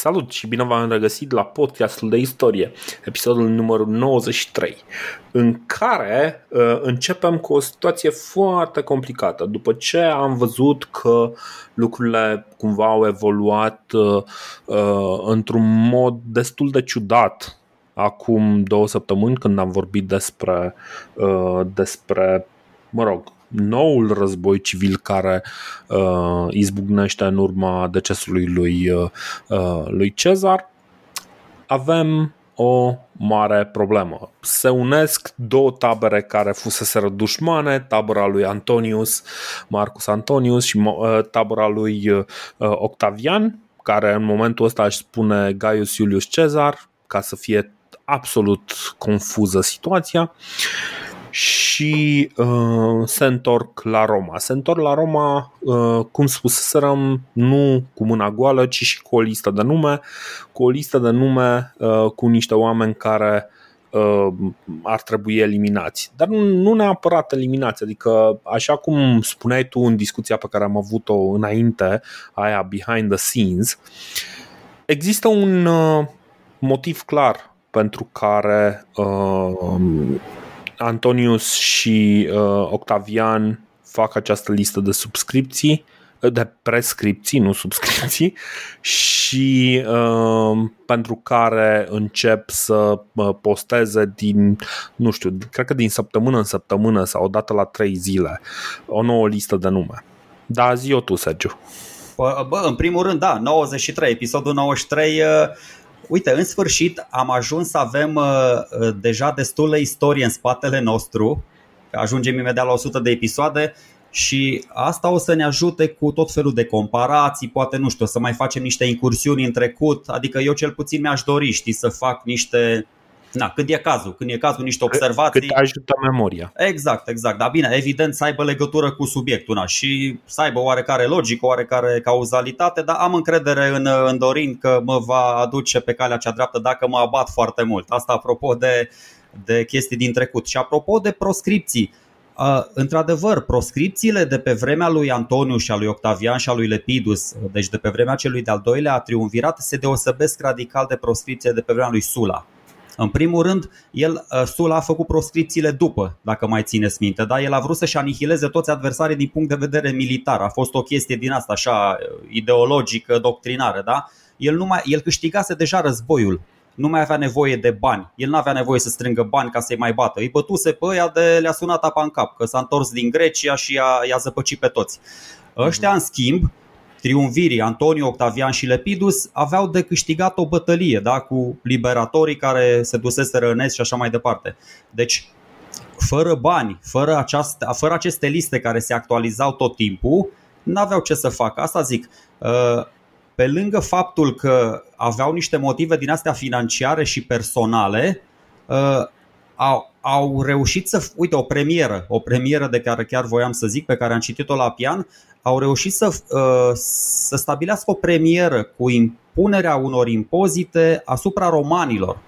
Salut și bine v-am regăsit la podcastul de istorie, episodul numărul 93, în care uh, începem cu o situație foarte complicată. După ce am văzut că lucrurile cumva au evoluat uh, uh, într-un mod destul de ciudat acum două săptămâni când am vorbit despre, uh, despre mă rog, noul război civil care uh, izbucnește în urma decesului lui, uh, uh, lui Cezar, avem o mare problemă. Se unesc două tabere care fusese dușmane, tabăra lui Antonius, Marcus Antonius și uh, tabăra lui uh, Octavian, care în momentul ăsta își spune Gaius Iulius Cezar, ca să fie absolut confuză situația și uh, se întorc la Roma. Se întorc la Roma, uh, cum spuseserăm, nu cu mâna goală, ci și cu o listă de nume, cu o listă de nume uh, cu niște oameni care uh, ar trebui eliminați. Dar nu, nu neapărat eliminați, adică așa cum spuneai tu în discuția pe care am avut-o înainte, aia behind the scenes, există un uh, motiv clar pentru care uh, Antonius și uh, Octavian fac această listă de subscripții, de prescripții, nu subscripții, și uh, pentru care încep să uh, posteze din, nu știu, cred că din săptămână în săptămână sau odată la trei zile, o nouă listă de nume. Da, zi-o tu, Sergiu. Bă, bă, în primul rând, da, 93, episodul 93 uh uite, în sfârșit am ajuns să avem uh, uh, deja destulă istorie în spatele nostru, ajungem imediat la 100 de episoade și asta o să ne ajute cu tot felul de comparații, poate nu știu, să mai facem niște incursiuni în trecut, adică eu cel puțin mi-aș dori, știi, să fac niște Na, când e cazul, când e cazul niște observații. Cât ajută memoria. Exact, exact. Dar bine, evident să aibă legătură cu subiectul na, și să aibă oarecare logică, oarecare cauzalitate, dar am încredere în, în Dorin că mă va aduce pe calea cea dreaptă dacă mă abat foarte mult. Asta apropo de, de chestii din trecut. Și apropo de proscripții, Uh, într-adevăr, proscripțiile de pe vremea lui Antoniu și a lui Octavian și a lui Lepidus, deci de pe vremea celui de-al doilea triumvirat, se deosebesc radical de proscripție de pe vremea lui Sula. În primul rând, el, uh, Sula a făcut proscripțiile după, dacă mai țineți minte, da? El a vrut să-și anihileze toți adversarii din punct de vedere militar. A fost o chestie din asta așa uh, ideologică, doctrinară, da? El, nu mai, el câștigase deja războiul nu mai avea nevoie de bani. El nu avea nevoie să strângă bani ca să-i mai bată. Îi bătuse pe ăia de le-a sunat apa în cap, că s-a întors din Grecia și i-a, i-a zăpăcit pe toți. Ăștia, în schimb, triumvirii Antonio, Octavian și Lepidus aveau de câștigat o bătălie da, cu liberatorii care se duseseră în est și așa mai departe. Deci, fără bani, fără, această, fără aceste liste care se actualizau tot timpul, n-aveau ce să facă. Asta zic. Uh, pe lângă faptul că aveau niște motive din astea financiare și personale, uh, au, au reușit să, uite, o premieră, o premieră de care chiar voiam să zic, pe care am citit-o la pian, au reușit să, uh, să stabilească o premieră cu impunerea unor impozite asupra romanilor.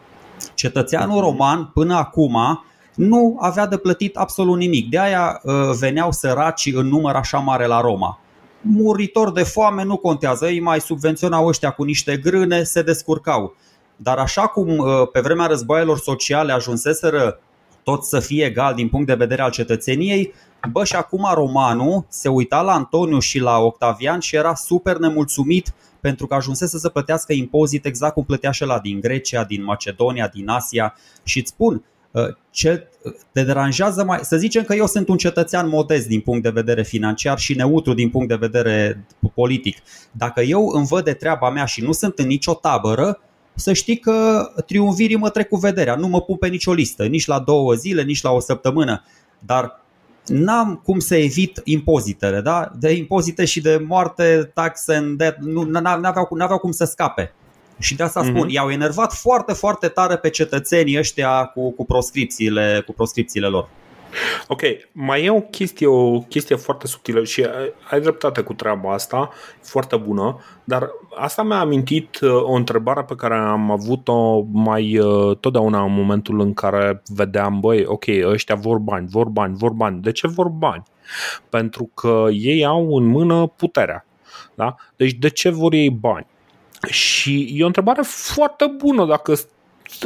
Cetățeanul mhm. roman până acum nu avea de plătit absolut nimic. De aia uh, veneau săraci în număr așa mare la Roma. Muritor de foame nu contează, ei mai subvenționau ăștia cu niște grâne, se descurcau. Dar așa cum uh, pe vremea războaielor sociale ajunseseră tot să fie egal din punct de vedere al cetățeniei, bă, și acum romanul se uita la Antoniu și la Octavian și era super nemulțumit pentru că ajunsese să plătească impozit exact cum plătea și la din Grecia, din Macedonia, din Asia și îți spun, uh, ce te deranjează mai... Să zicem că eu sunt un cetățean modest din punct de vedere financiar și neutru din punct de vedere politic. Dacă eu îmi văd de treaba mea și nu sunt în nicio tabără, să știi că triumvirii mă trec cu vederea, nu mă pun pe nicio listă, nici la două zile, nici la o săptămână, dar n-am cum să evit impozitele, da? De impozite și de moarte, taxe, de, nu, n-aveau, n-aveau cum să scape. Și de asta spun, mm-hmm. i-au enervat foarte, foarte tare pe cetățenii ăștia cu, cu, proscripțiile, cu proscripțiile lor. Ok, mai e o chestie, o chestie foarte subtilă și ai dreptate cu treaba asta, foarte bună, dar asta mi-a amintit uh, o întrebare pe care am avut-o mai uh, totdeauna în momentul în care vedeam, băi, ok, ăștia vor bani, vor bani, vor bani. De ce vor bani? Pentru că ei au în mână puterea. Da? Deci de ce vor ei bani? Și e o întrebare foarte bună dacă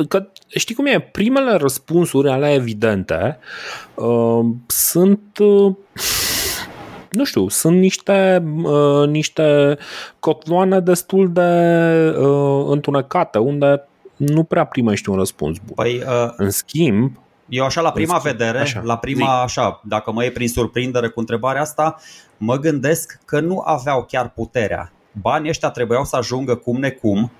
că știi cum e, primele răspunsuri ale evidente uh, sunt uh, nu știu, sunt niște, uh, niște cotloane destul de uh, întunecate unde nu prea primești un răspuns bun. Păi, uh, în schimb, eu așa la prima vedere, așa, la prima așa, dacă mă iei prin surprindere cu întrebarea asta, mă gândesc că nu aveau chiar puterea. Banii ăștia trebuiau să ajungă cum necum uh,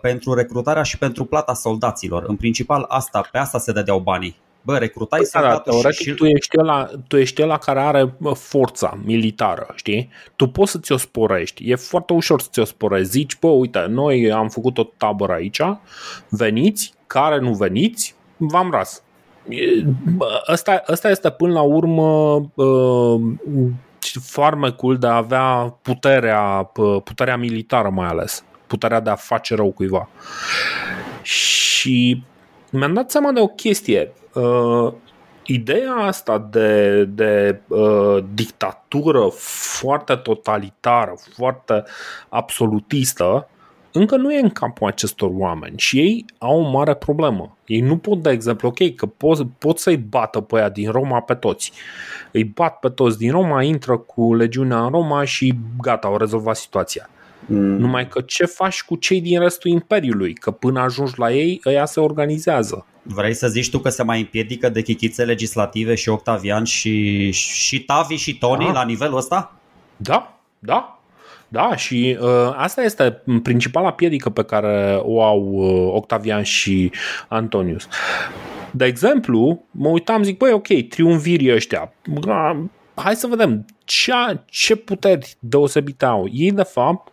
pentru recrutarea și pentru plata soldaților. În principal asta, pe asta se dădeau banii. Bă, recrutai păi, soldatul da, și... Tu ești, la, tu ești la care are forța militară, știi? Tu poți să ți-o sporești. E foarte ușor să ți-o sporești. Zici, bă, uite, noi am făcut o tabără aici, veniți, care nu veniți, v-am ras. Asta, asta este până la urmă uh, farmecul de a avea puterea, puterea militară mai ales, puterea de a face rău cuiva. Și mi-am dat seama de o chestie. Uh, ideea asta de, de uh, dictatură foarte totalitară, foarte absolutistă, încă nu e în capul acestor oameni și ei au o mare problemă. Ei nu pot, de exemplu, ok, că pot, pot să-i bată pe aia din Roma pe toți. Îi bat pe toți din Roma, intră cu legiunea în Roma și gata, au rezolvat situația. Mm. Numai că ce faci cu cei din restul Imperiului? Că până ajungi la ei, ăia se organizează. Vrei să zici tu că se mai împiedică de chichițe legislative și Octavian și, și Tavi și Tony da. la nivelul ăsta? Da, da, da, și uh, asta este principala piedică pe care o au uh, Octavian și Antonius. De exemplu, mă uitam, zic, băi, ok, triumvirii ăștia, uh, hai să vedem ce, ce puteri deosebite au. Ei, de fapt,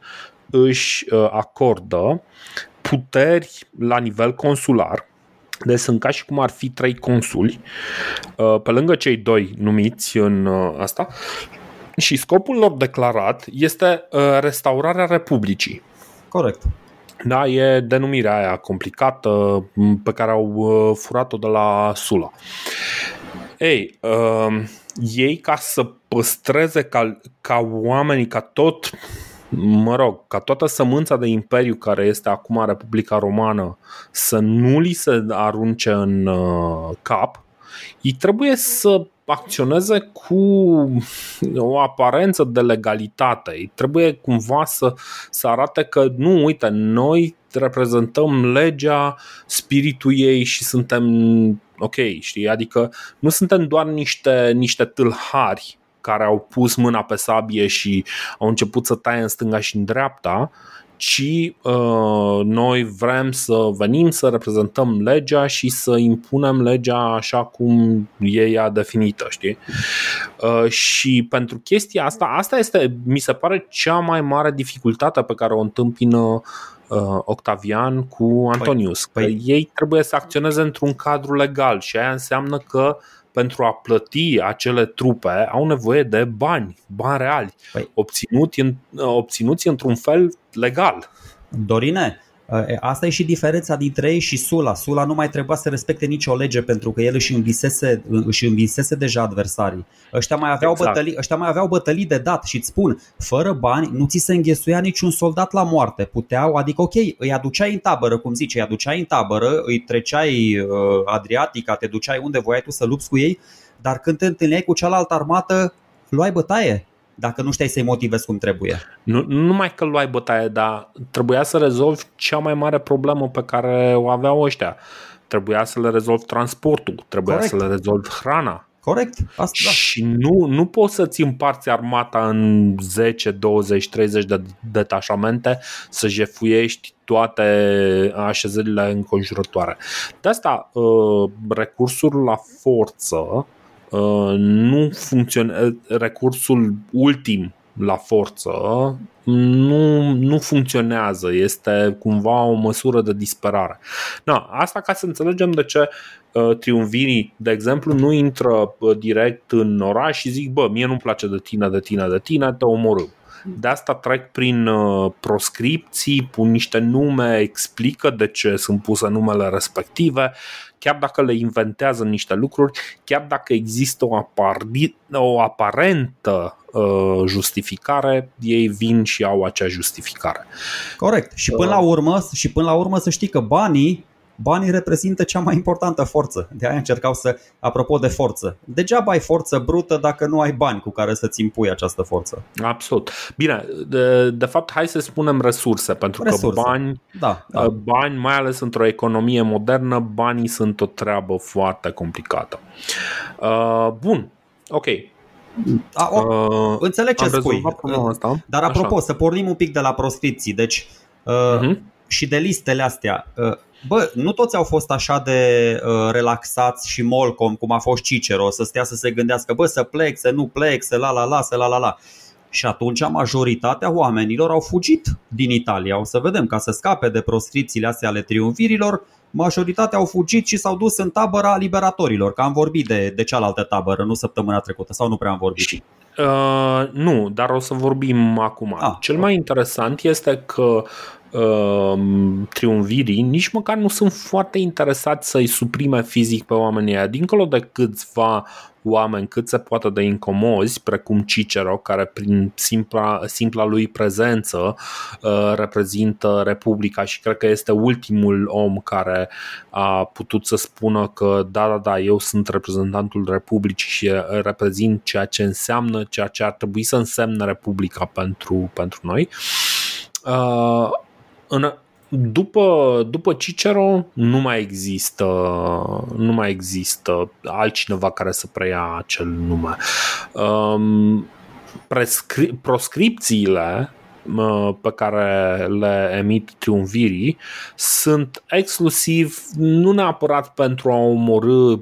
își uh, acordă puteri la nivel consular, deci sunt ca și cum ar fi trei consuli, uh, pe lângă cei doi numiți în uh, asta, și scopul lor declarat este uh, restaurarea Republicii. Corect. Da, e denumirea aia complicată pe care au uh, furat-o de la Sula. Ei, uh, ei ca să păstreze ca, ca oamenii, ca tot, mă rog, ca toată sămânța de imperiu care este acum Republica Romană să nu li se arunce în uh, cap, ei trebuie să acționeze cu o aparență de legalitate. Trebuie cumva să, să arate că nu, uite, noi reprezentăm legea, spiritul ei și suntem ok, știi? Adică nu suntem doar niște, niște tâlhari care au pus mâna pe sabie și au început să taie în stânga și în dreapta, ci uh, noi vrem să venim să reprezentăm legea și să impunem legea așa cum e ea definită, știi? Uh, și pentru chestia asta, asta este, mi se pare, cea mai mare dificultate pe care o întâmpină uh, Octavian cu Antonius. Păi, păi... ei trebuie să acționeze într-un cadru legal și aia înseamnă că pentru a plăti acele trupe au nevoie de bani, bani reali, păi. obținuți, în, obținuți într-un fel legal. Dorine, Asta e și diferența dintre ei și Sula. Sula nu mai trebuia să respecte nicio lege pentru că el își învisese, își învisese deja adversarii. Ăștia mai, aveau exact. bătălii, ăștia mai aveau bătălii de dat și îți spun, fără bani nu ți se înghesuia niciun soldat la moarte. Puteau, adică ok, îi aduceai în tabără, cum zice, îi aduceai în tabără, îi treceai uh, Adriatica, te duceai unde voiai tu să lupți cu ei, dar când te întâlneai cu cealaltă armată, luai bătaie dacă nu știai să-i motivezi cum trebuie. Nu, nu numai că luai bătaie, dar trebuia să rezolvi cea mai mare problemă pe care o aveau ăștia. Trebuia să le rezolvi transportul, trebuia Corect. să le rezolvi hrana. Corect. Asta, da. Și nu, nu poți să-ți împarți armata în 10, 20, 30 de detașamente să jefuiești toate așezările înconjurătoare. De asta, uh, recursul la forță Uh, nu funcționează, recursul ultim la forță nu, nu funcționează, este cumva o măsură de disperare. Na, asta ca să înțelegem de ce uh, triumvirii, de exemplu, nu intră uh, direct în oraș și zic, bă, mie nu-mi place de tine, de tine, de tine, te omorâm. de asta trec prin uh, proscripții, pun niște nume, explică de ce sunt puse numele respective, chiar dacă le inventează niște lucruri, chiar dacă există o, apari, o aparentă uh, justificare, ei vin și au acea justificare. Corect. Și până la urmă, și până la urmă să știi că banii banii reprezintă cea mai importantă forță. De aia încercau să, apropo de forță, degeaba ai forță brută dacă nu ai bani cu care să-ți impui această forță. Absolut. Bine, de, de fapt, hai să spunem resurse, pentru resurse. că bani, da, da. bani, mai ales într-o economie modernă, banii sunt o treabă foarte complicată. Uh, bun, ok. A, o, uh, înțeleg ce spui. Asta. Dar apropo, Așa. să pornim un pic de la proscripții. Deci, uh, uh-huh. și de listele astea. Uh, Bă, nu toți au fost așa de uh, relaxați și molcom cum a fost Cicero, să stea să se gândească, bă, să plec, să nu plec, să la la la, să la la la. Și atunci majoritatea oamenilor au fugit din Italia. O să vedem, ca să scape de proscripțiile astea ale triumvirilor, majoritatea au fugit și s-au dus în tabăra liberatorilor. Că am vorbit de, de cealaltă tabără, nu săptămâna trecută, sau nu prea am vorbit? Și, uh, nu, dar o să vorbim acum. Ah, Cel mai interesant este că uh, triumvirii nici măcar nu sunt foarte interesați să-i suprime fizic pe oamenii aia. Dincolo de câțiva oameni cât se poate de incomozi, precum Cicero, care prin simpla, simpla lui prezență uh, reprezintă Republica și cred că este ultimul om care a putut să spună că da, da, da, eu sunt reprezentantul Republicii și reprezint ceea ce înseamnă, ceea ce ar trebui să însemne Republica pentru, pentru noi. Uh, în, după, după Cicero nu mai există nu mai există altcineva care să preia acel nume. Um, prescri- proscripțiile pe care le emit triumvirii sunt exclusiv nu neapărat pentru a omorâ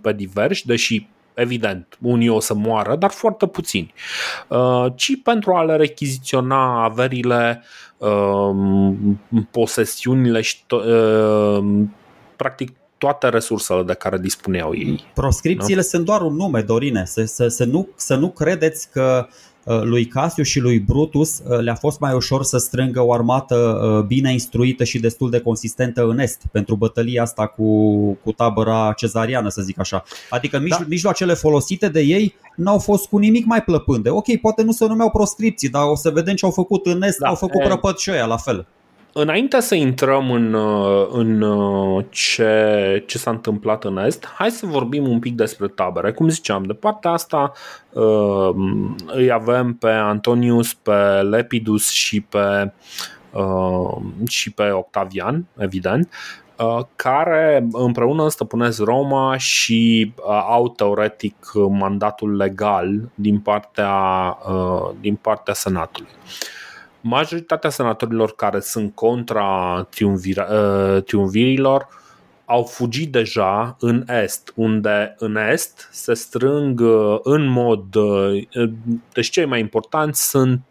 pe diversi, deși evident, unii o să moară, dar foarte puțini, uh, ci pentru a le rechiziționa averile, um, posesiunile și um, practic toate resursele de care dispuneau ei. Proscripțiile nu? sunt doar un nume, Dorine. Să, să, să, nu, să nu credeți că uh, Uh, lui Cassius și lui Brutus uh, le-a fost mai ușor să strângă o armată uh, bine instruită și destul de consistentă în Est pentru bătălia asta cu, cu tabăra cezariană, să zic așa. Adică da. mijloacele folosite de ei n-au fost cu nimic mai plăpânde. Ok, poate nu se numeau proscripții, dar o să vedem ce au făcut în Est, da. au făcut prăpăt și ăia la fel. Înainte să intrăm în, uh, în uh, ce, ce s-a întâmplat în Est, hai să vorbim un pic despre tabere. Cum ziceam, de partea asta uh, îi avem pe Antonius, pe Lepidus și pe, și pe Octavian, evident, care împreună stăpânesc Roma și au teoretic mandatul legal din partea, din partea Senatului majoritatea senatorilor care sunt contra uh, triumvirilor au fugit deja în Est, unde în Est se strâng uh, în mod. Uh, deci cei mai importanți sunt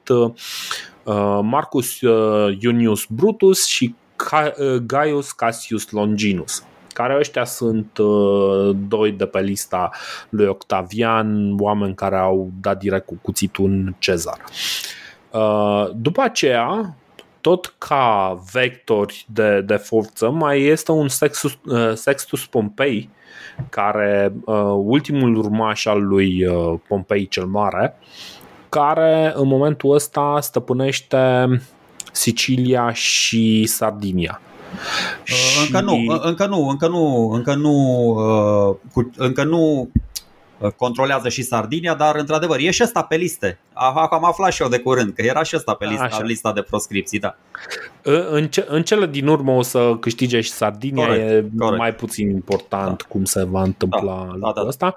Marcus Iunius Brutus și Gaius Cassius Longinus care ăștia sunt doi de pe lista lui Octavian, oameni care au dat direct cu cuțitul în Cezar. Uh, Uh, după aceea, tot ca vectori de, de forță, mai este un Sextus, uh, Sextus Pompei, care uh, ultimul urmaș al lui uh, Pompei cel Mare, care în momentul ăsta stăpânește Sicilia și Sardinia. Uh, încă nu, încă nu, încă nu, încă nu, uh, cu, încă nu Uh, controlează și Sardinia, dar într-adevăr e și ăsta pe liste. Am aflat și eu de curând că era și ăsta pe lista, Așa. lista de proscripții, da. În, ce, în cele din urmă o să câștige și Sardinia, corect, e corect. mai puțin important da. cum se va întâmpla da, lucrul da, da. ăsta.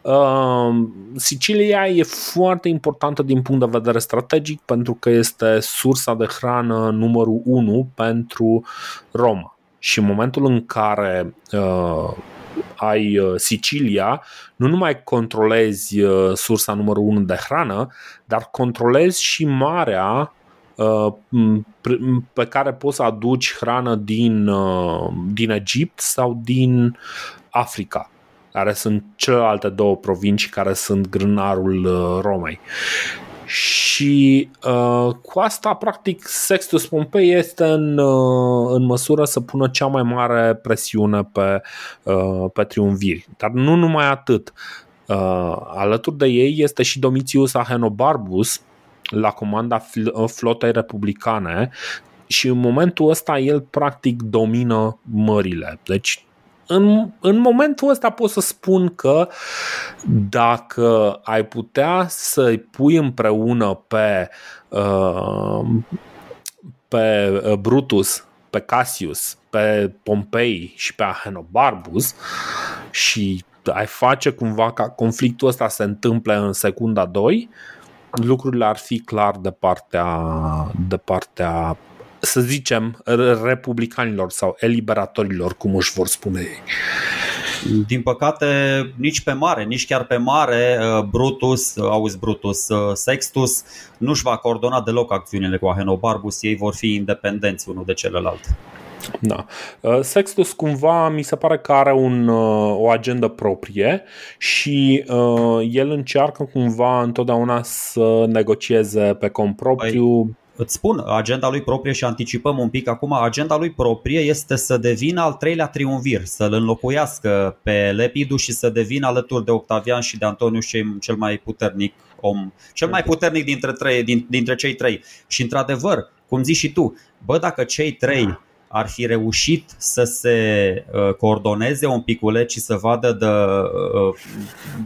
Uh, Sicilia e foarte importantă din punct de vedere strategic pentru că este sursa de hrană numărul 1 pentru Roma. Și în momentul în care uh, ai uh, Sicilia, nu numai controlezi uh, sursa numărul 1 de hrană, dar controlezi și marea uh, pe care poți să aduci hrană din, din Egipt sau din Africa care sunt celelalte două provincii care sunt grânarul Romei. Și uh, cu asta, practic, Sextus Pompei este în, uh, în măsură să pună cea mai mare presiune pe, uh, pe triumviri. Dar nu numai atât. Uh, alături de ei este și Domitius Ahenobarbus, la comanda flotei republicane și în momentul ăsta el practic domină mările. Deci în, în momentul ăsta pot să spun că dacă ai putea să-i pui împreună pe, uh, pe uh, Brutus, pe Cassius, pe Pompei și pe Ahenobarbus și ai face cumva ca conflictul ăsta se întâmple în secunda 2, lucrurile ar fi clar de partea, de partea să zicem, republicanilor sau eliberatorilor, cum își vor spune ei. Din păcate, nici pe mare, nici chiar pe mare, uh, Brutus, uh, auzi Brutus, uh, Sextus nu-și va coordona deloc acțiunile cu Ahenobarbus, ei vor fi independenți unul de celălalt. Da. Sextus cumva mi se pare că are un, o agendă proprie și uh, el încearcă cumva întotdeauna să negocieze pe compropriu păi, îți spun, agenda lui proprie și anticipăm un pic acum, agenda lui proprie este să devină al treilea triumvir, să-l înlocuiască pe Lepidu și să devină alături de Octavian și de Antonius cel mai puternic om, cel mai puternic dintre, trei, dintre cei trei. Și într-adevăr, cum zici și tu, bă, dacă cei trei ar fi reușit să se uh, coordoneze un piculet și să vadă the, uh,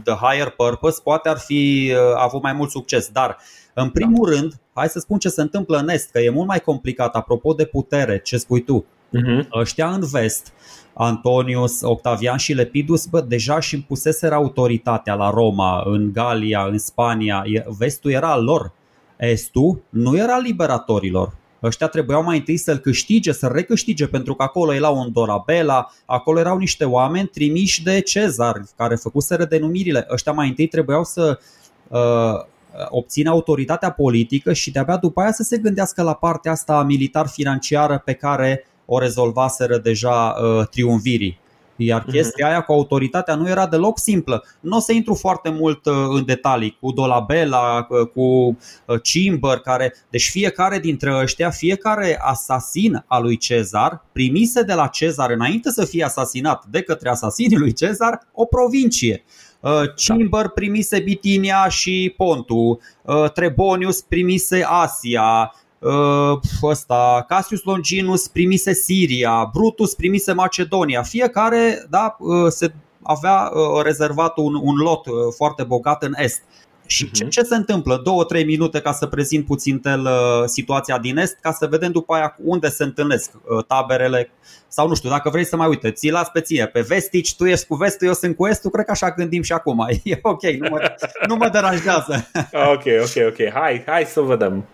the higher purpose, poate ar fi uh, avut mai mult succes. Dar în primul da. rând, hai să spun ce se întâmplă în Est, că e mult mai complicat, apropo de putere, ce spui tu. Uh-huh. Ăștia în vest, Antonius, Octavian și Lepidus, bă, deja și impuseseră autoritatea la Roma, în Galia, în Spania. Vestul era al lor. Estul nu era liberatorilor. Ăștia trebuiau mai întâi să-l câștige, să-l recâștige, pentru că acolo erau un Dorabela, acolo erau niște oameni trimiși de Cezar, care făcuseră denumirile. Ăștia mai întâi trebuiau să uh, obține autoritatea politică și de-abia după aia să se gândească la partea asta militar-financiară pe care o rezolvaseră deja uh, triumvirii. Iar mhm. chestia aia cu autoritatea nu era deloc simplă. Nu o să intru foarte mult uh, în detalii cu Dolabella, uh, cu Cimber, care. Deci fiecare dintre ăștia, fiecare asasin al lui Cezar, primise de la Cezar înainte să fie asasinat de către asasinii lui Cezar, o provincie. Uh, Cimber primise Bitinia și Pontul, uh, Trebonius primise Asia, uh, ăsta, Cassius Longinus primise Siria, Brutus primise Macedonia. Fiecare da, se avea rezervat un, un lot foarte bogat în est. Și uh-huh. ce, ce se întâmplă? Două, trei minute ca să prezint puțin tel uh, situația din Est, ca să vedem după aia unde se întâlnesc uh, taberele sau nu știu, dacă vrei să mai uite, ți las pe ție, pe vestici, tu ești cu vestul, eu sunt cu estul, cred că așa gândim și acum. E ok, nu mă, nu mă deranjează. ok, ok, ok. Hai, hai să vedem.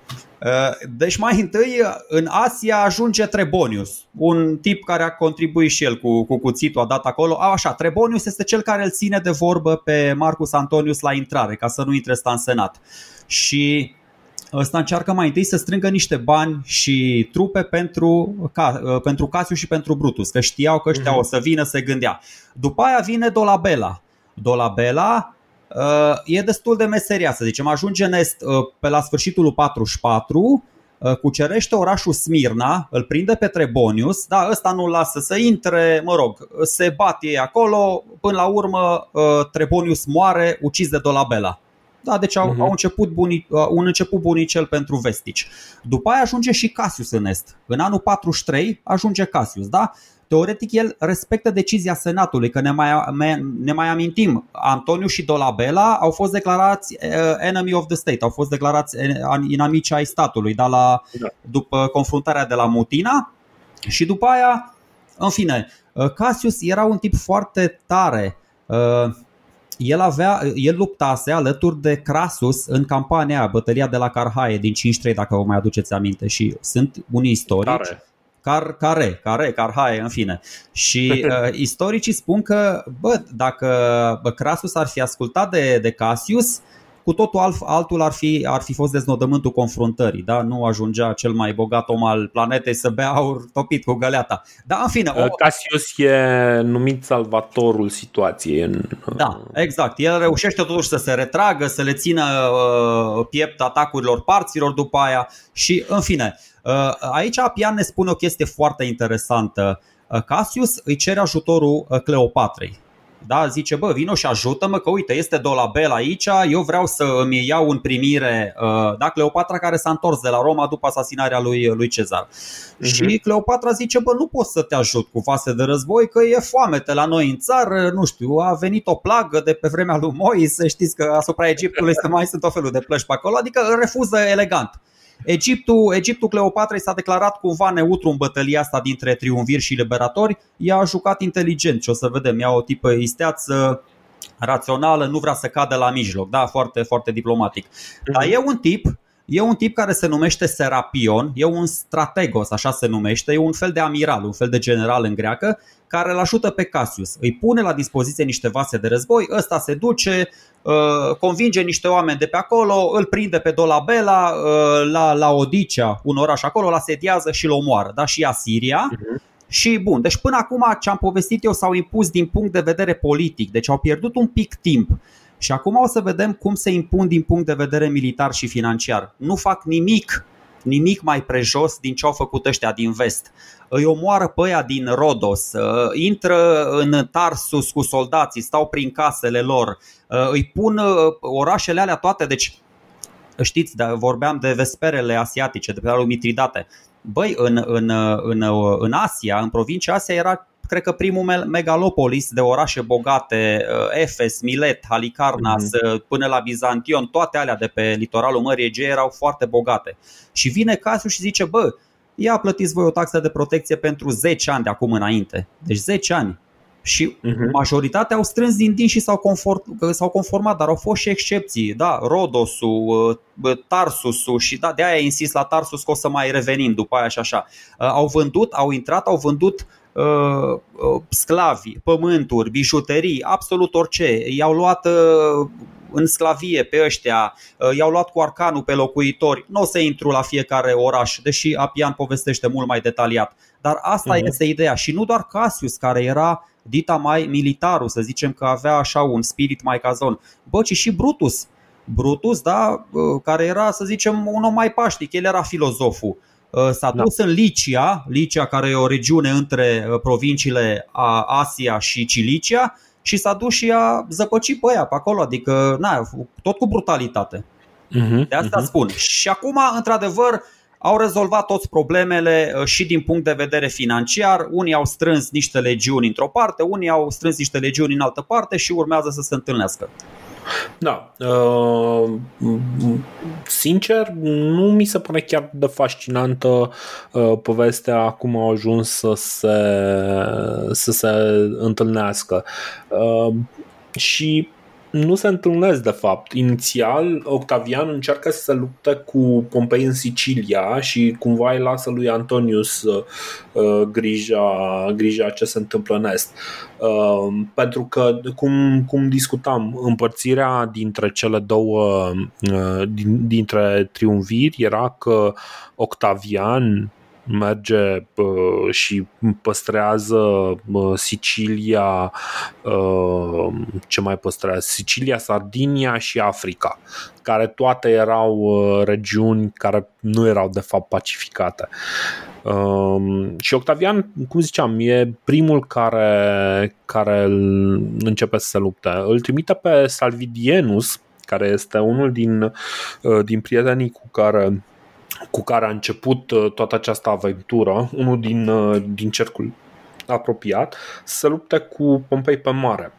Uh, deci mai întâi în Asia ajunge Trebonius, un tip care a contribuit și el cu, cu cuțitul, a dat acolo. A, așa, Trebonius este cel care îl ține de vorbă pe Marcus Antonius la intrare, ca să nu intre sta în senat. Și ăsta încearcă mai întâi să strângă niște bani și trupe pentru, ca, uh, pentru Casiu și pentru Brutus, că știau că ăștia uh-huh. o să vină, se gândea. După aia vine Dolabella. Dolabella uh, e destul de meseria, să zicem. Ajunge în est uh, pe la sfârșitul lui 44, uh, cucerește orașul Smirna, îl prinde pe Trebonius, da, ăsta nu-l lasă să intre, mă rog, se bat ei acolo, până la urmă uh, Trebonius moare, ucis de Dolabella. Da, deci au, uh-huh. au început buni, uh, un început bunicel pentru vestici. După aia ajunge și Cassius în est. În anul 43 ajunge Cassius, da? Teoretic el respectă decizia Senatului, că ne mai, ne mai amintim, Antoniu și Dolabella au fost declarați uh, enemy of the state, au fost declarați inamici ai statului, da, la, da. după confruntarea de la Mutina și după aia, în fine, uh, Cassius era un tip foarte tare, el, avea, el luptase alături de Crasus în campania aia, bătălia de la Carhae din 5-3, dacă vă mai aduceți aminte. Și sunt unii istorici. Care? Car, care, care, Carhae, în fine. Și uh, istoricii spun că, bă, dacă Crasus ar fi ascultat de, de Cassius, cu totul alt, altul ar fi, ar fi fost deznodământul confruntării, da? nu ajungea cel mai bogat om al planetei să bea aur topit cu găleata. Da, în fine, o... Cassius e numit salvatorul situației. În... Da, exact. El reușește totuși să se retragă, să le țină uh, piept atacurilor parților după aia și, în fine, uh, aici Apian ne spune o chestie foarte interesantă. Uh, Cassius îi cere ajutorul uh, Cleopatrei da? Zice, bă, vino și ajută-mă că uite, este Dolabel aici, eu vreau să îmi iau în primire uh, da? Cleopatra care s-a întors de la Roma după asasinarea lui, lui Cezar. Uh-huh. Și Cleopatra zice, bă, nu pot să te ajut cu vase de război că e foamete la noi în țară, nu știu, a venit o plagă de pe vremea lui Moise, știți că asupra Egiptului mai sunt o felul de plăși pe acolo, adică refuză elegant. Egiptul, Egiptul Cleopatrei s-a declarat cumva neutru în bătălia asta dintre triumviri și liberatori. Ea a jucat inteligent și o să vedem, ea o tipă isteață rațională, nu vrea să cadă la mijloc, da, foarte, foarte diplomatic. Dar e un tip E un tip care se numește Serapion, e un strategos, așa se numește, e un fel de amiral, un fel de general în greacă, care îl ajută pe Cassius. Îi pune la dispoziție niște vase de război, ăsta se duce, uh, convinge niște oameni de pe acolo, îl prinde pe Dolabela uh, la, la Odicea, un oraș acolo, la sediază și îl omoară. Da? Și Asiria. Uh-huh. Și bun, deci până acum ce am povestit eu s-au impus din punct de vedere politic, deci au pierdut un pic timp. Și acum o să vedem cum se impun din punct de vedere militar și financiar. Nu fac nimic nimic mai prejos din ce au făcut ăștia din vest. Îi omoară pe aia din Rodos, uh, intră în Tarsus cu soldații, stau prin casele lor, uh, îi pun uh, orașele alea toate, deci știți, da, vorbeam de vesperele asiatice, de pe lui Mitridate. Băi, în, în, în, în Asia, în provincia Asia era cred că primul megalopolis de orașe bogate, uh, Efes, Milet, Halicarnas, mm-hmm. până la Bizantion, toate alea de pe litoralul Mării Egee erau foarte bogate. Și vine Casiu și zice, bă, ia plătiți voi o taxă de protecție pentru 10 ani de acum înainte. Deci 10 ani. Și uh-huh. majoritatea au strâns din din și s-au, confort, s-au conformat, dar au fost și excepții. Da, Rodosul, uh, Tarsusul și da, de aia insist la Tarsus că o să mai revenim după aia și așa. Au vândut, au intrat, au vândut Uh, uh, sclavi, pământuri, bijuterii, absolut orice. I-au luat uh, în sclavie pe ăștia, i-au luat cu arcanul pe locuitori. Nu o să intru la fiecare oraș, deși Apian povestește mult mai detaliat. Dar asta uh-huh. este ideea. Și nu doar Cassius, care era dita mai militarul, să zicem că avea așa un spirit mai cazon, bă, ci și Brutus. Brutus, da, care era, să zicem, un om mai paștic, el era filozoful. Uh, s-a da. dus da. în Licia, Licia care e o regiune între uh, provinciile Asia și Cilicia și s-a dus și a zăpăcit pe ea pe acolo, adică na, tot cu brutalitate. Uh-huh, de asta uh-huh. spun. Și acum, într-adevăr, au rezolvat toți problemele uh, și din punct de vedere financiar. Unii au strâns niște legiuni într-o parte, unii au strâns niște legiuni în altă parte și urmează să se întâlnească. Da. Uh, sincer, nu mi se pare chiar de fascinantă uh, povestea cum au ajuns să se, să se întâlnească. Uh, și nu se întâlnesc de fapt. Inițial, Octavian încearcă să se lupte cu Pompei în Sicilia și cumva îi lasă lui Antonius uh, uh, grija, grija ce se întâmplă în Est. Uh, pentru că, cum, cum discutam, împărțirea dintre cele două, uh, din, dintre triumviri era că Octavian merge uh, și păstrează uh, Sicilia, uh, ce mai păstrează? Sicilia, Sardinia și Africa, care toate erau uh, regiuni care nu erau de fapt pacificate. Uh, și Octavian, cum ziceam, e primul care, care începe să se lupte. Îl trimite pe Salvidienus, care este unul din, uh, din prietenii cu care cu care a început uh, toată această aventură, unul din, uh, din cercul apropiat, să se lupte cu Pompei pe mare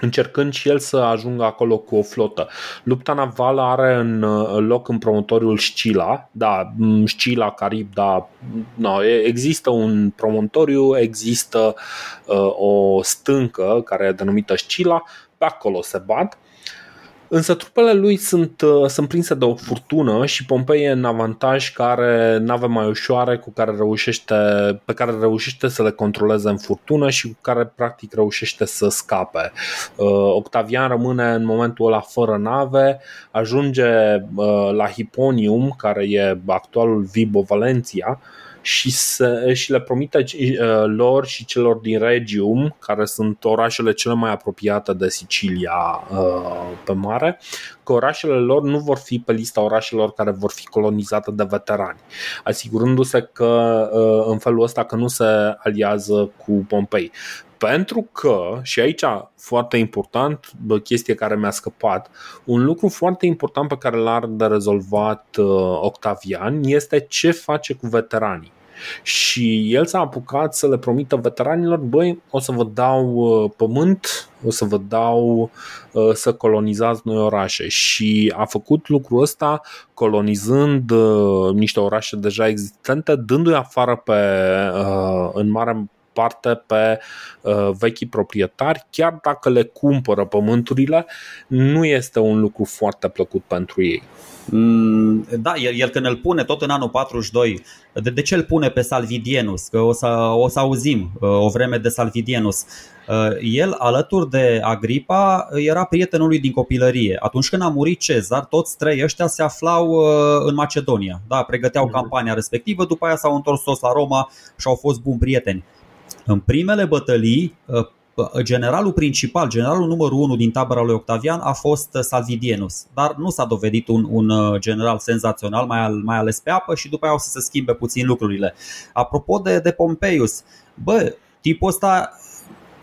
încercând și el să ajungă acolo cu o flotă. Lupta navală are în uh, loc în promontoriul Scila, da, Scila, Carib, da, no, există un promontoriu, există uh, o stâncă care e denumită Scila, pe acolo se bat Însă trupele lui sunt, uh, sunt prinse de o furtună și Pompei e în avantaj care nave mai ușoare cu care reușește, pe care reușește să le controleze în furtună și cu care practic reușește să scape. Uh, Octavian rămâne în momentul ăla fără nave, ajunge uh, la Hipponium, care e actualul Vibo Valentia, și, să, și le promite uh, lor și celor din Regium, care sunt orașele cele mai apropiate de Sicilia uh, pe mare, că orașele lor nu vor fi pe lista orașelor care vor fi colonizate de veterani, asigurându-se că uh, în felul ăsta că nu se aliază cu Pompei. Pentru că, și aici foarte important, bă, chestie care mi-a scăpat, un lucru foarte important pe care l-ar de rezolvat uh, Octavian este ce face cu veteranii. Și el s-a apucat să le promită veteranilor, băi, o să vă dau uh, pământ, o să vă dau uh, să colonizați noi orașe. Și a făcut lucrul ăsta colonizând uh, niște orașe deja existente, dându-i afară pe, uh, în mare parte pe uh, vechii proprietari, chiar dacă le cumpără pământurile, nu este un lucru foarte plăcut pentru ei. Mm, da, el, el când îl pune tot în anul 42, de, de ce îl pune pe Salvidienus? Că o să, o să auzim uh, o vreme de Salvidienus. Uh, el, alături de Agripa, era prietenul lui din copilărie. Atunci când a murit Cezar, toți trei ăștia se aflau uh, în Macedonia. Da, pregăteau mm-hmm. campania respectivă, după aia s-au întors toți la Roma și au fost buni prieteni. În primele bătălii, generalul principal, generalul numărul 1 din tabăra lui Octavian a fost Salvidienus, dar nu s-a dovedit un, un general senzațional, mai, al, mai ales pe apă și după aia o să se schimbe puțin lucrurile. Apropo de, de Pompeius, bă, tipul ăsta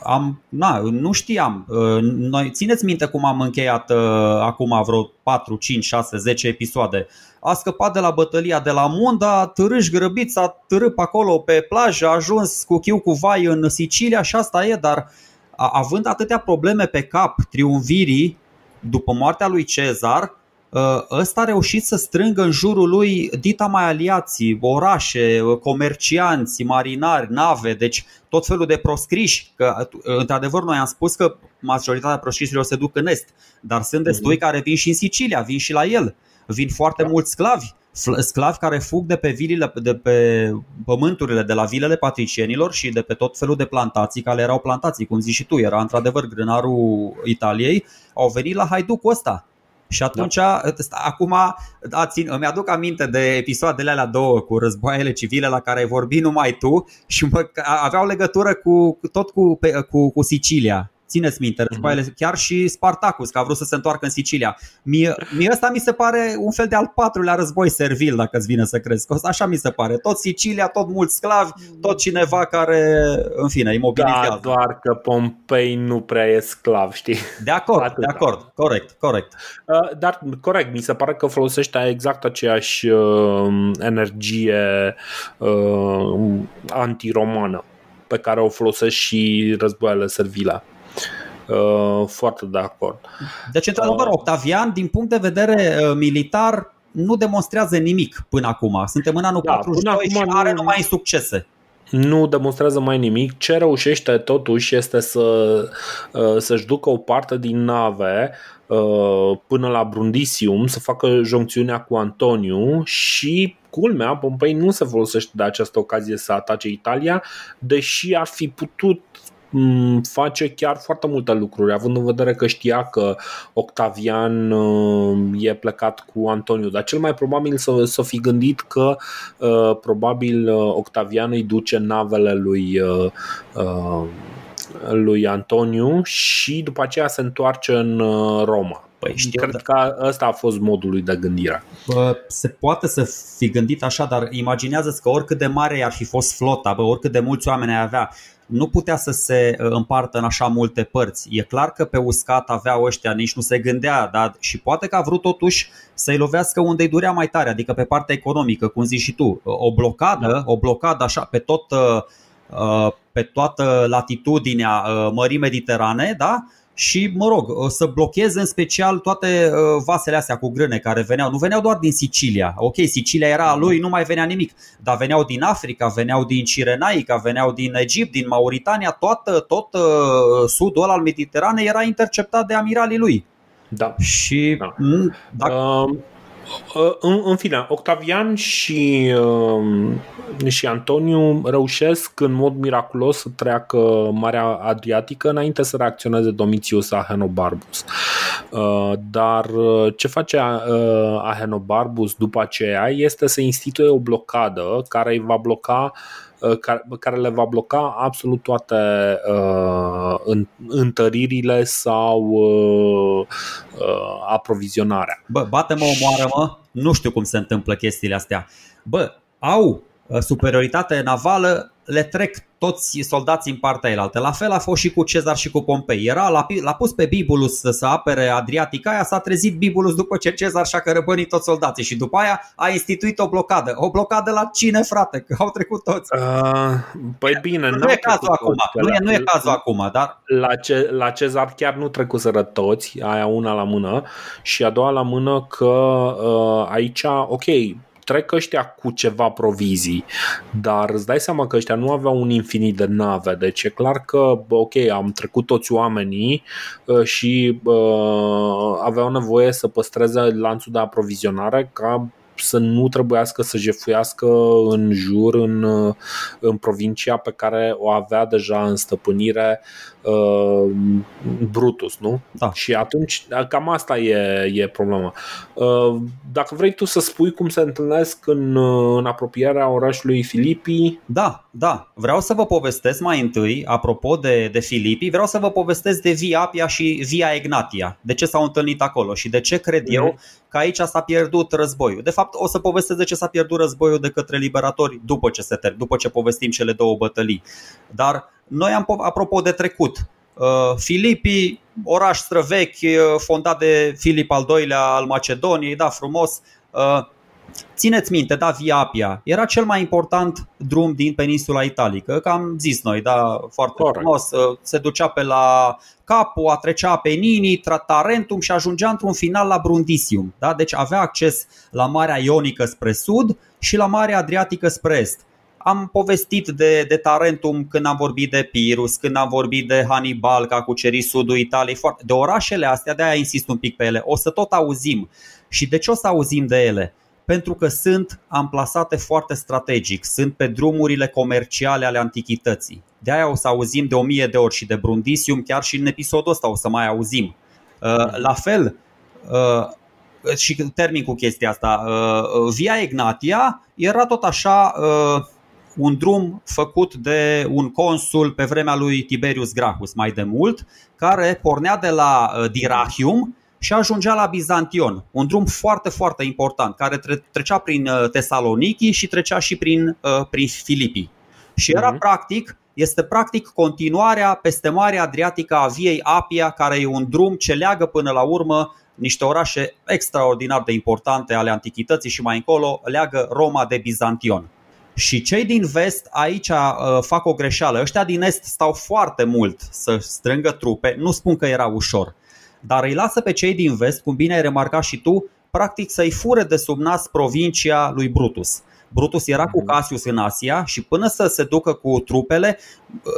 am, na, nu știam. Noi, țineți minte cum am încheiat uh, acum vreo 4, 5, 6, 10 episoade. A scăpat de la bătălia de la Munda, târâș grăbit, s-a târât acolo pe plajă, a ajuns cu chiu cu vai în Sicilia și asta e, dar având atâtea probleme pe cap, triumvirii, după moartea lui Cezar, ă, ăsta a reușit să strângă în jurul lui dita mai aliații, orașe, comercianți, marinari, nave, deci tot felul de proscriși. Că, într-adevăr, noi am spus că majoritatea proscrișilor se duc în est, dar sunt destui mm-hmm. care vin și în Sicilia, vin și la el. Vin foarte da. mulți sclavi sclavi care fug de pe, vilile, de pe pământurile de la vilele patricienilor și de pe tot felul de plantații care erau plantații, cum zici și tu, era într-adevăr grânarul Italiei, au venit la haiducul ăsta. Și atunci, da. acum, da, țin, îmi aduc aminte de episoadele alea două cu războaiele civile la care ai vorbit numai tu și mă, aveau legătură cu tot cu, cu, cu Sicilia. Țineți minte, războaiele, mhm. chiar și Spartacus, că a vrut să se întoarcă în Sicilia. Mie, mie ăsta mi se pare un fel de al patrulea război servil, dacă îți vine să crezi. Așa mi se pare. Tot Sicilia, tot mulți sclavi, tot cineva care, în fine, imobilizează. Da, doar că Pompei nu prea e sclav, știi? De acord, Atâta. de acord, corect, corect. Uh, dar, corect, mi se pare că folosește exact aceeași uh, energie uh, antiromană pe care o folosesc și războaiele servile. Uh, foarte de acord. Deci, într-adevăr, uh, Octavian, din punct de vedere uh, militar, nu demonstrează nimic până acum. Suntem în anul da, 42 și are nu... numai succese nu demonstrează mai nimic. Ce reușește totuși este să, să-și ducă o parte din nave până la Brundisium, să facă joncțiunea cu Antoniu și culmea, Pompei nu se folosește de această ocazie să atace Italia, deși ar fi putut Mm, face chiar foarte multe lucruri, având în vedere că știa că Octavian uh, e plecat cu Antoniu, dar cel mai probabil să, să fi gândit că uh, probabil uh, Octavian îi duce navele lui lui Antoniu și după aceea se întoarce în Roma. Păi știu, Cred că ăsta a fost modul lui de gândire. Se poate să fi gândit așa, dar imaginează că oricât de mare ar fi fost flota, bă, oricât de mulți oameni ai avea, nu putea să se uh, împartă în așa multe părți. E clar că pe uscat aveau ăștia, nici nu se gândea, dar și poate că a vrut totuși să-i lovească unde îi durea mai tare, adică pe partea economică, cum zici și tu. O blocadă, da. o blocadă așa pe tot uh, uh, pe toată latitudinea Mării Mediterane, da? Și, mă rog, să blocheze în special toate uh, vasele astea cu grâne care veneau. Nu veneau doar din Sicilia. Ok, Sicilia era a lui, nu mai venea nimic. Dar veneau din Africa, veneau din Cirenaica, veneau din Egipt, din Mauritania. Toată, tot uh, sudul ăla al Mediteranei era interceptat de amiralii lui. Da. Și Da. m, dacă, Uh, uh, în, în fine, Octavian și, uh, și Antoniu reușesc în mod miraculos să treacă Marea Adriatică înainte să reacționeze Domitius Ahenobarbus. Uh, dar uh, ce face uh, Ahenobarbus după aceea este să instituie o blocadă care îi va bloca uh, care, care le va bloca absolut toate uh, în, întăririle sau uh, uh, aprovizionarea. bă, bate-mă, omoară-mă, nu știu cum se întâmplă chestiile astea. Bă, au uh, superioritate navală, le trec toți soldații în partea elaltă. La fel a fost și cu Cezar și cu Pompei. Era, l-a, l-a pus pe Bibulus să, să apere Adriatica aia, s-a trezit Bibulus după ce Cezar și-a cărăbănit toți soldații și după aia a instituit o blocadă. O blocadă la cine, frate? Că au trecut toți. Uh, păi bine, Nu n-au e cazul trecut acum, toți, că nu e, la- nu e cazul acum, dar La, ce, la Cezar chiar nu trecuseră toți, aia una la mână și a doua la mână că uh, aici, ok, trec ăștia cu ceva provizii, dar îți dai seama că ăștia nu aveau un infinit de nave, deci e clar că, bă, ok, am trecut toți oamenii uh, și uh, aveau nevoie să păstreze lanțul de aprovizionare ca să nu trebuiască să jefuiască în jur în, uh, în provincia pe care o avea deja în stăpânire uh, Brutus, nu? Da. Și atunci, cam asta e, e problema. Uh, dacă vrei tu să spui cum se întâlnesc în, uh, în apropierea orașului Filipii, Da, da. Vreau să vă povestesc mai întâi, apropo de, de Filipii, vreau să vă povestesc de Via Apia și Via Egnatia. De ce s-au întâlnit acolo și de ce cred Mhm. eu că aici s-a pierdut războiul. De fapt, o să povestesc de ce s-a pierdut războiul de către liberatori după ce, se ter- după ce povestim cele două bătălii. Dar noi am, po- apropo de trecut, uh, Filipii, oraș străvechi, uh, fondat de Filip al II-lea al Macedoniei, da, frumos. Uh, Țineți minte, da, Via Apia era cel mai important drum din peninsula italică, că am zis noi, da, foarte Corect. frumos, uh, se ducea pe la Capua, trecea pe Nini, Tarentum și ajungea într-un final la Brundisium. Da? Deci avea acces la Marea Ionică spre sud și la Marea Adriatică spre est. Am povestit de, de Tarentum când am vorbit de Pirus, când am vorbit de Hannibal, că a cucerit sudul Italiei, foarte, de orașele astea, de aia insist un pic pe ele. O să tot auzim. Și de ce o să auzim de ele? Pentru că sunt amplasate foarte strategic, sunt pe drumurile comerciale ale antichității. De aia o să auzim de o mie de ori și de Brundisium, chiar și în episodul ăsta o să mai auzim. Uh, La fel, uh, și termin cu chestia asta, uh, Via Egnatia era tot așa uh, un drum făcut de un consul pe vremea lui Tiberius Gracchus mai de mult, care pornea de la uh, Dirachium și ajungea la Bizantion. Un drum foarte, foarte important, care tre- trecea prin uh, Tesaloniki și trecea și prin, uh, prin Filipii. Și era Mhm. practic, este practic continuarea peste Marea Adriatică a Viei Apia, care e un drum ce leagă până la urmă niște orașe extraordinar de importante ale antichității și mai încolo leagă Roma de Bizantion. Și cei din vest aici uh, fac o greșeală. Ăștia din est stau foarte mult să strângă trupe. Nu spun că era ușor, dar îi lasă pe cei din vest, cum bine ai remarcat și tu, practic să-i fure de sub nas provincia lui Brutus. Brutus era cu Mhm. Cassius în Asia și până să se ducă cu trupele,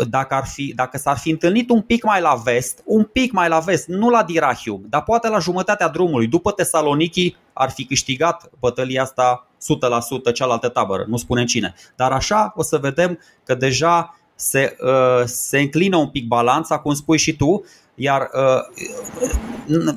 dacă, ar fi, dacă s-ar fi întâlnit un pic mai la vest, un pic mai la vest, nu la Dirachium, dar poate la jumătatea drumului, după Tesaloniki, ar fi câștigat bătălia asta 100% cealaltă tabără, nu spunem cine. Dar așa o să vedem că deja se, uh, se înclină un pic balanța, cum spui și tu, iar uh,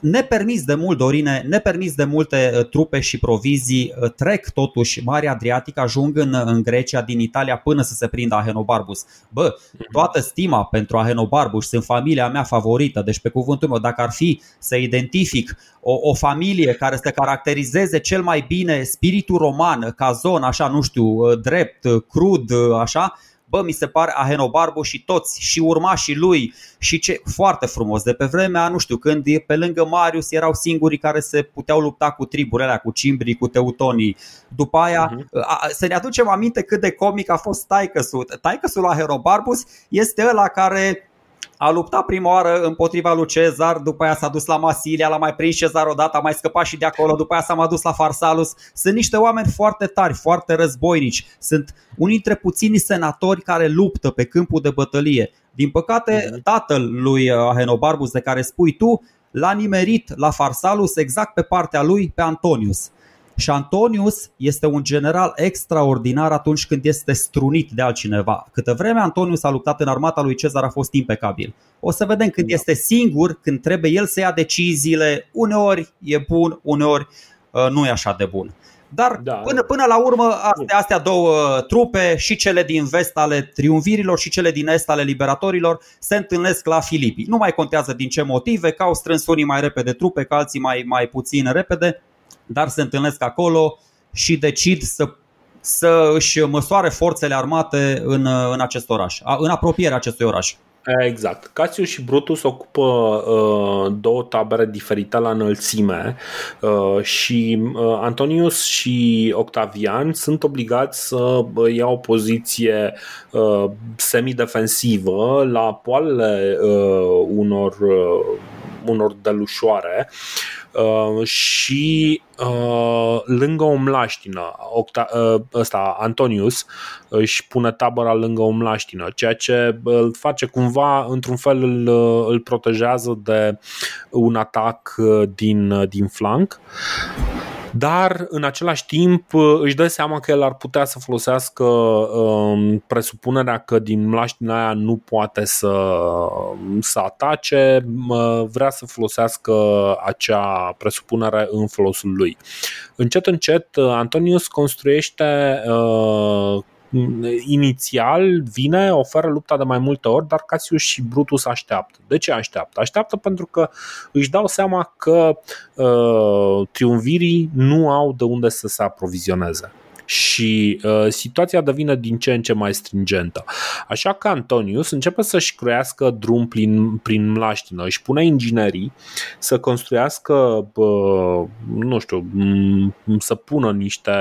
nepermis de mult, Dorine, nepermis de multe uh, trupe și provizii uh, trec totuși Marea Adriatică, ajung în, în Grecia din Italia până să se prindă Ahenobarbus. Bă, toată stima pentru Ahenobarbus, sunt familia mea favorită, deci pe cuvântul meu, dacă ar fi să identific o, o familie care să caracterizeze cel mai bine spiritul roman, ca zonă, așa, nu știu, uh, drept, uh, crud, uh, așa, bă, mi se pare Ahenobarbu și toți și urmașii lui și ce foarte frumos de pe vremea, nu știu, când e pe lângă Marius erau singurii care se puteau lupta cu triburile alea, cu cimbrii, cu teutonii. După aia, uh-huh. a, să ne aducem aminte cât de comic a fost Taicăsul. Taicăsul Ahenobarbus este ăla care a luptat prima oară împotriva lui Cezar, după aia s-a dus la Masilia, l-a mai prins Cezar odată, a mai scăpat și de acolo, după aia s-a mai dus la Farsalus. Sunt niște oameni foarte tari, foarte războinici. Sunt unii dintre puținii senatori care luptă pe câmpul de bătălie. Din păcate, tatăl lui Ahenobarbus de care spui tu l-a nimerit la Farsalus exact pe partea lui pe Antonius. Și Antonius este un general extraordinar atunci când este strunit de altcineva. Câtă vreme Antonius a luptat în armata lui Cezar a fost impecabil. O să vedem când da. este singur, când trebuie el să ia deciziile, uneori e bun, uneori uh, nu e așa de bun. Dar da. până, până la urmă, astea, astea două trupe, și cele din vest ale triumvirilor și cele din est ale liberatorilor, se întâlnesc la Filipi. Nu mai contează din ce motive, că au strâns unii mai repede trupe, că alții mai, mai puțin repede, dar se întâlnesc acolo și decid să să își măsoare forțele armate în, în acest oraș, în apropierea acestui oraș. Exact. Cassius și Brutus ocupă uh, două tabere diferite la înălțime uh, și uh, Antonius și Octavian sunt obligați să uh, iau o poziție uh, semidefensivă la poalele uh, unor, uh, unor delușoare Uh, și uh, lângă o mlaștină, Octa, uh, ăsta, Antonius își pune tabăra lângă o mlaștină, ceea ce îl face cumva, într-un fel îl, îl protejează de un atac din, din flanc dar în același timp își dă seama că el ar putea să folosească um, presupunerea că din mlaștina aia nu poate să, să atace, vrea să folosească acea presupunere în folosul lui. Încet, încet, Antonius construiește uh, inițial vine, oferă lupta de mai multe ori, dar Cassius și Brutus așteaptă. De ce așteaptă? Așteaptă pentru că își dau seama că uh, triumvirii nu au de unde să se aprovizioneze și uh, situația devine din ce în ce mai stringentă. Așa că Antonius începe să-și crească drum prin, prin mlaștină, își pune inginerii să construiască, uh, nu știu, să pună niște,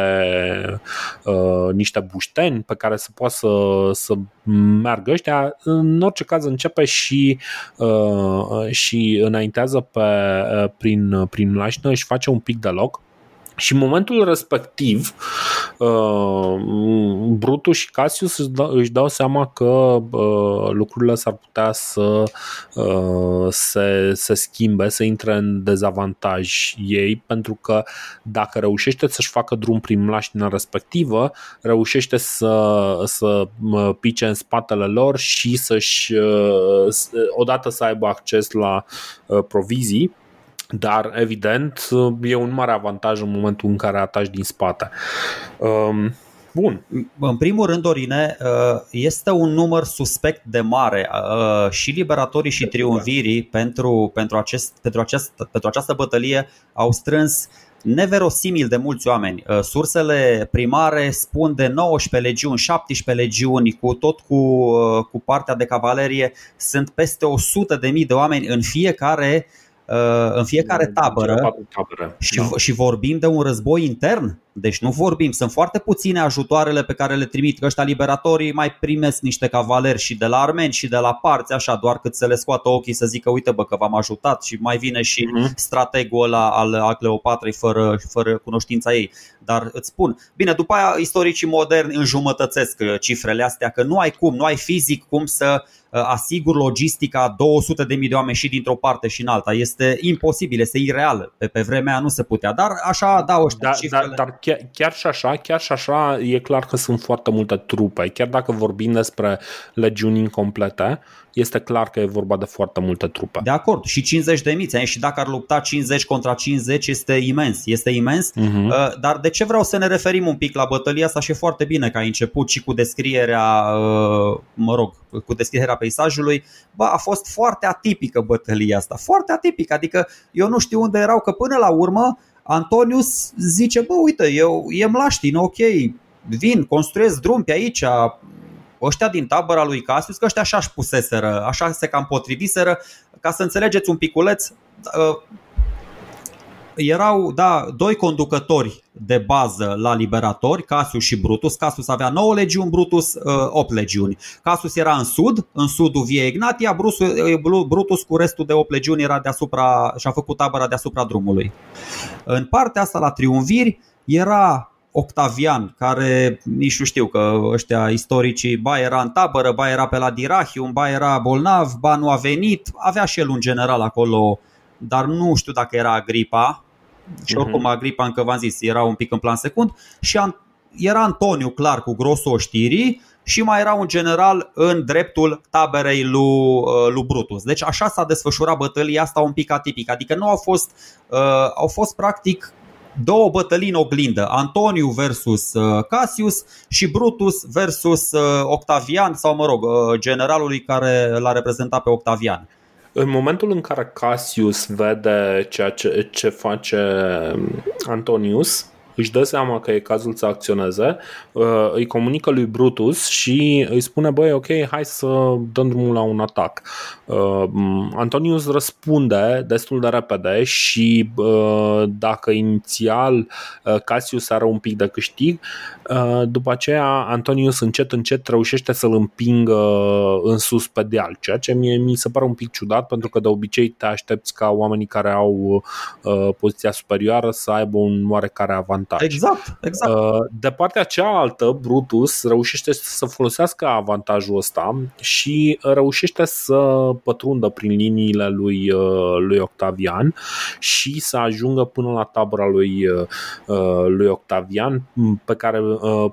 uh, niște bușteni pe care să poată să, să meargă ăștia. În orice caz începe și, uh, și înaintează pe, uh, prin, prin mlaștină, își face un pic de loc și în momentul respectiv, uh, Brutus și Cassius își dau seama că uh, lucrurile s-ar putea să uh, se, se schimbe, să intre în dezavantaj ei, pentru că dacă reușește să-și facă drum prin mlaștina respectivă, reușește să, să pice în spatele lor și să-și odată să aibă acces la provizii dar, evident, e un mare avantaj în momentul în care ataci din spate. Um, Bun. În primul rând, Dorine, uh, este un număr suspect de mare. Uh, și liberatorii și triumvirii pentru, pentru, acest, pentru, acest, pentru această bătălie au strâns neverosimil de mulți oameni. Uh, sursele primare spun de 19 legiuni, 17 legiuni, cu tot cu, cu partea de cavalerie. Sunt peste 100 de mii de oameni în fiecare uh, Uh, în fiecare tabără și, da. și vorbim de un război intern. Deci nu vorbim, sunt foarte puține ajutoarele pe care le trimit că ăștia liberatorii mai primesc niște cavaleri și de la armeni și de la parți, așa, doar cât să le scoată ochii să zică uite bă că v-am ajutat și mai vine și uh-huh. strategul ăla al, al Cleopatrei fără, fără cunoștința ei. Dar îți spun, bine, după aia istoricii moderni înjumătățesc uh, cifrele astea, că nu ai cum, nu ai fizic cum să uh, asigur logistica 200 de mii de oameni și dintr-o parte și în alta. Este imposibil, este ireal. Pe, pe vremea nu se putea, dar așa dau ăștia da, cifrele. Dar, dar chiar, chiar și așa, chiar și așa e clar că sunt foarte multe trupe. Chiar dacă vorbim despre legiuni incomplete, este clar că e vorba de foarte multe trupe. De acord, și 50 de miți, și dacă ar lupta 50 contra 50 este imens, este imens, uh-huh. dar de ce vreau să ne referim un pic la bătălia asta? Și e foarte bine că ai început și cu descrierea, uh, mă rog, cu descrierea peisajului, bă, a fost foarte atipică bătălia asta, foarte atipică, adică eu nu știu unde erau, că până la urmă Antonius zice, bă, uite, eu e mlaștin, ok, vin, construiesc drum pe aici, ăștia din tabăra lui Cassius, că ăștia așa-și puseseră, așa se cam potriviseră, ca să înțelegeți un piculeț, uh, erau da, doi conducători de bază la liberatori, Cassius și Brutus. Cassius avea 9 legiuni, Brutus 8 uh, legiuni. Cassius era în sud, în sudul Vie Ignatia, uh, Brutus cu restul de 8 legiuni era deasupra, și-a făcut tabăra deasupra drumului. În partea asta la triumviri era Octavian, care nici nu știu că ăștia istoricii, ba era în tabără, ba era pe la Dirachium, ba era bolnav, ba nu a venit, avea și el un general acolo dar nu știu dacă era Agripa. Și oricum mhm. Agripa, încă v-am zis, era un pic în plan secund. Și era Antoniu clar cu grosul oștirii și mai era un general în dreptul taberei lui, uh, lui Brutus. Deci așa s-a desfășurat bătălia asta un pic atipic. Adică nu au fost, uh, au fost practic două bătălii în oglindă, Antoniu versus uh, Cassius și Brutus versus uh, Octavian sau mă rog, generalului care l-a reprezentat pe Octavian. În momentul în care Cassius vede ceea ce, ce face Antonius, își dă seama că e cazul să acționeze, uh, îi comunică lui Brutus și îi spune, băi, ok, hai să dăm drumul la un atac. Uh, Antonius răspunde destul de repede și uh, dacă inițial Cassius are un pic de câștig, după aceea Antonius încet încet reușește să-l împingă în sus pe deal, ceea ce mie mi se pare un pic ciudat pentru că de obicei te aștepți ca oamenii care au poziția superioară să aibă un oarecare avantaj avantaj. Exact, exact. Uh, de partea cealaltă, Brutus reușește să folosească avantajul ăsta și reușește să pătrundă prin liniile lui, uh, lui Octavian și să ajungă până la tabăra lui, uh, lui Octavian pe care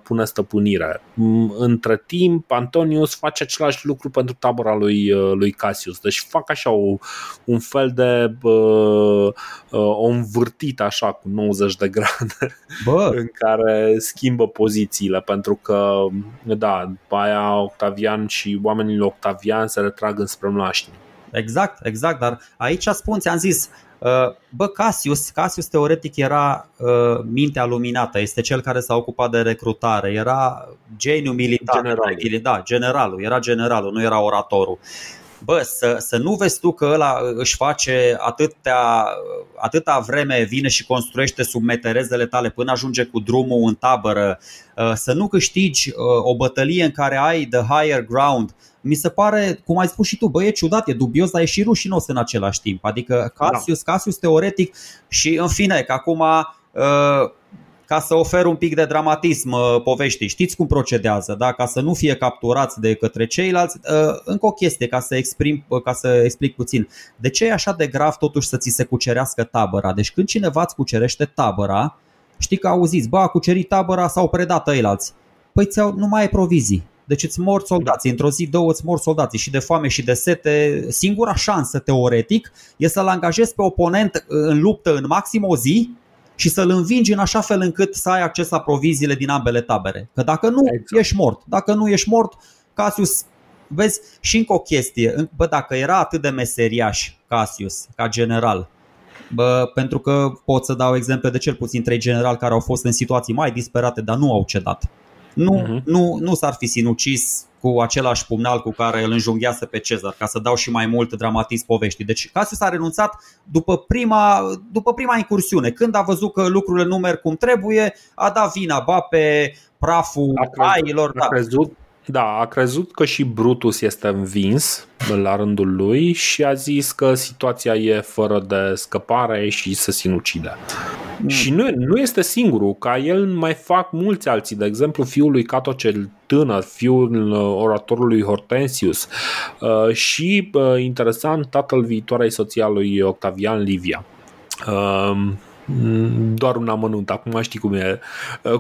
pune stăpânire. Între timp, Antonius face același lucru pentru tabăra lui, lui Cassius. Deci fac așa o, un fel de o învârtit așa cu 90 de grade Bă. în care schimbă pozițiile, pentru că, da, după aia Octavian și oamenii lui Octavian se retrag înspre mlaștini. Exact, exact, dar aici spun, ți-am zis, uh, Bă, Cassius, Cassius teoretic era uh, mintea luminată, este cel care s-a ocupat de recrutare, era geniu militar, generalul. da, generalul, era generalul, nu era oratorul bă, să, să nu vezi tu că ăla își face atâtea, atâta vreme, vine și construiește sub meterezele tale până ajunge cu drumul în tabără, uh, să nu câștigi uh, o bătălie în care ai the higher ground, mi se pare, cum ai spus și tu, bă, e ciudat, e dubios, dar e și rușinos în același timp. Adică Cassius, da. Cassius teoretic și în fine, că acum uh, ca să ofer un pic de dramatism uh, poveștii. Știți cum procedează, da? ca să nu fie capturați de către ceilalți. Uh, încă o chestie, ca să, exprim, uh, ca să explic puțin. De ce e așa de grav totuși să ți se cucerească tabăra? Deci când cineva îți cucerește tabăra, știi că auziți, bă, a cucerit tabăra sau predat ăilalți. Păi ți nu mai ai provizii. Deci îți mor soldații, într-o zi, două îți mor soldații și de foame și de sete. Singura șansă, teoretic, e să-l angajezi pe oponent în luptă în maxim o zi și să-l învingi în așa fel încât să ai acces la proviziile din ambele tabere. Că dacă nu, exact. ești mort. Dacă nu ești mort, Cassius, vezi, și încă o chestie, bă, dacă era atât de meseriaș Cassius, ca general, Bă, pentru că pot să dau exemple de cel puțin trei generali care au fost în situații mai disperate, dar nu au cedat. Nu, uh-huh. nu, nu s-ar fi sinucis cu același pumnal cu care îl înjunghease pe Cezar, ca să dau și mai mult dramatism poveștii. Deci Cassius a renunțat după prima, după prima incursiune. Când a văzut că lucrurile nu merg cum trebuie, a dat vina ba pe praful a crezut, ailor. A da. crezut, da, a crezut că și Brutus este învins la rândul lui și a zis că situația e fără de scăpare și să sinucide. Mm. Și nu, nu este singurul, ca el mai fac mulți alții, de exemplu fiul lui Cato cel tânăr, fiul uh, oratorului Hortensius uh, și, uh, interesant, tatăl viitoarei soția lui Octavian Livia. Um, doar un amănunt, acum știi cum e.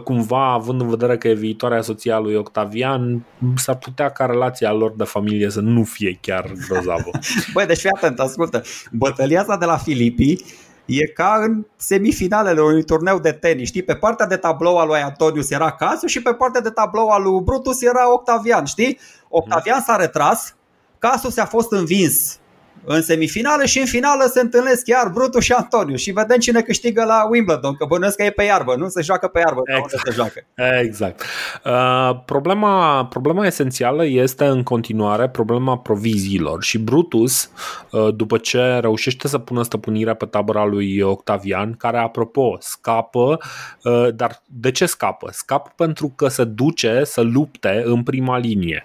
Cumva, având în vedere că e viitoarea soția lui Octavian, s-ar putea ca relația lor de familie să nu fie chiar grozavă. Băi, deci fii atent, ascultă. Bătălia asta de la Filipii E ca în semifinalele unui turneu de tenis. Știi, pe partea de tablou al lui Antonius era Casiu și pe partea de tablou al lui Brutus era Octavian. Știi? Octavian s-a retras, Casus a fost învins în semifinală și în finală se întâlnesc chiar Brutus și Antoniu și vedem cine câștigă la Wimbledon, că bănuiesc că e pe iarbă, nu se joacă pe iarbă, exact. se joacă. Exact. Uh, problema, problema esențială este în continuare problema proviziilor și Brutus, uh, după ce reușește să pună stăpânirea pe tabăra lui Octavian, care apropo scapă, uh, dar de ce scapă? Scapă pentru că se duce să lupte în prima linie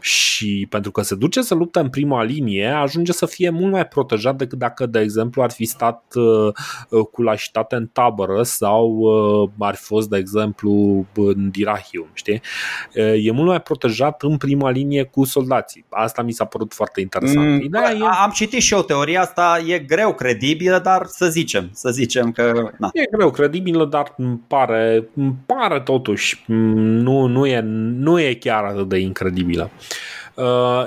și pentru că se duce să lupte în prima linie ajunge să să fie mult mai protejat decât dacă, de exemplu, ar fi stat uh, uh cu lașitate în tabără sau uh, ar fi fost, de exemplu, în Dirahium, știi? Uh, e mult mai protejat în prima linie cu soldații. Asta mi s-a părut foarte interesant. Mm, da, e... Am citit și eu teoria asta, e greu credibilă, dar să zicem, să zicem că... Na. E greu credibilă, dar îmi pare, îmi pare totuși, nu, nu, e, nu e chiar atât de incredibilă. Uh,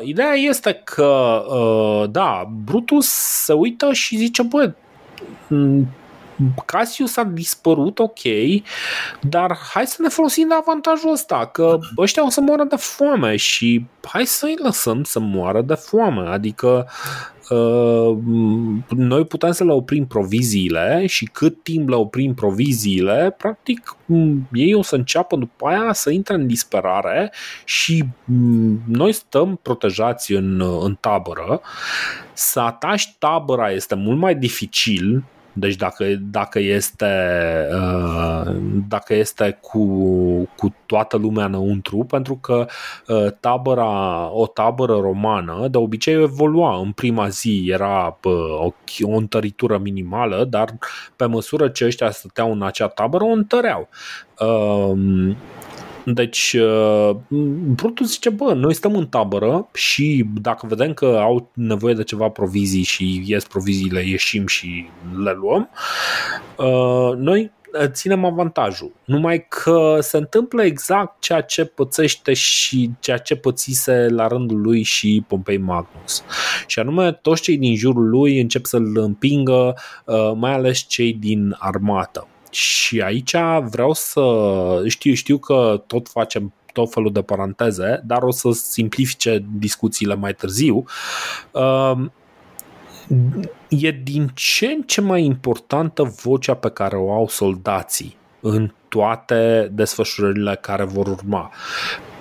ideea este că, uh, da, Brutus se uită și zice, bă, Cassius a dispărut, ok, dar hai să ne folosim de avantajul ăsta, că ăștia o să moară de foame și hai să-i lăsăm să moară de foame, adică uh, noi putem să le oprim proviziile și cât timp le oprim proviziile, practic ei o să înceapă după aia să intre în disperare și noi stăm protejați în, în tabără. Să atași tabăra este mult mai dificil deci dacă, dacă este, uh, dacă este cu, cu toată lumea înăuntru, pentru că uh, tabăra, o tabără romană de obicei evolua. În prima zi era o, o întăritură minimală, dar pe măsură ce ăștia stăteau în acea tabără, o întăreau. Uh, deci, uh, Brutus zice, bă, noi stăm în tabără și dacă vedem că au nevoie de ceva provizii și ies proviziile, ieșim și le luăm, uh, noi uh, ținem avantajul. Numai că se întâmplă exact ceea ce pățește și ceea ce pățise la rândul lui și Pompei Magnus. Și anume, toți cei din jurul lui încep să-l împingă, mai ales cei din armată. Și aici vreau să știu, știu că tot facem tot felul de paranteze, dar o să simplifice discuțiile mai târziu. Um, e din ce în ce mai importantă vocea pe care o au soldații în toate desfășurările care vor urma.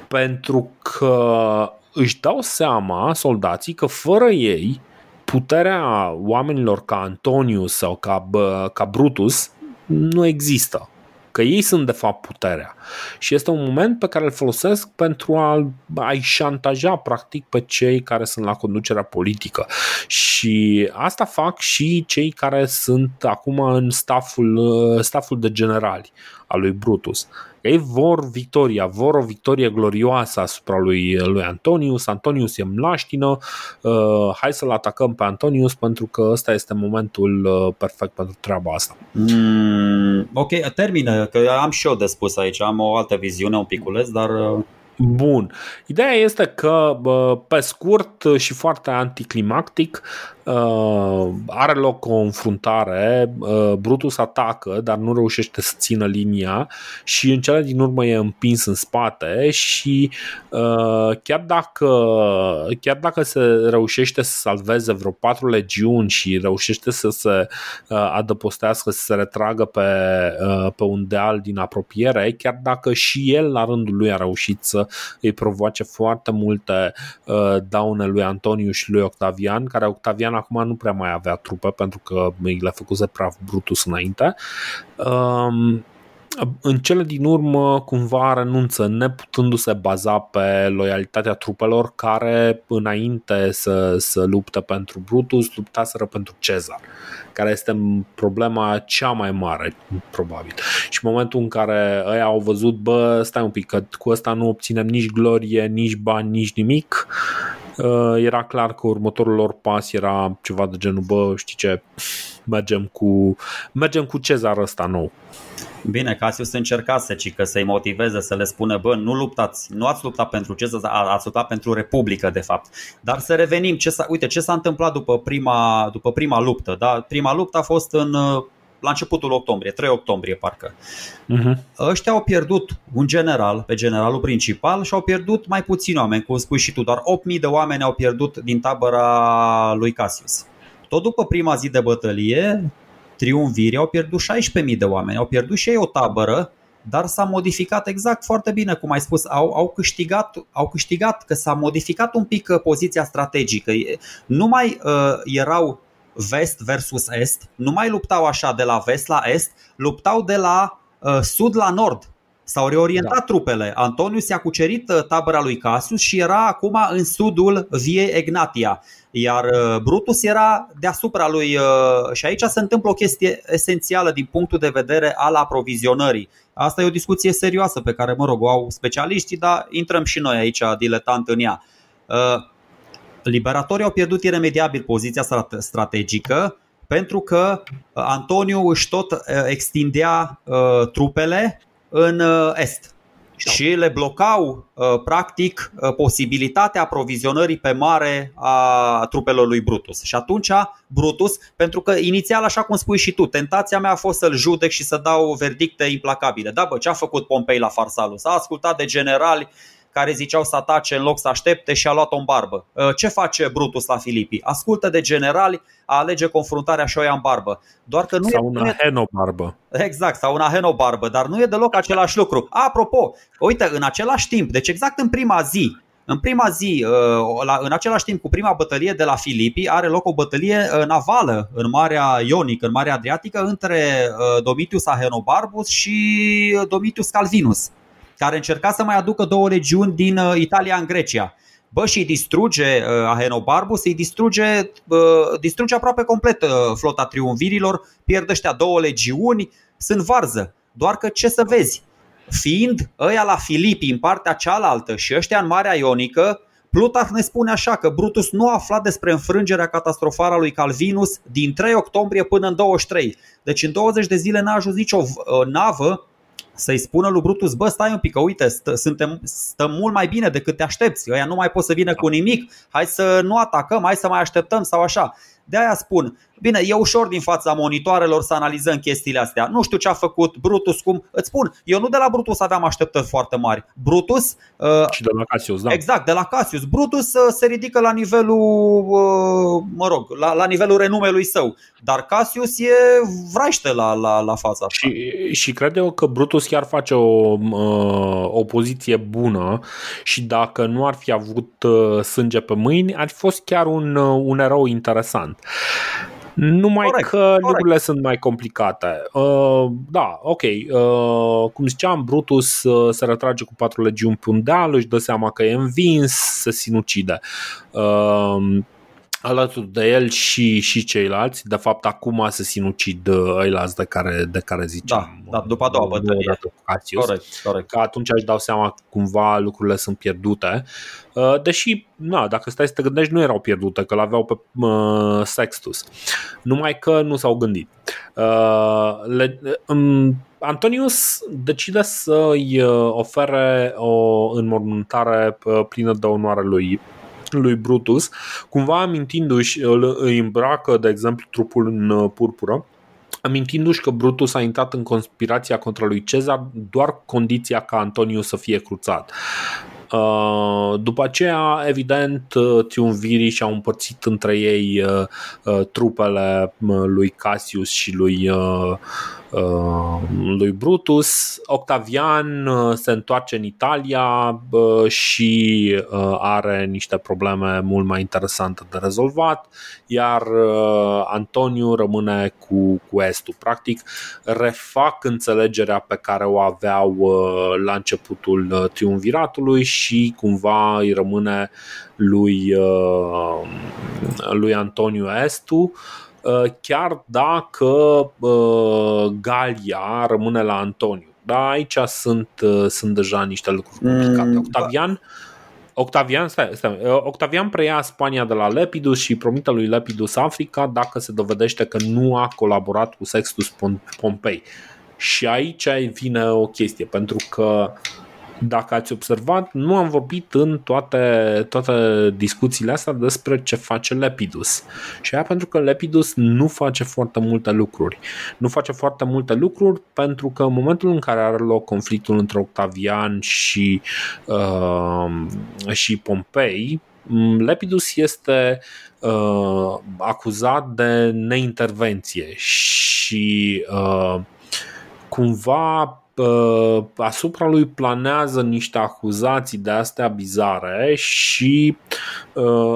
Pentru că își dau seama soldații că fără ei puterea oamenilor ca Antonius sau ca, ca Brutus nu există. Că ei sunt de fapt puterea. Și este un moment pe care îl folosesc pentru a, a-i șantaja practic pe cei care sunt la conducerea politică. Și asta fac și cei care sunt acum în staful, staful de generali al lui Brutus. Ei vor victoria, vor o victorie glorioasă asupra lui, lui Antonius. Antonius e mlaștină, uh, hai să-l atacăm pe Antonius pentru că ăsta este momentul uh, perfect pentru treaba asta. Mm, ok, termină, că am și eu de spus aici, am o altă viziune un piculeț, dar uh... Bun. Ideea este că, pe scurt și foarte anticlimactic, uh, are loc o înfruntare, uh, Brutus atacă, dar nu reușește să țină linia și în cele din urmă e împins în spate și uh, chiar dacă, chiar dacă se reușește să salveze vreo patru legiuni și reușește să se uh, adăpostească, să se retragă pe, uh, pe un deal din apropiere, chiar dacă și el la rândul lui a reușit să îi provoace foarte multe uh, daune lui Antoniu și lui Octavian, care Octavian Octavian acum nu prea mai avea trupe pentru că le-a făcut praf Brutus înainte. Um, în cele din urmă cumva renunță neputându-se baza pe loialitatea trupelor care înainte să, să lupte pentru Brutus luptaseră pentru Cezar care este problema cea mai mare probabil și în momentul în care ei au văzut bă stai un pic că cu asta nu obținem nici glorie, nici bani, nici nimic Uh, era clar că următorul lor pas era ceva de genul, bă, știi ce, mergem cu, mergem cu Cezar ăsta nou. Bine, Casius încercase ci că să-i motiveze, să le spună, bă, nu luptați, nu ați luptat pentru Cezar, ați luptat pentru Republică, de fapt. Dar să revenim, ce s-a, uite, ce s-a întâmplat după prima, după prima luptă, da? Prima luptă a fost în uh, la începutul octombrie, 3 octombrie parcă. Uh-huh. Ăștia au pierdut un general pe generalul principal și au pierdut mai puțini oameni, cum spui și tu, doar 8.000 de oameni au pierdut din tabăra lui Cassius. Tot după prima zi de bătălie, triumvirii au pierdut 16.000 de oameni, au pierdut și ei o tabără, dar s-a modificat exact foarte bine, cum ai spus, au, au, câștigat, au câștigat că s-a modificat un pic uh, poziția strategică. Nu mai uh, erau vest versus est, nu mai luptau așa de la vest la est, luptau de la uh, sud la nord. S-au reorientat da. trupele. Antonius i-a cucerit uh, tabăra lui Cassius și era acum în sudul viei Egnatia. Iar uh, Brutus era deasupra lui uh, și aici se întâmplă o chestie esențială din punctul de vedere al aprovizionării. Asta e o discuție serioasă pe care, mă rog, o au specialiștii, dar intrăm și noi aici diletant în ea. Liberatorii au pierdut iremediabil poziția strategică pentru că Antoniu își tot extindea trupele în uh, est și le blocau uh, practic uh, posibilitatea aprovizionării pe mare a trupelor lui Brutus. Și atunci Brutus, pentru că inițial, așa cum spui și tu, tentația mea a fost să-l judec și să dau verdicte implacabile. Da, bă, ce a făcut Pompei la Farsalus? A ascultat de generali care ziceau să atace în loc să aștepte și a luat-o în barbă. Uh, ce face Brutus la Filipii? Ascultă de generali, alege confruntarea și o ia în barbă. Doar că nu sau e, una henobarbă. Exact, sau una henobarbă, dar nu e deloc același lucru. Apropo, uite, în același timp, deci exact în prima zi, în prima zi, uh, în același timp cu prima bătălie de la Filipii, are loc o bătălie uh, navală în Marea Ionică, în Marea Adriatică, între Domitius Ahenobarbus și Domitius Calvinus care încerca să mai aducă două legiuni din uh, Italia în Grecia. Bă, și îi distruge uh, Ahenobarbus, îi distruge, uh, distruge aproape complet uh, flota triumvirilor, pierd ăștia două legiuni, sunt varză. Doar că ce să vezi, fiind ăia la Filipi în partea cealaltă și ăștia în Marea Ionică, Plutarh ne spune așa că Brutus nu a aflat despre înfrângerea catastrofală a lui Calvinus din 3 octombrie până în 23. Deci în 20 de zile n-a ajuns nicio uh, navă să-i spună lui Brutus, bă, stai un pic, că uite, stă, suntem, stăm mult mai bine decât te aștepți, ăia nu mai pot să vină cu nimic, hai să nu atacăm, hai să mai așteptăm sau așa. De aia spun, bine, e ușor din fața monitoarelor să analizăm chestiile astea. Nu știu ce a făcut Brutus, cum. Îți spun, eu nu de la Brutus aveam așteptări foarte mari. Brutus. Uh, și de la Cassius, da. Exact, de la Cassius. Brutus uh, se ridică la nivelul, uh, mă rog, la, la nivelul renumelui său. Dar Cassius e vraiște la, la, la fața asta. Și, și cred eu că Brutus chiar face o, uh, o poziție bună și dacă nu ar fi avut uh, sânge pe mâini, ar fi fost chiar un, uh, un erou interesant. Numai corect, că corect. lucrurile sunt mai complicate. Uh, da, ok. Uh, cum ziceam, Brutus uh, se retrage cu patru legiuni pe un deal, își dă seama că e învins, se sinucide. Uh, alături de el și, și ceilalți. De fapt, acum se sinucid uh, ăilalți de care, de care ziceam. Da, da după a doua bătălie. Corect, corect. Că atunci își dau seama cumva lucrurile sunt pierdute. Uh, deși, na, dacă stai să te gândești, nu erau pierdute, că l-aveau pe uh, Sextus. Numai că nu s-au gândit. Uh, le, um, Antonius decide să-i uh, ofere o înmormântare plină de onoare lui lui Brutus, cumva amintindu-și, îi îmbracă, de exemplu, trupul în uh, purpură, amintindu-și că Brutus a intrat în conspirația contra lui Cezar doar condiția ca Antoniu să fie cruțat. Uh, după aceea, evident, uh, triumvirii și-au împărțit între ei trupele lui Cassius și lui Uh, lui Brutus. Octavian uh, se întoarce în Italia uh, și are niște probleme mult mai interesante de rezolvat, iar Antoniu rămâne cu, cu Estul. Practic, refac înțelegerea pe care o aveau la începutul triumviratului și cumva îi rămâne lui, lui Antoniu Estu Uh, chiar dacă uh, Galia rămâne la Antoniu. Da, aici sunt, uh, sunt deja niște lucruri complicate. Mm, Octavian Octavian, stai, stai, Octavian preia Spania de la Lepidus și promite lui Lepidus Africa dacă se dovedește că nu a colaborat cu Sextus Pompei. Și aici vine o chestie, pentru că dacă ați observat, nu am vorbit în toate, toate discuțiile astea despre ce face Lepidus. Și aia pentru că Lepidus nu face foarte multe lucruri. Nu face foarte multe lucruri pentru că în momentul în care are loc conflictul între Octavian și, uh, și Pompei, Lepidus este uh, acuzat de neintervenție și uh, cumva asupra lui planează niște acuzații de astea bizare și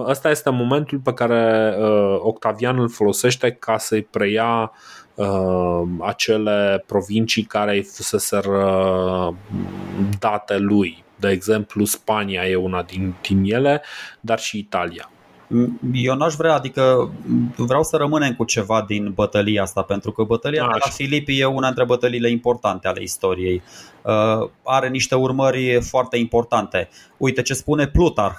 ăsta este momentul pe care Octavian îl folosește ca să-i preia uh, acele provincii care fusese date lui. De exemplu, Spania e una din, din ele, dar și Italia. Eu n-aș vrea, adică vreau să rămânem cu ceva din bătălia asta, pentru că bătălia Așa. de la Filipi e una dintre bătăliile importante ale istoriei. Uh, are niște urmări foarte importante. Uite ce spune Plutarh.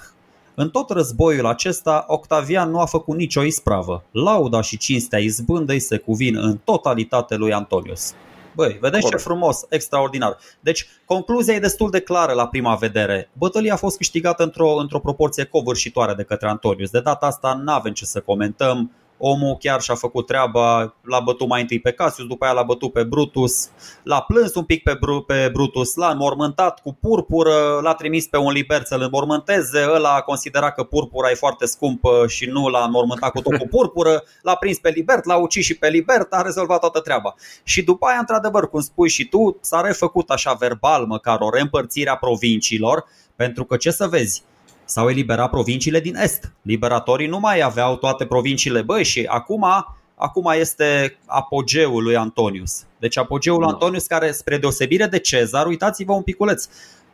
În tot războiul acesta, Octavian nu a făcut nicio ispravă. Lauda și cinstea izbândei se cuvin în totalitate lui Antonius. Băi, vedeți Corect. ce frumos, extraordinar. Deci, concluzia e destul de clară la prima vedere. Bătălia a fost câștigată într-o, într-o proporție covârșitoare de către Antonius. De data asta nu avem ce să comentăm omul chiar și-a făcut treaba, l-a bătut mai întâi pe Cassius, după aia l-a bătut pe Brutus, l-a plâns un pic pe, Bru- pe Brutus, l-a înmormântat cu purpură, l-a trimis pe un liber să-l înmormânteze, ăla a considerat că purpura e foarte scumpă și nu l-a înmormântat cu tot cu purpură, l-a prins pe Libert, l-a ucis și pe Libert, a rezolvat toată treaba. Și după aia, într-adevăr, cum spui și tu, s-a refăcut așa verbal măcar o reîmpărțire a provinciilor, pentru că ce să vezi, s-au eliberat provinciile din est. Liberatorii nu mai aveau toate provinciile, băi, și acum, acum este apogeul lui Antonius. Deci apogeul lui da. Antonius care, spre deosebire de Cezar, uitați-vă un piculeț,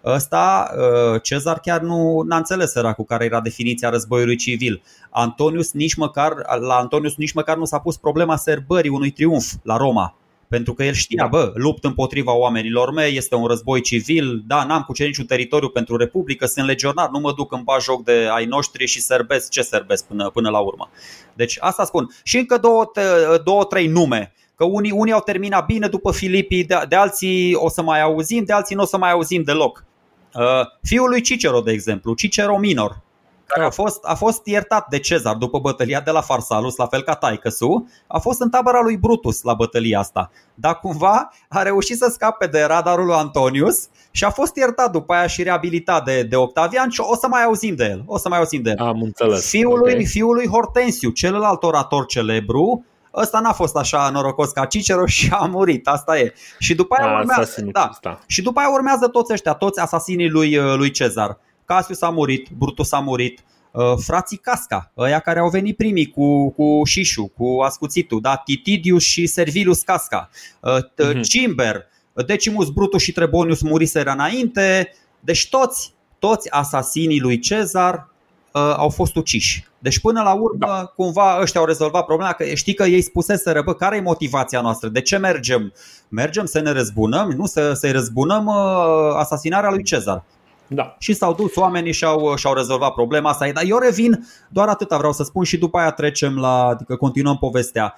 Ăsta, uh, Cezar chiar nu a înțeles cu care era definiția războiului civil. Antonius nici măcar, la Antonius nici măcar nu s-a pus problema serbării unui triumf la Roma. Pentru că el știa, da. bă, lupt împotriva oamenilor mei, este un război civil, da, n-am cucerit niciun teritoriu pentru Republică, sunt legionar, nu mă duc în joc de ai noștri și serbesc ce serbesc până, până la urmă. Deci asta spun. Și încă două, două trei nume că unii, unii au terminat bine după Filipii, de, de alții o să mai auzim, de alții nu o să mai auzim deloc. Uh, fiul lui Cicero, de exemplu, Cicero Minor, care a fost, a fost iertat de Cezar după bătălia de la Farsalus, la fel ca taicăsu, a fost în tabăra lui Brutus la bătălia asta. Dar cumva a reușit să scape de radarul lui Antonius și a fost iertat după aia și reabilitat de, de Octavian și o să mai auzim de el. O să mai auzim de el. Am înțeles. Fiul, okay. lui, fiul lui Hortensiu, celălalt orator celebru, ăsta n-a fost așa norocos ca Cicero și a murit, asta e. Și după aia, a, urmează, da, și după aia urmează toți ăștia, toți asasinii lui, lui Cezar. Cassius a murit, Brutus a murit, uh, frații Casca, ăia care au venit primii cu, cu Șișu, cu Ascuțitul, da? Titidius și Servilius Casca, uh-huh. Cimber, Decimus Brutus și Trebonius muriseră înainte, deci toți, toți asasinii lui Cezar uh, au fost uciși. Deci până la urmă, da. cumva ăștia au rezolvat problema, că știi că ei spuseseră, bă, care e motivația noastră? De ce mergem? Mergem să ne răzbunăm, nu să, să-i răzbunăm uh, asasinarea lui Cezar. Da. Și s-au dus oamenii și au, și-au rezolvat problema asta. Dar eu revin, doar atâta vreau să spun și după aia trecem la, adică continuăm povestea.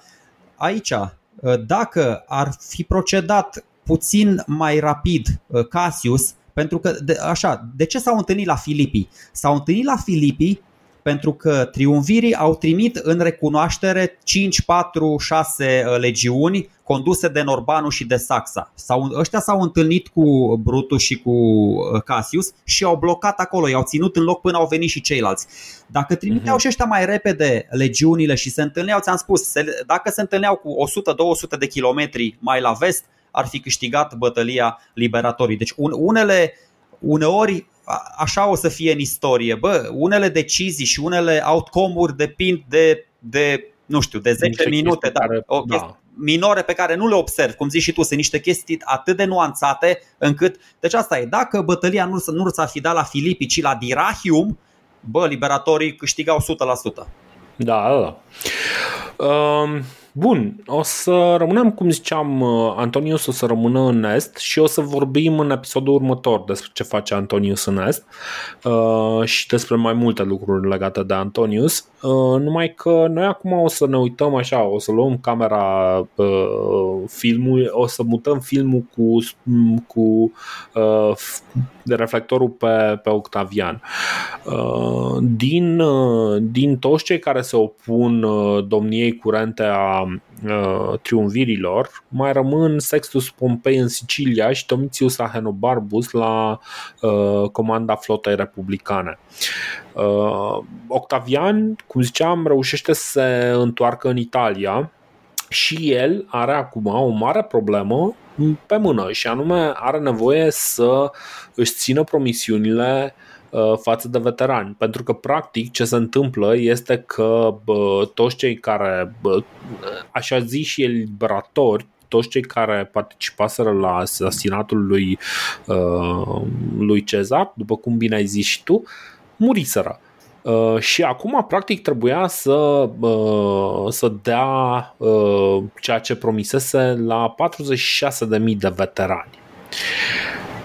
Aici, dacă ar fi procedat puțin mai rapid uh, Cassius, pentru că, de, așa, de ce s-au întâlnit la Filipii? S-au întâlnit la Filipii pentru că triumvirii au trimit în recunoaștere 5, 4, 6 legiuni conduse de Norbanu și de Saxa. Sau, ăștia s-au întâlnit cu Brutus și cu uh, Cassius și au blocat acolo, i-au ținut în loc până au venit și ceilalți. Dacă trimiteau uh-huh. și ăștia mai repede legiunile și se întâlneau, ți-am spus, se, dacă se întâlneau cu 100-200 de kilometri mai la vest, ar fi câștigat bătălia liberatorii. Deci un, unele, uneori așa o să fie în istorie. Bă, unele decizii și unele outcome-uri depind de, de nu știu, de 10 minute, dar o da. minore pe care nu le observ, cum zici și tu, sunt niște chestii atât de nuanțate încât, deci asta e, dacă bătălia nu, nu s-ar fi dat la Filipi, ci la Dirahium, bă, liberatorii câștigau 100%. Da, da, da. Um, Bun, o să rămânem, cum ziceam, uh, Antonius o să rămână în Est și o să vorbim în episodul următor despre ce face Antonius în Est uh, și despre mai multe lucruri legate de Antonius. Uh, numai că noi acum o să ne uităm așa, o să luăm camera uh, filmul, o să mutăm filmul cu, cu uh, de reflectorul pe, pe Octavian. Uh, din, uh, din toți cei care se opun uh, domniei curente a triumvirilor, mai rămân Sextus Pompei în Sicilia și Domitius Ahenobarbus la comanda flotei republicane. Octavian, cum ziceam, reușește să se întoarcă în Italia și el are acum o mare problemă pe mână și anume are nevoie să își țină promisiunile uh, față de veterani. Pentru că, practic, ce se întâmplă este că bă, toți cei care, bă, așa zi și eliberatori, toți cei care participaseră la asasinatul lui, uh, lui Cezar, după cum bine ai zis și tu, muriseră. Uh, și acum, practic, trebuia să, uh, să dea uh, ceea ce promisese la 46.000 de veterani.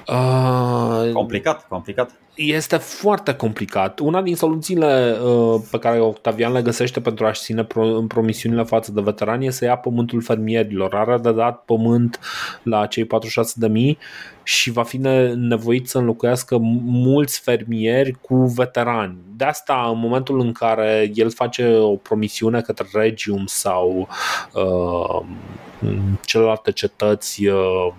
Uh, complicat, complicat. Este foarte complicat. Una din soluțiile uh, pe care Octavian le găsește pentru a-și ține pro- promisiunile față de veterani este să ia pământul fermierilor. Are de dat pământ la cei 46.000 și va fi nevoit să înlocuiască mulți fermieri cu veterani. De asta, în momentul în care el face o promisiune către Regium sau uh, celelalte cetăți uh,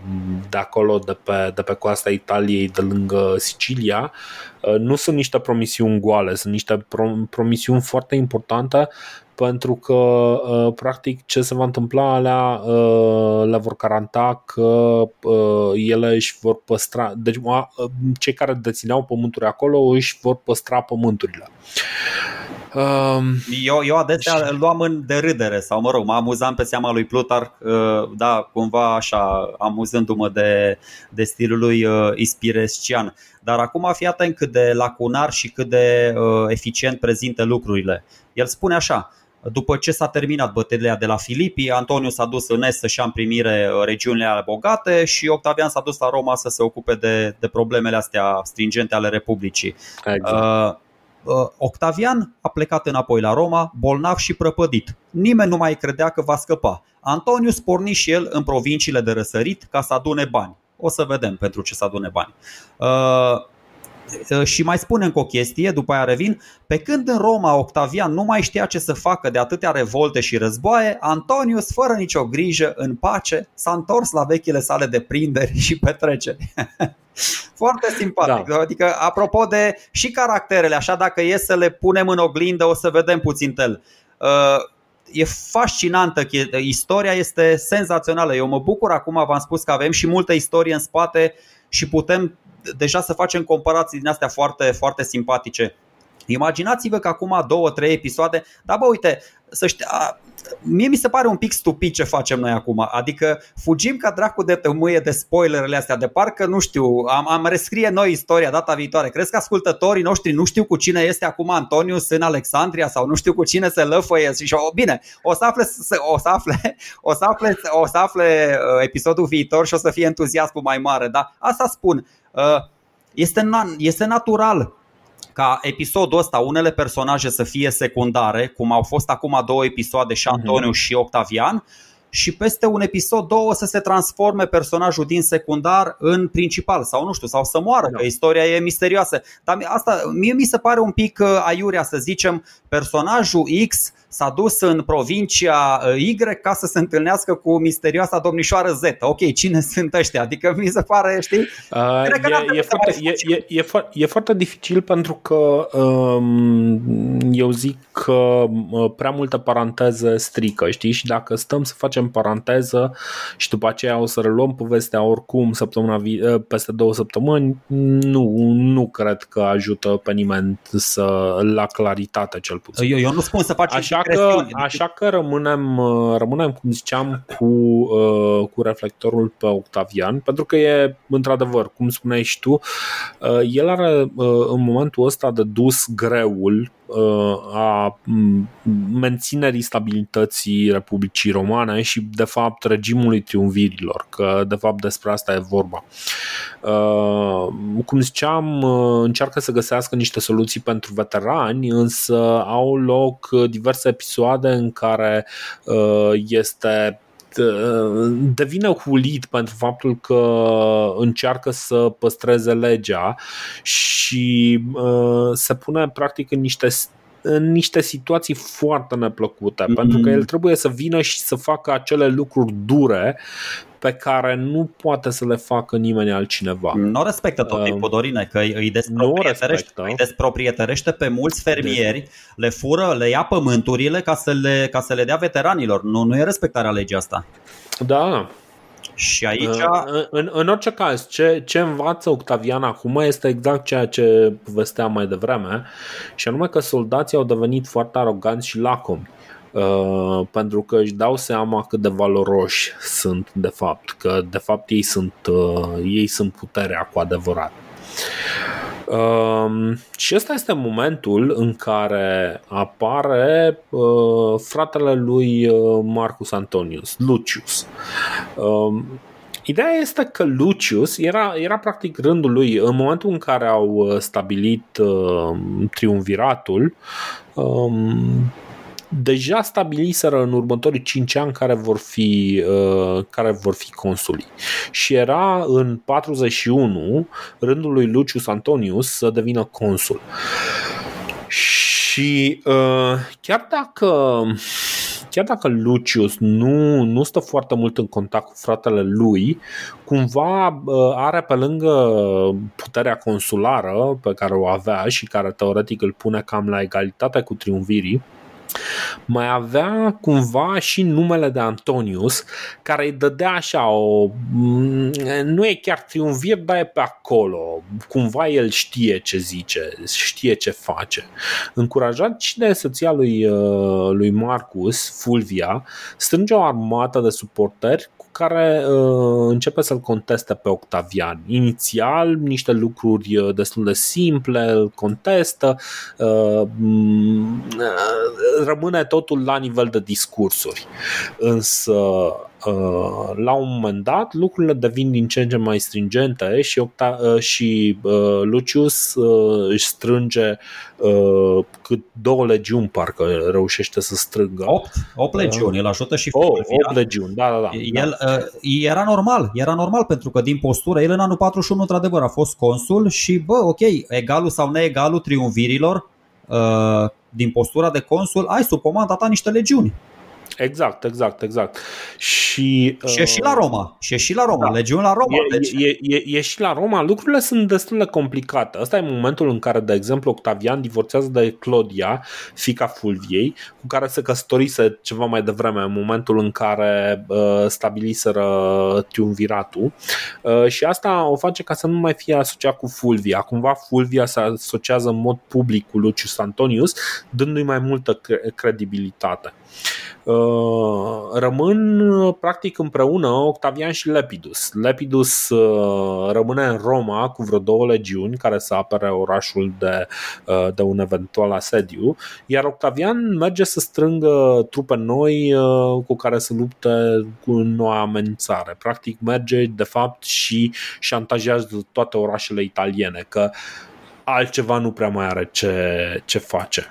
de acolo, de pe, de pe coasta Italiei, de lângă Sicilia, uh, nu sunt niște promisiuni goale, sunt niște promisiuni foarte importante pentru că uh, practic ce se va întâmpla alea le vor garanta că ele își vor păstra deci cei care dețineau pământuri acolo își vor păstra pământurile Um, eu, eu adesea și... luam în derâdere sau mă rog, mă amuzam pe seama lui Plutarh, uh, da, cumva așa, amuzându-mă de, de stilul lui uh, ispirescian. Dar acum fii atent cât de lacunar și cât de uh, eficient prezintă lucrurile. El spune așa, după ce s-a terminat bătălia de la Filipii, Antoniu s-a dus în est să-și ia în primire uh, regiunile bogate și Octavian s-a dus la Roma să se ocupe de, de problemele astea stringente ale Republicii. Exact. Uh, Uh, Octavian a plecat înapoi la Roma, bolnav și prăpădit. Nimeni nu mai credea că va scăpa. Antonius porni și el în provinciile de răsărit ca să adune bani. O să vedem pentru ce să adune bani. Uh, uh, și mai spune încă o chestie, după aia revin, pe când în Roma Octavian nu mai știa ce să facă de atâtea revolte și războaie, Antonius, fără nicio grijă, în pace, s-a întors la vechile sale de prinderi și petreceri. Foarte simpatic. Da. Adică, apropo de și caracterele, așa dacă e să le punem în oglindă, o să vedem puțin el. Uh, e fascinantă, istoria este senzațională. Eu mă bucur acum, v-am spus că avem și multă istorie în spate și putem deja să facem comparații din astea foarte, foarte simpatice. Imaginați-vă că acum două, trei episoade, dar bă, uite, să știa, mie mi se pare un pic stupid ce facem noi acum. Adică fugim ca dracu de tămâie de spoilerele astea, de parcă, nu știu, am, am rescrie noi istoria data viitoare. Crezi că ascultătorii noștri nu știu cu cine este acum Antonius în Alexandria sau nu știu cu cine se lăfăie și o, bine, o să afle, o să afle, o să afle, o să afle uh, episodul viitor și o să fie entuziasmul mai mare, dar asta spun, uh, este, este natural ca episodul ăsta unele personaje să fie secundare, cum au fost acum două episoade și mhm. Antoniu uh-huh. și Octavian, și peste un episod, două să se transforme personajul din secundar în principal sau nu știu, sau să moară, da. că istoria e misterioasă. Dar asta mie mi se pare un pic uh, aiurea să zicem personajul X s-a dus în provincia uh, Y ca să se întâlnească cu misterioasa domnișoară Z. Ok, cine sunt ăștia? Adică mi se pare, știi? Uh, e, e, foarte, e, e, e, fo- e foarte dificil pentru că um, eu zic că uh, prea multă paranteză strică, știi? Și dacă stăm să facem paranteză și după aceea o să reluăm povestea oricum săptămâna vi- uh, peste două săptămâni, nu, nu cred că ajută pe nimeni să la claritate cel puțin. Eu, eu nu spun să facem Așa că, așa că rămânem, uh, rămânem, cum ziceam, cu, uh, cu reflectorul pe Octavian, pentru că e, într-adevăr, cum spuneai și tu, uh, el are în momentul ăsta de dus greul a menținerii stabilității Republicii Romane și, de fapt, regimului triumvirilor, că, de fapt, despre asta e vorba. Cum ziceam, încearcă să găsească niște soluții pentru veterani, însă au loc diverse episoade în care este devine hulit pentru faptul că încearcă să păstreze legea și uh, se pune practic în niște în niște situații foarte neplăcute, mm-hmm. pentru că el trebuie să vină și să facă acele lucruri dure pe care nu poate să le facă nimeni altcineva. Nu respectă tot timpul, uh, Dorine, că îi desproprietărește, îi desproprietărește pe mulți fermieri, de... le fură, le ia pământurile ca să le, ca să le dea veteranilor. Nu, nu e respectarea legii asta. Da, Și aici... În, în, în orice caz, ce, ce învață Octavian acum este exact ceea ce povesteam mai devreme, și anume că soldații au devenit foarte aroganți și lacomi. Uh, pentru că își dau seama cât de valoroși sunt de fapt, că de fapt ei sunt, uh, ei sunt puterea cu adevărat. Uh, și ăsta este momentul în care apare uh, fratele lui uh, Marcus Antonius, Lucius. Uh, Ideea este că Lucius era, era practic rândul lui în momentul în care au uh, stabilit uh, triumviratul. Um, deja stabiliseră în următorii 5 ani care vor fi, uh, care vor fi consuli. Și era în 41 rândul lui Lucius Antonius să devină consul. Și uh, chiar dacă chiar dacă Lucius nu, nu stă foarte mult în contact cu fratele lui, cumva uh, are pe lângă puterea consulară pe care o avea și care teoretic îl pune cam la egalitate cu triumvirii, mai avea cumva și numele de Antonius, care îi dădea așa o... Mm, nu e chiar triumvir, dar e pe acolo. Cumva el știe ce zice, știe ce face. Încurajat și de soția lui, uh, lui Marcus, Fulvia, strânge o armată de suporteri care uh, începe să-l conteste pe Octavian. Inițial, niște lucruri uh, destul de simple, îl contestă, uh, mm, uh, rămâne totul la nivel de discursuri. Însă, uh, la un moment dat, lucrurile devin din ce în ce mai stringente și, Octa- uh, și uh, Lucius uh, își strânge uh, cât două legiuni, parcă reușește să strângă. 8, 8 legiuni, el ajută și oh, 8 legiuni, da, da, da. El, uh, era normal, era normal pentru că din postură, el în anul 41 într-adevăr a fost consul și bă, ok, egalul sau neegalul triumvirilor uh, din postura de consul, ai sub comanda ta niște legiuni. Exact, exact, exact. Și, și e și la Roma. Și e și la Roma. Da. Legiuni la Roma. E, deci. e, e, e și la Roma. Lucrurile sunt destul de complicate. Ăsta e momentul în care, de exemplu, Octavian divorțează de Claudia, fica Fulviei, cu care se căsătorise ceva mai devreme, în momentul în care uh, stabiliseră triumviratul. Uh, și asta o face ca să nu mai fie asociat cu Fulvia. Cumva Fulvia se asociază în mod public cu Lucius Antonius, dându-i mai multă credibilitate. Uh, rămân practic împreună Octavian și Lepidus. Lepidus uh, rămâne în Roma cu vreo două legiuni care să apere orașul de, uh, de un eventual asediu, iar Octavian merge să strângă trupe noi cu care să lupte cu noua amenințare. Practic merge de fapt și șantajează toate orașele italiene că altceva nu prea mai are ce, ce face.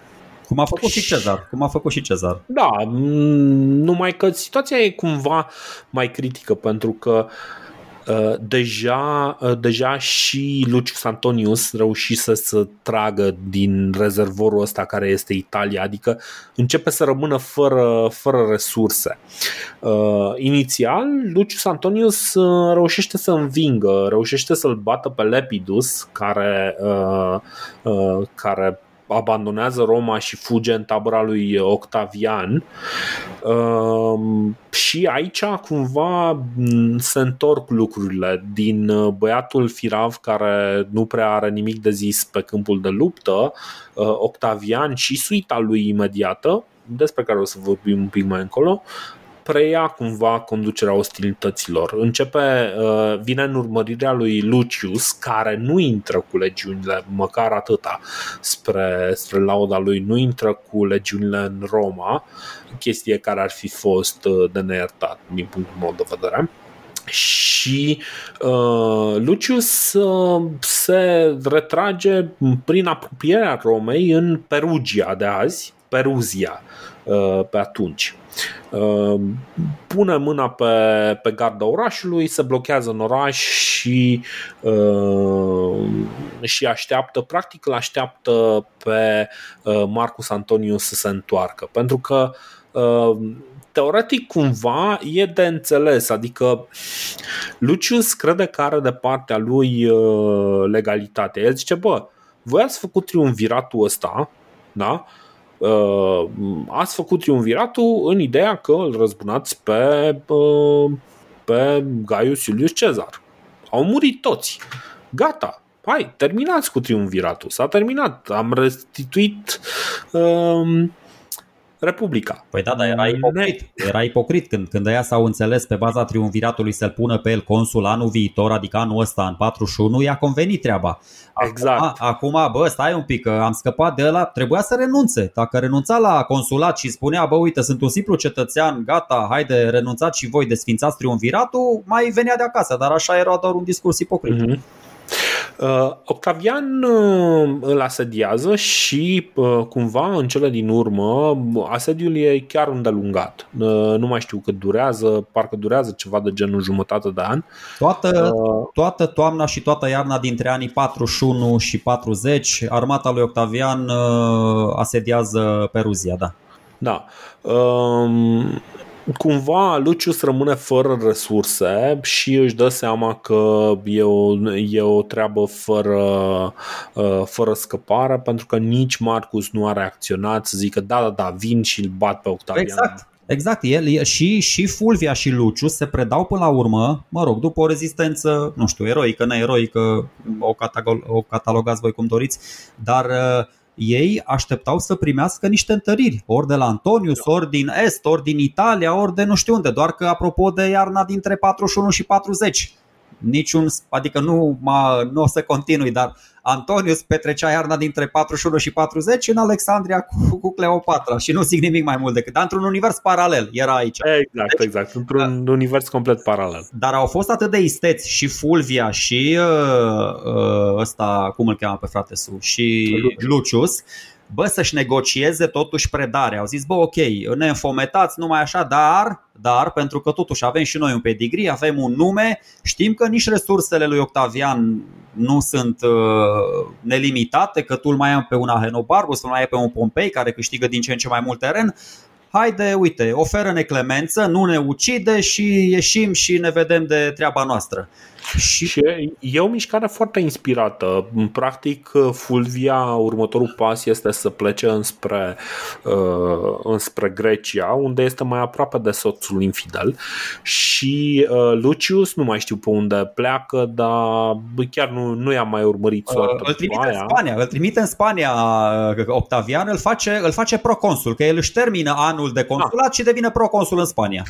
Cum a făcut și Cezar. Cum a făcut și Cezar. Da, numai că situația e cumva mai critică pentru că Uh, deja, uh, deja și Lucius Antonius reușise să tragă din rezervorul ăsta care este Italia, adică începe să rămână fără, fără resurse. Uh, inițial, Lucius Antonius uh, reușește să învingă, reușește să-l bată pe Lepidus, care, uh, uh, care abandonează Roma și fuge în tabăra lui Octavian. Ehm, și aici cumva se întorc lucrurile din uh, băiatul firav care nu prea are nimic de zis pe câmpul de luptă, uh, Octavian și suita lui imediată, despre care o să vorbim un pic mai încolo, preia cumva conducerea ostilităților. Începe, uh, vine în urmărirea lui Lucius, care nu intră cu legiunile, măcar atâta, spre, spre lauda lui, nu intră cu legiunile în Roma, chestie care ar fi fost uh, de neiertat din punctul meu de vedere. Și uh, Lucius uh, se retrage prin apropierea Romei în Perugia de azi, Peruzia. uh, pe atunci. Uh, pune mâna pe, pe garda orașului, se blochează în oraș și, uh, și așteaptă, practic îl așteaptă pe uh, Marcus Antonius să se întoarcă. Pentru că teoretic cumva e de înțeles, adică Lucius crede că are de partea lui legalitate. El zice, bă, voi ați făcut triumviratul ăsta, da? uh, ați făcut triumviratul în ideea că îl răzbunați pe, uh, pe Gaius Iulius Cezar. Au murit toți. Gata, hai, terminați cu triumviratul. S-a terminat. Am restituit um, Republica. Păi da, dar era ipocrit. Era ipocrit când, când ăia s-au înțeles pe baza triumviratului să-l pună pe el consul anul viitor, adică anul ăsta, în 41, i-a convenit treaba. Acum, exact. Acum, bă, stai un pic, că am scăpat de ăla, trebuia să renunțe. Dacă renunța la consulat și spunea, bă, uite, sunt un simplu cetățean, gata, haide, renunțați și voi, desfințați triumviratul, mai venea de acasă, dar așa era doar un discurs ipocrit. Mm-hmm. Uh, Octavian uh, îl asediază și uh, cumva în cele din urmă asediul e chiar îndelungat. Nu mai știu cât durează, parcă durează ceva de genul jumătate de an. Toată, toată toamna și toată iarna dintre anii 41 și 40, armata lui Octavian asediază Peruzia, da. Da. Um, cumva Lucius rămâne fără resurse și își dă seama că e o, e o treabă fără, uh, fără scăpare pentru că nici Marcus nu a reacționat să zică da, da, da, vin și îl bat pe Octavian. Exact. Exact, el și, și Fulvia și Lucius se predau până la urmă, mă rog, după o rezistență, nu știu, eroică, neeroică, o, catalog, o catalogați voi cum doriți, dar uh, ei așteptau să primească niște întăriri, ori de la Antonius, ori din Est, ori din Italia, ori de nu știu unde, doar că apropo de iarna dintre 41 și 40 niciun, adică nu, mă, nu o să continui, dar Antonius petrecea iarna dintre 41 și 40 în Alexandria cu, cu Cleopatra și nu zic nimic mai mult decât, dar într-un univers paralel era aici. Exact, deci, exact, într-un da. univers complet paralel. Dar au fost atât de isteți și Fulvia și uh, uh, ăsta, cum îl cheamă pe frate Su, și Lucius, bă, să-și negocieze totuși predarea. Au zis, bă, ok, ne înfometați numai așa, dar, dar, pentru că totuși avem și noi un pedigree, avem un nume, știm că nici resursele lui Octavian nu sunt uh, nelimitate, că tu îl mai ai pe un Ahenobarbus, îl mai ai pe un Pompei care câștigă din ce în ce mai mult teren, haide, uite, oferă neclemență, nu ne ucide și ieșim și ne vedem de treaba noastră. Și... și e o mișcare foarte inspirată. Practic, Fulvia, următorul pas este să plece înspre, uh, înspre Grecia, unde este mai aproape de soțul infidel și uh, Lucius, nu mai știu pe unde pleacă, dar chiar nu, nu i-a mai urmărit soarta. Uh, îl trimite în Spania, îl trimite în Spania uh, Octavian, îl face, îl face proconsul, că el își termină anul de consulat ah. și devine proconsul în Spania.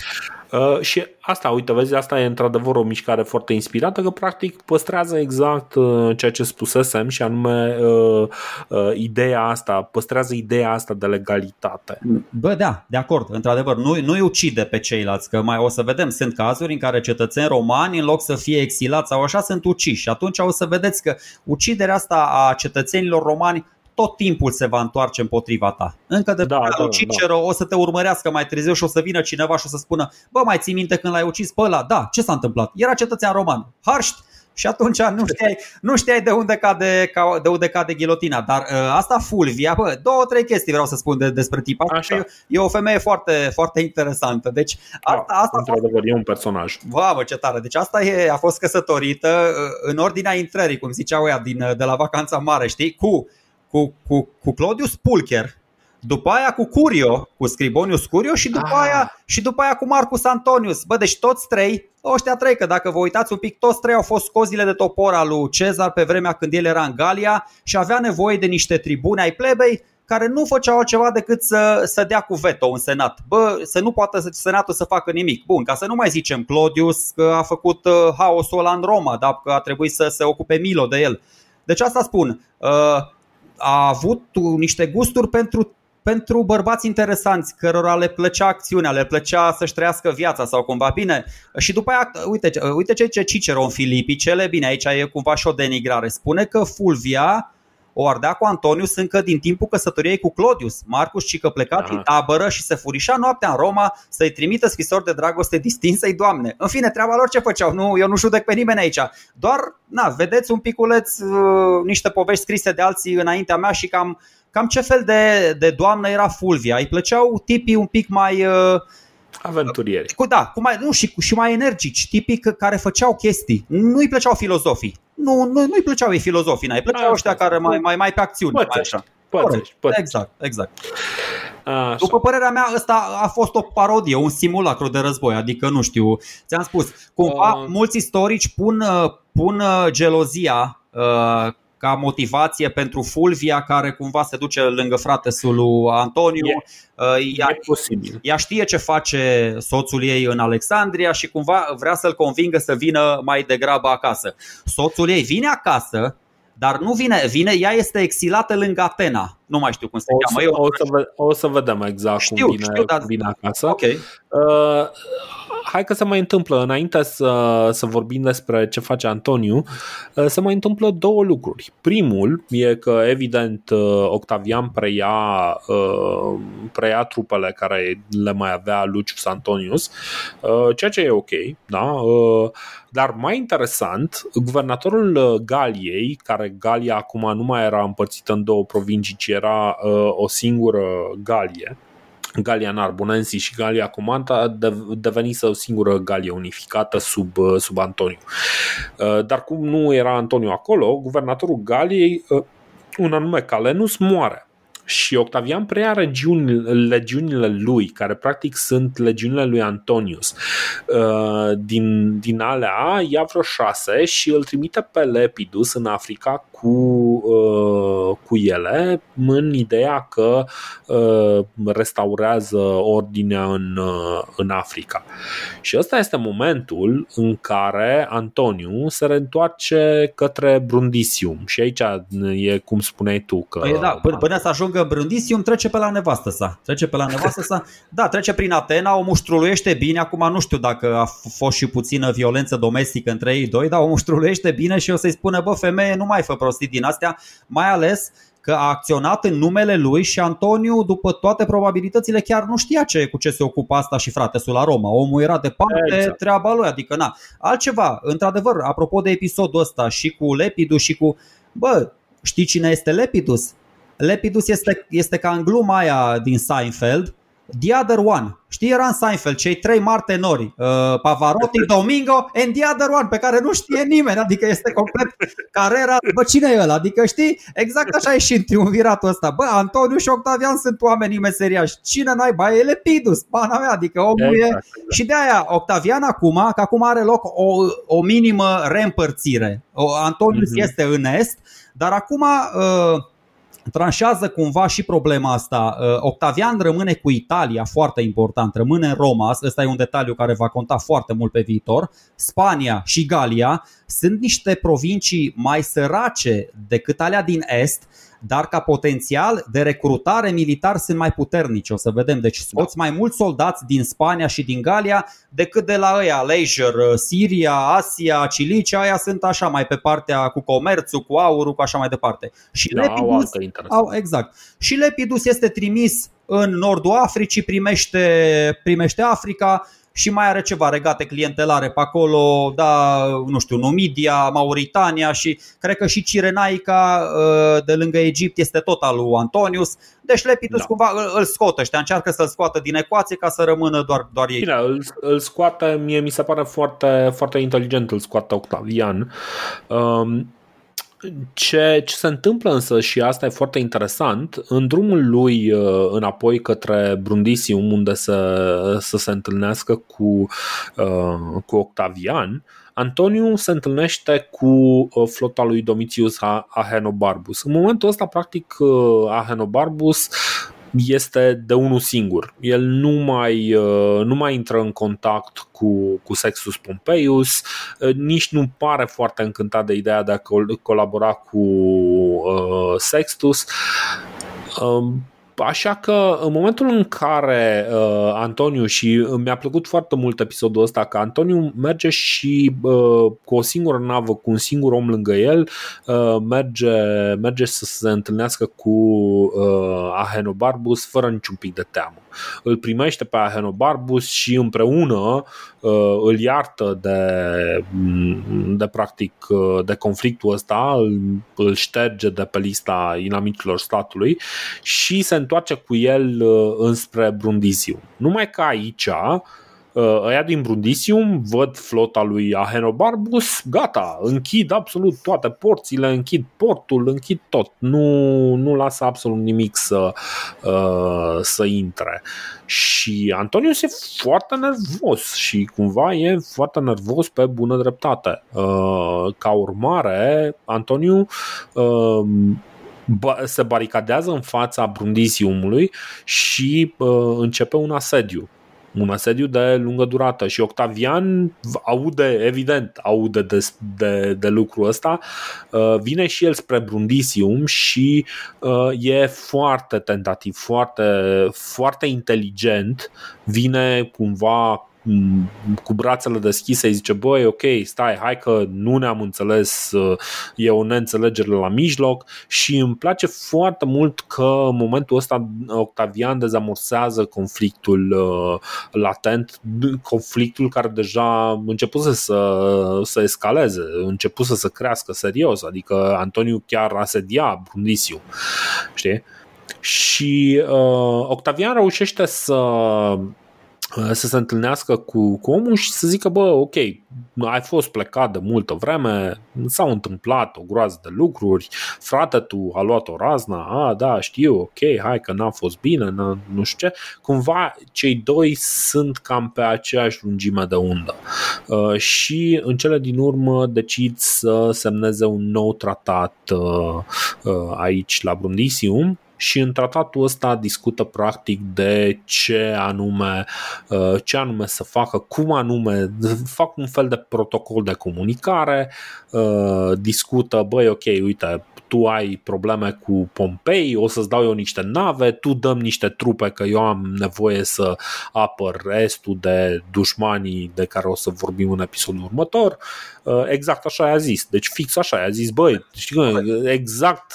Uh, și asta, uite, vezi, asta e într-adevăr o mișcare foarte inspirată, că practic păstrează exact uh, ceea ce spusesem și anume uh, uh, ideea asta, păstrează ideea asta de legalitate. Bă, da, de acord, într-adevăr, nu, nu îi ucide pe ceilalți, că mai o să vedem, sunt cazuri în care cetățeni romani, în loc să fie exilați sau așa, sunt uciși și atunci o să vedeți că uciderea asta a cetățenilor romani tot timpul se va întoarce împotriva ta. Încă de da, da, da, Cicero da. o să te urmărească mai târziu și o să vină cineva și o să spună Bă, mai ții minte când l-ai ucis pe ăla? Da, ce s-a întâmplat? Era cetățean roman. Harști, și atunci nu știai, nu știai de, unde cade, de unde cade ghilotina. Dar uh, asta Fulvia, bă, două, trei chestii vreau să spun de, despre tipa. Așa. E, e o femeie foarte, foarte interesantă. Deci, asta, da, asta într-adevăr, fost... e un personaj. Wow, ce tare. Deci asta e, a fost căsătorită uh, în ordinea intrării, cum ziceau ea, din, de la vacanța mare, știi, cu cu, cu, cu Claudius Pulcher, după aia cu Curio, cu Scribonius Curio și după, ah. aia, și după aia cu Marcus Antonius. Bă, deci toți trei, ăștia trei, că dacă vă uitați un pic, toți trei au fost scozile de topor al lui Cezar pe vremea când el era în Galia și avea nevoie de niște tribune ai plebei care nu făceau altceva decât să, să dea cu veto un senat. Bă, să nu poată senatul să facă nimic. Bun, ca să nu mai zicem Claudius că a făcut uh, haosul ăla în Roma, dar că a trebuit să se ocupe Milo de el. Deci asta spun. Uh, a avut niște gusturi pentru pentru bărbați interesanți, cărora le plăcea acțiunea, le plăcea să-și trăiască viața sau cumva bine. Și după aia, uite, uite ce ce Cicero în Filipicele, bine, aici e cumva și o denigrare. Spune că Fulvia o ardea cu Antonius încă din timpul căsătoriei cu Claudius. Marcus și că plecat din tabără și se furișa noaptea în Roma să-i trimită scrisori de dragoste distinsei doamne. În fine, treaba lor ce făceau? Nu, eu nu judec pe nimeni aici. Doar, na, vedeți un piculeț uh, niște povești scrise de alții înaintea mea și cam, cam ce fel de, de doamnă era Fulvia. Îi plăceau tipii un pic mai... Uh, Aventurieri. Cu, da, cu mai, nu, și, și mai energici, tipii care făceau chestii. Nu-i plăceau filozofii. Nu, nu, nu-i plăceau ei filozofii, îi plăceau ăștia care mai, mai, mai pe acțiune. Pățești, mai așa. Pățești, pățești. Exact, exact. Așa. După părerea mea, ăsta a fost o parodie, un simulacru de război, adică nu știu, ți-am spus, cumva uh. mulți istorici pun, uh, pun uh, gelozia uh, ca motivație pentru Fulvia care cumva se duce lângă fratesul lui Antoniu. E, ea, e posibil. ea știe ce face soțul ei în Alexandria și cumva vrea să-l convingă să vină mai degrabă acasă. Soțul ei vine acasă, dar nu vine, vine, ea este exilată lângă Atena. Nu mai știu cum se o cheamă. Să, Eu, o, să, ve- o să vedem exact știu, cum vine, știu, dar... cum vine acasă. Okay. Uh, hai că se mai întâmplă, înainte să, să vorbim despre ce face Antoniu, uh, se mai întâmplă două lucruri. Primul e că, evident, uh, Octavian preia, uh, preia trupele care le mai avea Lucius Antonius, ceea ce e ok, da? Dar mai interesant, guvernatorul Galiei, care Galia acum nu mai era împărțită în două provincii, ci era o singură Galie, Galia Narbonensis și Galia Comanta devenise o singură Galie unificată sub, uh, sub Antoniu. Uh, dar cum nu era Antoniu acolo, guvernatorul Galiei, uh, un anume Calenus, moare și Octavian preia regiuni, legiunile lui, care practic sunt legiunile lui Antonius. Din, din alea ia vreo șase și îl trimite pe Lepidus în Africa cu, uh, cu ele în ideea că uh, restaurează ordinea în, uh, în Africa. Și ăsta este momentul în care Antoniu se reîntoarce către Brundisium. Și aici e cum spuneai tu că... Păi da, până, până să ajungă în Brundisium trece pe la nevastă sa. Trece pe la nevastă sa. Da, trece prin Atena, o muștruluiește bine. Acum nu știu dacă a fost și puțină violență domestică între ei doi, dar o muștruluiește bine și o să-i spună, bă, femeie, nu mai fă prostii din astea, mai ales că a acționat în numele lui și Antoniu, după toate probabilitățile, chiar nu știa ce, cu ce se ocupa asta și fratesul la Roma. Omul era departe, exact. treaba lui, adică na. Altceva, într-adevăr, apropo de episodul ăsta și cu Lepidus și cu... Bă, știi cine este Lepidus? Lepidus este, este ca în gluma aia din Seinfeld, The Other One. Știi, era în Seinfeld, cei trei mari tenori, uh, Pavarotti, Domingo and The Other One, pe care nu știe nimeni, adică este complet carera, bă, cine e ăla? Adică știi, exact așa e și în triumviratul ăsta. Bă, Antoniu și Octavian sunt oamenii meseriași. Cine naiba e Lepidus, pana mea, adică omul exact. e... Și de aia, Octavian acum, că acum are loc o, o minimă reîmpărțire. Antonius mm-hmm. este în est, dar acum... Uh, tranșează cumva și problema asta. Uh, Octavian rămâne cu Italia, foarte important, rămâne în Roma, ăsta e un detaliu care va conta foarte mult pe viitor. Spania și Galia sunt niște provincii mai sărace decât alea din Est, dar ca potențial de recrutare militar sunt mai puternici. O să vedem. Deci scoți mai mulți soldați din Spania și din Galia decât de la ăia, Leisure, Siria, Asia, Cilicia, aia sunt așa mai pe partea cu comerțul, cu aurul, cu așa mai departe. Și da, Lepidus, au, exact. Și Lepidus este trimis în nordul Africii, primește, primește Africa, și mai are ceva regate clientelare pe acolo, da, nu știu, Numidia, Mauritania și cred că și Cirenaica uh, de lângă Egipt este tot al lui Antonius. Deci Lepidus da. cumva îl, îl scotă, ăștia, încearcă să-l scoată din ecuație ca să rămână doar, doar ei. Bine, îl, îl scoate, mie mi se pare foarte, foarte inteligent îl scoate Octavian. Um, ce, ce se întâmplă însă, și asta e foarte interesant, în drumul lui uh, înapoi către Brundisium, unde să, să se întâlnească cu, uh, cu Octavian, Antoniu se întâlnește cu uh, flota lui Domitius Ahenobarbus. În momentul ăsta, practic, Ahenobarbus este de unul singur. El nu mai, uh, nu mai intră în contact cu, cu Sextus Pompeius, uh, nici nu pare foarte încântat de ideea de a colabora cu uh, Sextus. Um, Așa că în momentul în care uh, Antoniu și mi-a plăcut foarte mult episodul ăsta că Antoniu merge și uh, cu o singură navă, cu un singur om lângă el, uh, merge, merge să se întâlnească cu uh, Ahenobarbus fără niciun pic de teamă. Îl primește pe Ahenobarbus și împreună uh, îl iartă de, mm, de practic uh, de conflictul ăsta, îl, îl șterge de pe lista inamicilor statului și se întoarce cu el uh, înspre Brundisiu. Numai că aici ăia din Brundisium văd flota lui Ahenobarbus, gata, închid absolut toate porțile, închid portul, închid tot. Nu, nu lasă absolut nimic să, să intre. Și Antonius e foarte nervos și cumva e foarte nervos pe bună dreptate. Ca urmare, Antoniu se baricadează în fața Brundisiumului și uh, începe un asediu. Un asediu de lungă durată. Și Octavian aude, evident, aude de, de, de lucrul ăsta, uh, vine și el spre Brundisium și uh, e foarte tentativ, foarte, foarte inteligent, vine cumva cu brațele deschise îi zice băi, ok, stai, hai că nu ne-am înțeles, e o neînțelegere la mijloc și îmi place foarte mult că în momentul ăsta Octavian dezamorsează conflictul uh, latent, conflictul care deja început să, să escaleze, început să se crească serios, adică Antoniu chiar asedia Brundisiu, știi? Și uh, Octavian reușește să Uh, să se întâlnească cu, cu omul și să zică, bă, ok, ai fost plecat de multă vreme, s-au întâmplat o groază de lucruri, frate tu a luat o razna, a, da, știu, ok, hai că n-a fost bine, n- nu știu ce. Cumva cei doi sunt cam pe aceeași lungime de undă uh, și în cele din urmă decid să semneze un nou tratat uh, uh, aici la Brundisium și în tratatul ăsta discută practic de ce anume, uh, ce anume să facă, cum anume, fac un fel de protocol de comunicare, uh, discută, băi, ok, uite, tu ai probleme cu Pompei, o să-ți dau eu niște nave, tu dăm niște trupe că eu am nevoie să apăr restul de dușmanii de care o să vorbim în episodul următor. Uh, exact așa a zis. Deci fix așa a zis, băi, știi exact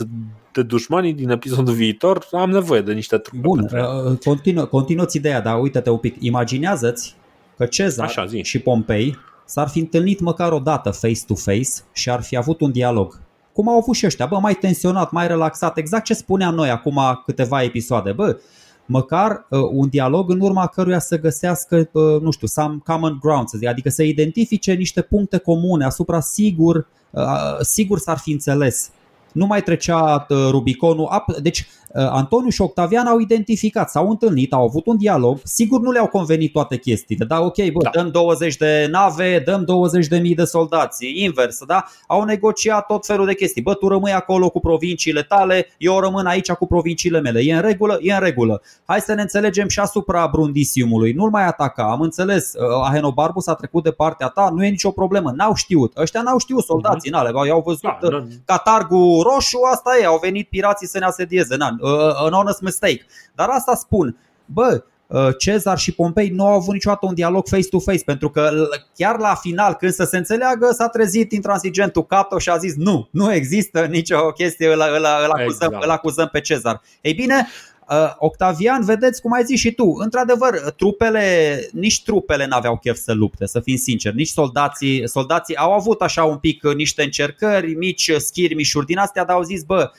de dușmanii din episodul viitor am nevoie de niște trupe. Bun, uh, continuă, continuă-ți ideea, dar uite-te un pic. Imaginează-ți că Cezar Așa, zi. și Pompei s-ar fi întâlnit măcar o dată face-to-face și ar fi avut un dialog cum au avut și ăștia, bă, mai tensionat, mai relaxat, exact ce spuneam noi acum câteva episoade, bă, măcar uh, un dialog în urma căruia să găsească, uh, nu știu, some common ground, să zic, adică să identifice niște puncte comune asupra sigur, uh, sigur s-ar fi înțeles. Nu mai trecea uh, Rubiconul. Deci Uh, Antoniu și Octavian au identificat, s-au întâlnit, au avut un dialog. Sigur nu le-au convenit toate chestiile, da, ok, bă, da. dăm 20 de nave, dăm 20 de mii de soldați, invers, da? Au negociat tot felul de chestii. Bă, tu rămâi acolo cu provinciile tale, eu rămân aici cu provinciile mele. E în regulă? E în regulă. Hai să ne înțelegem și asupra Brundisiumului. Nu-l mai ataca, am înțeles. Uh, Ahenobarbus a trecut de partea ta, nu e nicio problemă. N-au știut. Ăștia n-au știut soldații, uh-huh. n-ale. I-au văzut da, uh, catargul roșu, asta e, au venit pirații să ne asedieze. Na, uh, an honest mistake. Dar asta spun, bă, uh, Cezar și Pompei nu au avut niciodată un dialog face-to-face pentru că chiar la final când să se înțeleagă s-a trezit intransigentul Cato și a zis nu, nu există nicio chestie, îl, îl, îl, acuzăm, exact. îl acuzăm pe Cezar. Ei bine, uh, Octavian, vedeți cum ai zis și tu, într-adevăr, trupele, nici trupele n-aveau chef să lupte, să fim sinceri, nici soldații, soldații au avut așa un pic niște încercări, mici schirmișuri din astea, dar au zis, bă,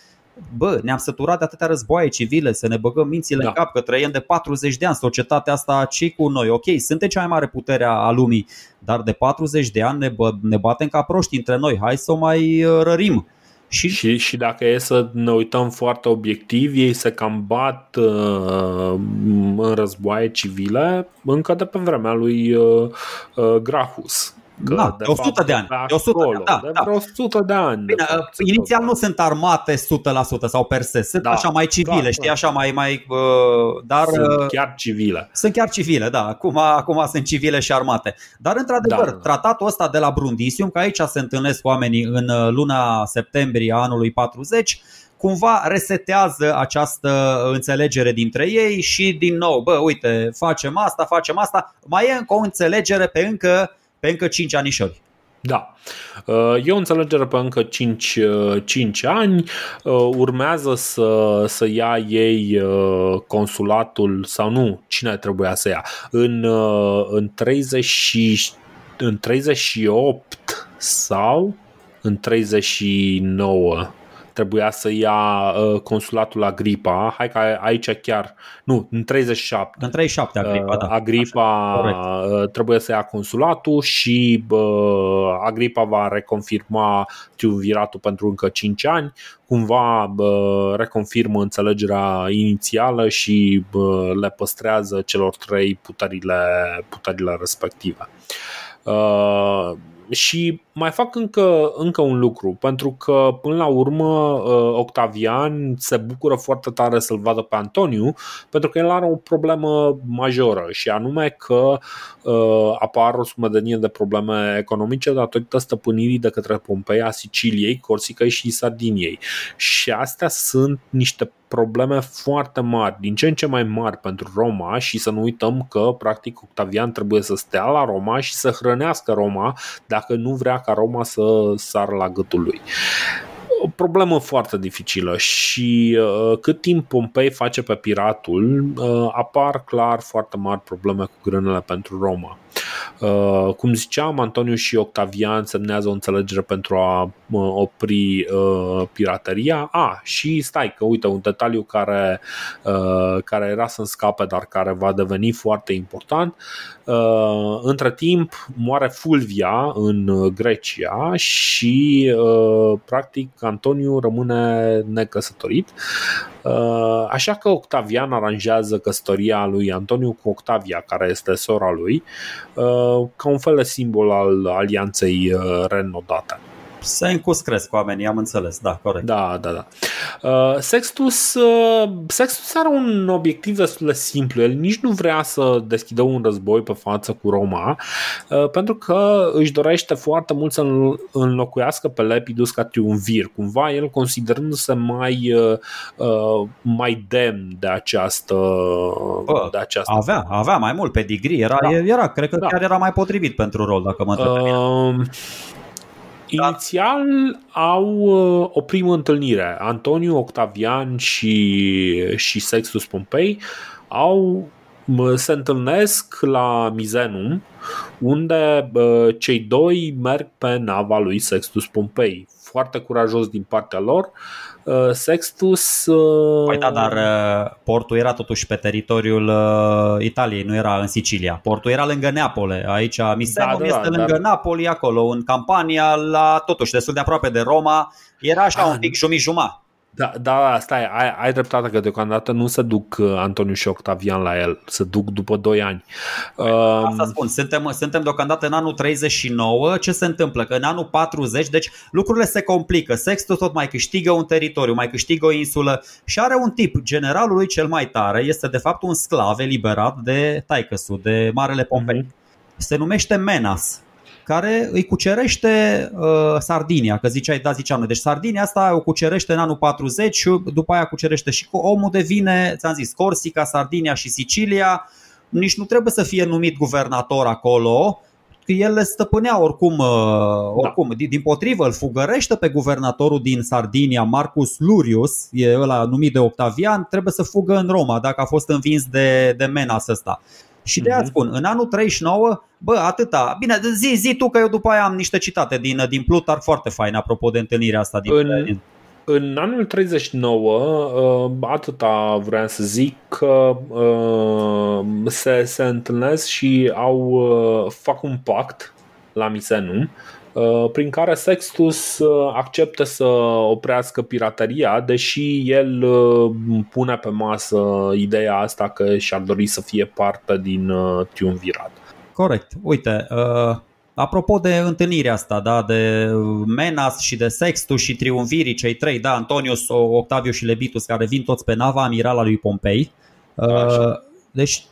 bă, ne-am săturat de atâtea războaie civile, să ne băgăm mințile da. în cap, că trăiem de 40 de ani, societatea asta ce cu noi, ok, suntem cea mai mare putere a lumii, dar de 40 de ani ne, bă, ne batem ca proști între noi, hai să o mai uh, rărim. Și... Și, și dacă e să ne uităm foarte obiectiv, ei se cam bat uh, în războaie civile încă de pe vremea lui uh, uh, Grahus. Că, da, de 100 fapt, de ani. De 100 acolo, de, da, de da. 100 de ani. Bine, de fapt, inițial nu sunt armate 100% sau per se, sunt da, așa mai civile, da, știi, da. așa mai, mai uh, dar sunt uh, chiar civile. Sunt chiar civile, da, acum, acum sunt civile și armate. Dar într-adevăr, da, da. tratatul ăsta de la Brundisium, că aici se întâlnesc oamenii în uh, luna septembrie anului 40, cumva resetează această înțelegere dintre ei și din nou, bă, uite, facem asta, facem asta, mai e încă o înțelegere pe încă pe încă 5 anișori. Da. Uh, e o înțelegere pe încă 5, 5 uh, ani. Uh, urmează să, să ia ei consulatul sau nu, cine trebuia să ia? În, în, 30, în 38 sau în 39 trebuia să ia uh, consulatul Agripa. Hai că aici chiar, nu, în 37. În 37 Agripa, uh, da. Agripa Așa, trebuie să ia consulatul și uh, Agripa va reconfirma triumviratul pentru încă 5 ani. Cumva uh, reconfirmă înțelegerea inițială și uh, le păstrează celor trei puterile, puterile respective. Uh, și mai fac încă, încă un lucru, pentru că până la urmă uh, Octavian se bucură foarte tare să-l vadă pe Antoniu, pentru că el are o problemă majoră și anume că uh, apar o sumedenie de probleme economice datorită stăpânirii de către Pompeia, Siciliei, Corsicăi și Sardiniei. Și astea sunt niște probleme foarte mari, din ce în ce mai mari pentru Roma și să nu uităm că practic Octavian trebuie să stea la Roma și să hrănească Roma dacă nu vrea ca Roma să sară la gâtul lui o problemă foarte dificilă și uh, cât timp Pompei face pe piratul, uh, apar clar foarte mari probleme cu grânele pentru Roma. Uh, cum ziceam, Antoniu și Octavian semnează o înțelegere pentru a uh, opri uh, pirateria. A, ah, și stai că uite, un detaliu care, uh, care era să scape, dar care va deveni foarte important. Uh, între timp, moare Fulvia în Grecia și uh, practic Antoniu rămâne necăsătorit. Uh, așa că Octavian aranjează căsătoria lui Antoniu cu Octavia, care este sora lui, uh, ca un fel de simbol al alianței uh, renodate. Se încuscresc oamenii, am înțeles, da, corect. Da, da, da. Uh, Sextus, uh, Sextus are un obiectiv destul de simplu. El nici nu vrea să deschidă un război pe față cu Roma, uh, pentru că își dorește foarte mult să înlocuiască pe Lepidus ca triumvir. Cumva el considerându-se mai, mai demn de această, Bă, de această avea, avea mai mult pedigree, era, da. era cred că da. chiar era mai potrivit pentru rol, dacă mă întreb. Uh, Inițial au uh, o primă întâlnire. Antoniu Octavian și, și Sextus Pompei au se întâlnesc la Mizenum, unde cei doi merg pe nava lui Sextus Pompei. Foarte curajos din partea lor. Uh, Sextus. Uh, păi da, dar uh, portul era totuși pe teritoriul Italiei, nu era în Sicilia. Portul era lângă Neapole. Aici Misenum da, da, este da, lângă dar... Napoli, acolo, în campania, la totuși destul de aproape de Roma. Era așa ah, un pic jumătate da, da, stai, ai, ai dreptate că deocamdată nu se duc uh, Antoniu și Octavian la el, se duc după 2 ani. Păi, asta spun, suntem, suntem deocamdată în anul 39, ce se întâmplă? Că în anul 40, deci lucrurile se complică, Sextul tot mai câștigă un teritoriu, mai câștigă o insulă și are un tip, generalul lui cel mai tare, este de fapt un sclav eliberat de taicăsul, de Marele Pompei. Mm-hmm. Se numește Menas care îi cucerește uh, Sardinia, că ziceai, da, ziceam Deci Sardinia asta o cucerește în anul 40 și după aia cucerește și omul devine, ți-am zis, Corsica, Sardinia și Sicilia. Nici nu trebuie să fie numit guvernator acolo, că el le stăpânea oricum, uh, oricum. Da. din potrivă îl fugărește pe guvernatorul din Sardinia, Marcus Lurius, e ăla numit de Octavian, trebuie să fugă în Roma dacă a fost învins de, de Menas ăsta. Și de aia mhm. spun, în anul 39, bă, atâta. Bine, zi, zi tu că eu după aia am niște citate din, din Plutar foarte faine apropo de întâlnirea asta din, în, din... În anul 39, uh, atâta vreau să zic că uh, se, se întâlnesc și au uh, fac un pact la Misenum Uh, prin care Sextus uh, acceptă să oprească pirateria, deși el uh, pune pe masă ideea asta că și-ar dori să fie parte din triumvirat. Corect. Uite, uh, apropo de întâlnirea asta, da, de Menas și de Sextus și triumvirii, cei trei, da, Antonius, Octavius și Lebitus, care vin toți pe nava amirala lui Pompei. Uh, deci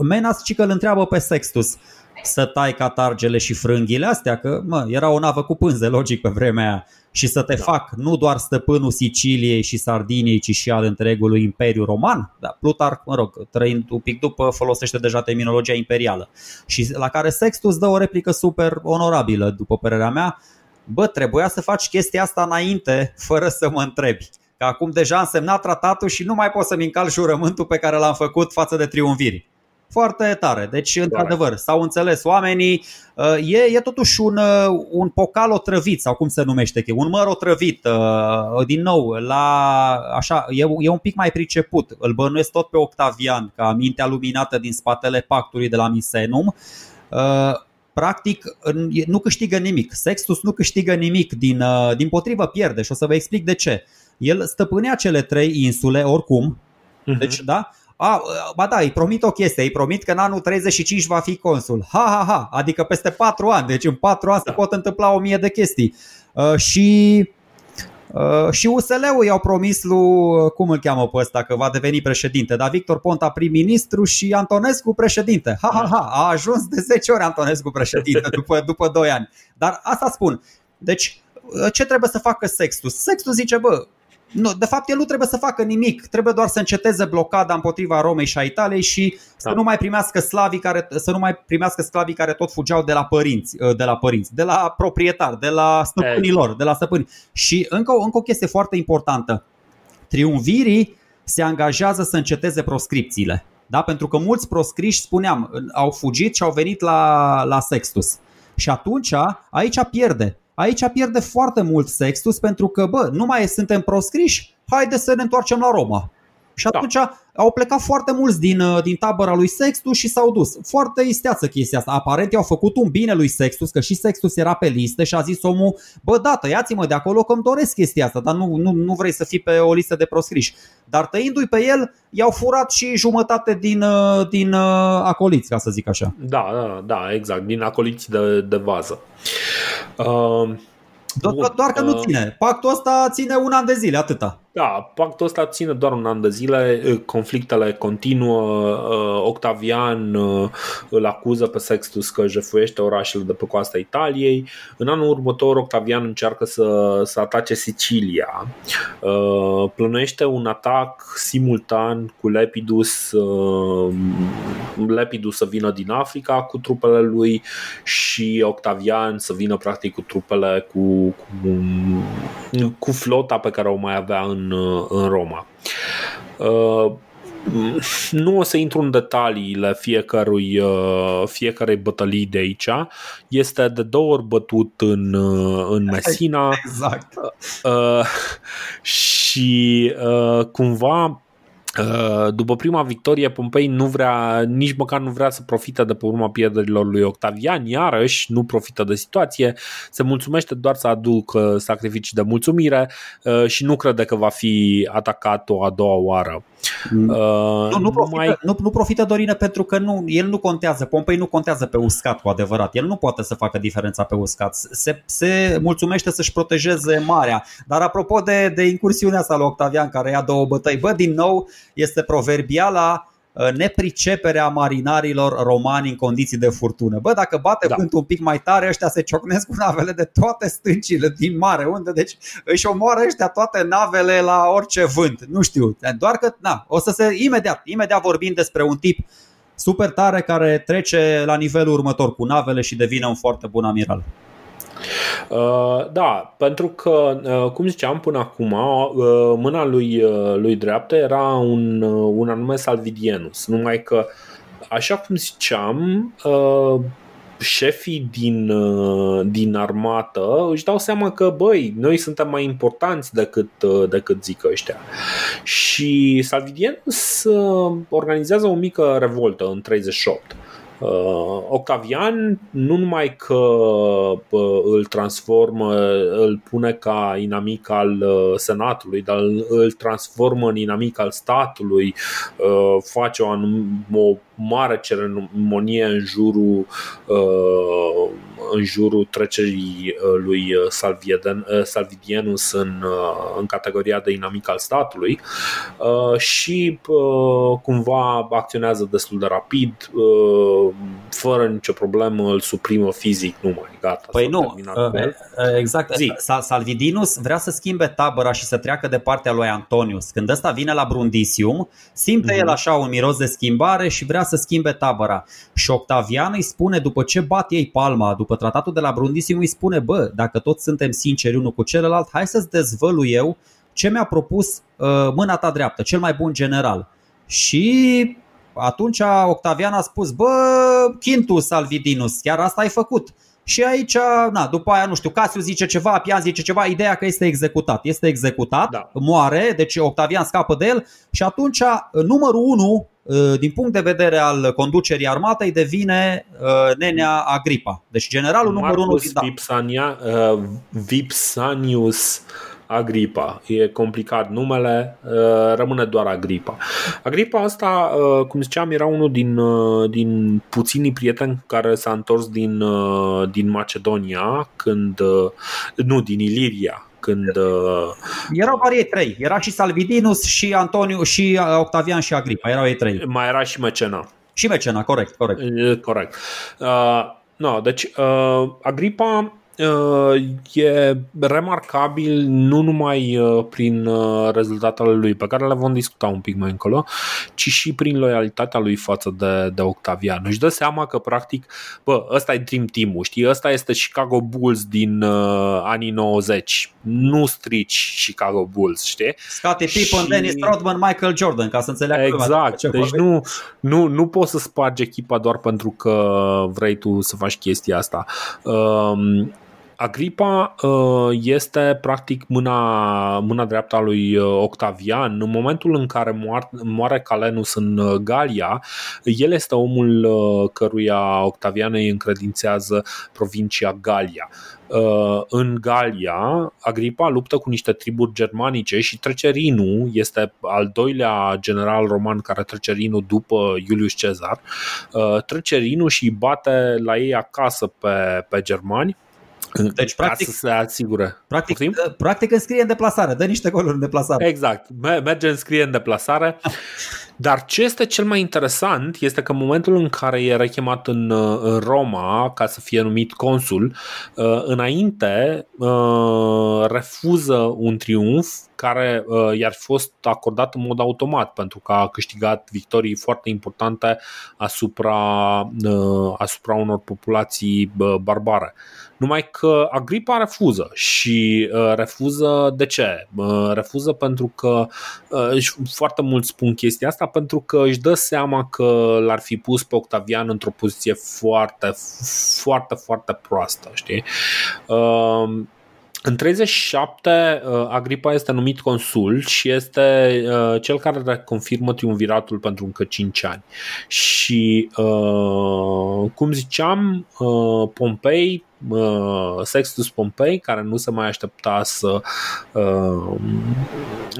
Menas ci că îl întreabă pe Sextus, uh, să tai catargele și frânghile astea, că mă, era o navă cu pânze, logic, pe vremea aia, și să te da. fac nu doar stăpânul Siciliei și Sardiniei, ci și al întregului Imperiu Roman. Da, Plutar, mă rog, trăind un pic după, folosește deja terminologia imperială. Și la care Sextus dă o replică super onorabilă, după părerea mea. Bă, trebuia să faci chestia asta înainte, fără să mă întrebi. Că acum deja am semnat tratatul și nu mai pot să-mi încal jurământul pe care l-am făcut față de triumviri. Foarte tare. Deci, într-adevăr, s-au înțeles oamenii. Uh, e, e totuși un, uh, un pocal otrăvit, sau cum se numește, un măr otrăvit. Uh, din nou, la, așa, e, e un pic mai priceput. Îl bănuiesc tot pe Octavian, ca mintea luminată din spatele pactului de la Misenum practic nu câștigă nimic. Sextus nu câștigă nimic, din, din potrivă pierde și o să vă explic de ce. El stăpânea cele trei insule oricum, uh-huh. deci da, a, ba da, îi promit o chestie, îi promit că în anul 35 va fi consul. Ha, ha, ha, adică peste 4 ani, deci în 4 ani se pot întâmpla o mie de chestii. Uh, și Uh, și USL-ul i-au promis lui, cum îl cheamă pe ăsta, că va deveni președinte, dar Victor Ponta prim-ministru și Antonescu președinte. Ha, ha, ha, a ajuns de 10 ori Antonescu președinte după, după 2 ani. Dar asta spun. Deci, ce trebuie să facă Sextus? Sextus zice, bă, nu, de fapt, el nu trebuie să facă nimic, trebuie doar să înceteze blocada împotriva Romei și a Italiei și da. să nu mai primească slavii care să nu mai primească sclavii care tot fugeau de la părinți, ă, de la părinți, de la proprietari, de la stăpânilor, de la stăpâni. Și încă, încă o chestie foarte importantă. Triumvirii se angajează să înceteze proscripțiile. Da? Pentru că mulți proscriși, spuneam, au fugit și au venit la, la Sextus. Și atunci aici pierde. Aici pierde foarte mult Sextus pentru că, bă, nu mai suntem proscriși, haide să ne întoarcem la Roma. Și da. atunci da. au plecat foarte mulți din, uh, din tabăra lui Sextus și s-au dus. Foarte isteață chestia asta. Aparent i-au făcut un bine lui Sextus, că și Sextus era pe listă și a zis omul, bă da, tăiați-mă de acolo că îmi doresc chestia asta, dar nu, nu, nu vrei să fii pe o listă de proscriși. Dar tăindu-i pe el, i-au furat și jumătate din, uh, din uh, acoliți, ca să zic așa. Da, da, da, exact, din acoliți de, de vază. Uh... Doar, doar că nu ține. Pactul ăsta ține un an de zile, atâta. Da, pactul ăsta ține doar un an de zile, conflictele continuă, Octavian îl acuză pe Sextus că jefuiește orașele de pe coasta Italiei. În anul următor Octavian încearcă să, să atace Sicilia. Plănuiește un atac simultan cu Lepidus, Lepidus să vină din Africa cu trupele lui și Octavian să vină practic cu trupele cu, cu, cu flota pe care o mai avea în în, în Roma. Uh, nu o să intru în detaliile fiecărui, uh, fiecarei bătălii de aici. Este de două ori bătut în, uh, în Messina. Exact. și cumva Uh, după prima victorie, Pompei nu vrea, nici măcar nu vrea să profite de pe urma pierderilor lui Octavian, iarăși nu profită de situație, se mulțumește doar să aducă sacrificii de mulțumire uh, și nu crede că va fi atacat o a doua oară. Mm. Uh, nu, nu, profită, mai... nu, nu profită Dorine pentru că nu, el nu contează, Pompei nu contează pe uscat cu adevărat, el nu poate să facă diferența pe uscat, se, se mulțumește să-și protejeze marea. Dar apropo de, de incursiunea asta lui Octavian care ia două bătăi, bă, din nou este proverbiala Uh, nepriceperea marinarilor romani în condiții de furtună. Bă, dacă bate da. vântul un pic mai tare, ăștia se ciocnesc cu navele de toate stâncile din mare, unde deci își omoară ăștia toate navele la orice vânt. Nu știu, doar că, na, o să se, imediat, imediat vorbim despre un tip super tare care trece la nivelul următor cu navele și devine un foarte bun amiral. Uh, da, pentru că, uh, cum ziceam până acum, uh, mâna lui, lui dreaptă era un, un anume Salvidienus, numai că, așa cum ziceam, șefii din, din armată își dau seama că, băi, noi suntem mai importanți decât, decât zic ăștia. Și Salvidienus organizează o mică revoltă în 38 Uh, Octavian nu numai că uh, îl transformă, îl pune ca inamic al uh, senatului, dar îl transformă în inamic al statului, face o, o mare ceremonie în jurul, în jurul trecerii lui Salvidienus în, în categoria de inamic al statului și cumva acționează destul de rapid fără nicio problemă îl suprimă fizic numai, gata. Păi nu, uh, exact. Zi. Salvidinus vrea să schimbe tabăra și să treacă de partea lui Antonius. Când ăsta vine la Brundisium, simte mm-hmm. el așa un miros de schimbare și vrea să schimbe tabăra. Și Octavian îi spune, după ce bat ei palma, după tratatul de la Brundisium, îi spune, bă, dacă toți suntem sinceri unul cu celălalt, hai să-ți dezvălui eu ce mi-a propus uh, mâna ta dreaptă, cel mai bun general. Și atunci Octavian a spus, bă, Quintus Salvidinus, chiar asta ai făcut. Și aici, na, după aia, nu știu, Casius zice ceva, Pian zice ceva, ideea că este executat. Este executat, da. moare, deci Octavian scapă de el și atunci numărul 1 ă, din punct de vedere al conducerii armatei devine uh, nenea Agripa. Deci generalul Marcus numărul 1 da. Vipsania, uh, Vipsanius Agripa. E complicat numele, uh, rămâne doar Agripa. Agripa asta, uh, cum ziceam, era unul din, uh, din puținii prieteni care s-a întors din, din Macedonia când, nu, din Iliria, când erau doar ei trei. Era și Salvidinus și Antoniu și Octavian și Agripa. Erau ei trei. Mai era și Mecena. Și Mecena, corect, corect. Corect. Uh, no, deci uh, Agripa Uh, e remarcabil nu numai uh, prin uh, rezultatele lui, pe care le vom discuta un pic mai încolo, ci și prin loialitatea lui față de, de Octavian. Își dă seama că, practic, bă, ăsta e Dream Team-ul, știi? Ăsta este Chicago Bulls din uh, anii 90. Nu strici Chicago Bulls, știi? Scottie Pippen, și... Dennis Rodman, Michael Jordan, ca să înțeleagă Exact. Ce deci nu, nu, nu poți să spargi echipa doar pentru că vrei tu să faci chestia asta. Um, Agripa uh, este practic mâna, mâna dreaptă a lui uh, Octavian. În momentul în care moare Calenus în uh, Galia, el este omul căruia Octavian îi încredințează provincia Galia. În Galia, Agripa luptă cu niște triburi germanice și trece Rinu, este al doilea general roman care trece Rinu după Iulius Cezar, trece Rinu și bate la ei acasă pe, pe germani deci, practic, să se asigure. Practic, Poftim? practic înscrie în deplasare, dă niște goluri în deplasare. Exact, merge în scrie în deplasare. Dar ce este cel mai interesant este că în momentul în care e rechemat în, în Roma ca să fie numit consul, uh, înainte uh, refuză un triumf care uh, i-ar fi fost acordat în mod automat pentru că a câștigat victorii foarte importante asupra, asupra unor populații barbare. Numai că Agripa refuză și uh, refuză de ce? Uh, refuză pentru că uh, foarte mulți spun chestia asta pentru că își dă seama că l-ar fi pus pe Octavian într-o poziție foarte, foarte, foarte proastă, știi? Uh, în 37, uh, Agripa este numit consul și este uh, cel care confirmă triumviratul pentru încă 5 ani. Și, uh, cum ziceam, Pompei, Sextus Pompei, care nu se mai aștepta să,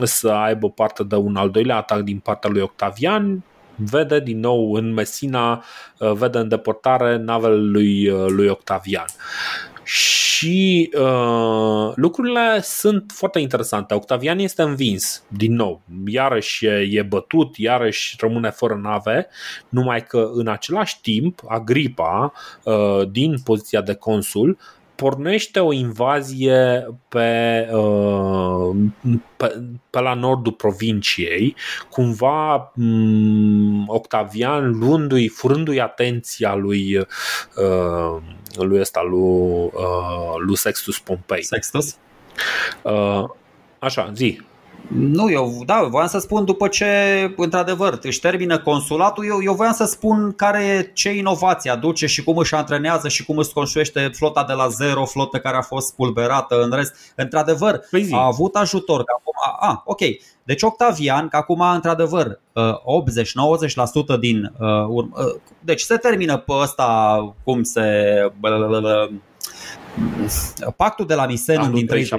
să aibă parte de un al doilea atac din partea lui Octavian, vede din nou în Messina, vede în depărtare navele lui, lui Octavian și uh, lucrurile sunt foarte interesante. Octavian este învins din nou, iarăși e, e bătut, iarăși rămâne fără nave, numai că în același timp Agripa, uh, din poziția de consul, pornește o invazie pe, uh, pe, pe la nordul provinciei, cumva um, Octavian luându-i, furându-i atenția lui uh, lui ăsta, lui, uh, lui Sextus Pompei. Sextus? Uh, așa, zi. Nu, eu, da, voiam să spun după ce, într-adevăr, își termină consulatul, eu, eu voiam să spun care, ce inovație aduce și cum își antrenează și cum își construiește flota de la zero, flotă care a fost spulberată în rest. Într-adevăr, păi a avut ajutor. Că acum, a, a, ok, deci Octavian, că acum, într-adevăr, 80-90% din. Uh, uh, deci se termină pe ăsta, cum se. Pactul de la Misenum din 39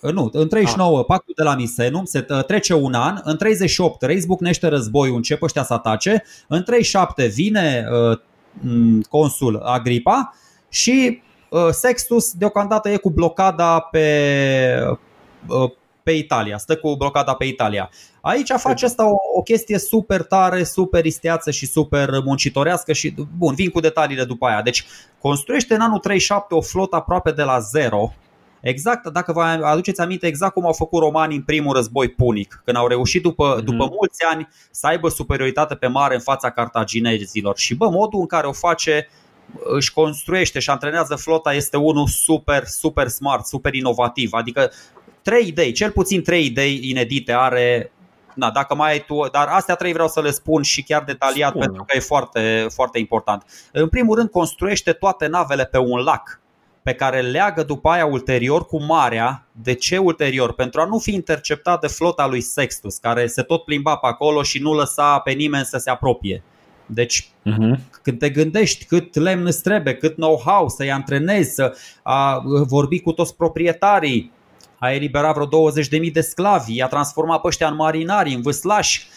nu, în 39 ah. pactul de la Misenum se trece un an, în 38 reizbucnește războiul, începe ăștia să atace, în 37 vine uh, consul Agripa și uh, Sextus deocamdată e cu blocada pe, uh, pe Italia, stă cu blocada pe Italia. Aici face asta o, o chestie super tare, super isteață și super muncitorească și, bun, vin cu detaliile după aia. Deci construiește în anul 37 o flotă aproape de la zero, Exact, dacă vă aduceți aminte exact cum au făcut romanii în primul război punic, când au reușit după, mm-hmm. după mulți ani să aibă superioritate pe mare în fața cartaginezilor. Și bă, modul în care o face își construiește și antrenează flota este unul super, super smart, super inovativ. Adică trei idei, cel puțin trei idei inedite are na, dacă mai ai tu, dar astea trei vreau să le spun și chiar detaliat Spune. pentru că e foarte, foarte important. În primul rând, construiește toate navele pe un lac pe care leagă după aia ulterior cu marea. De ce ulterior? Pentru a nu fi interceptat de flota lui Sextus, care se tot plimba pe acolo și nu lăsa pe nimeni să se apropie. Deci, uh-huh. când te gândești cât lemn îți trebuie, cât know-how să-i antrenezi, să a, vorbi cu toți proprietarii, a eliberat vreo 20.000 de sclavi, i-a transformat pe ăștia în marinari, în vâslași.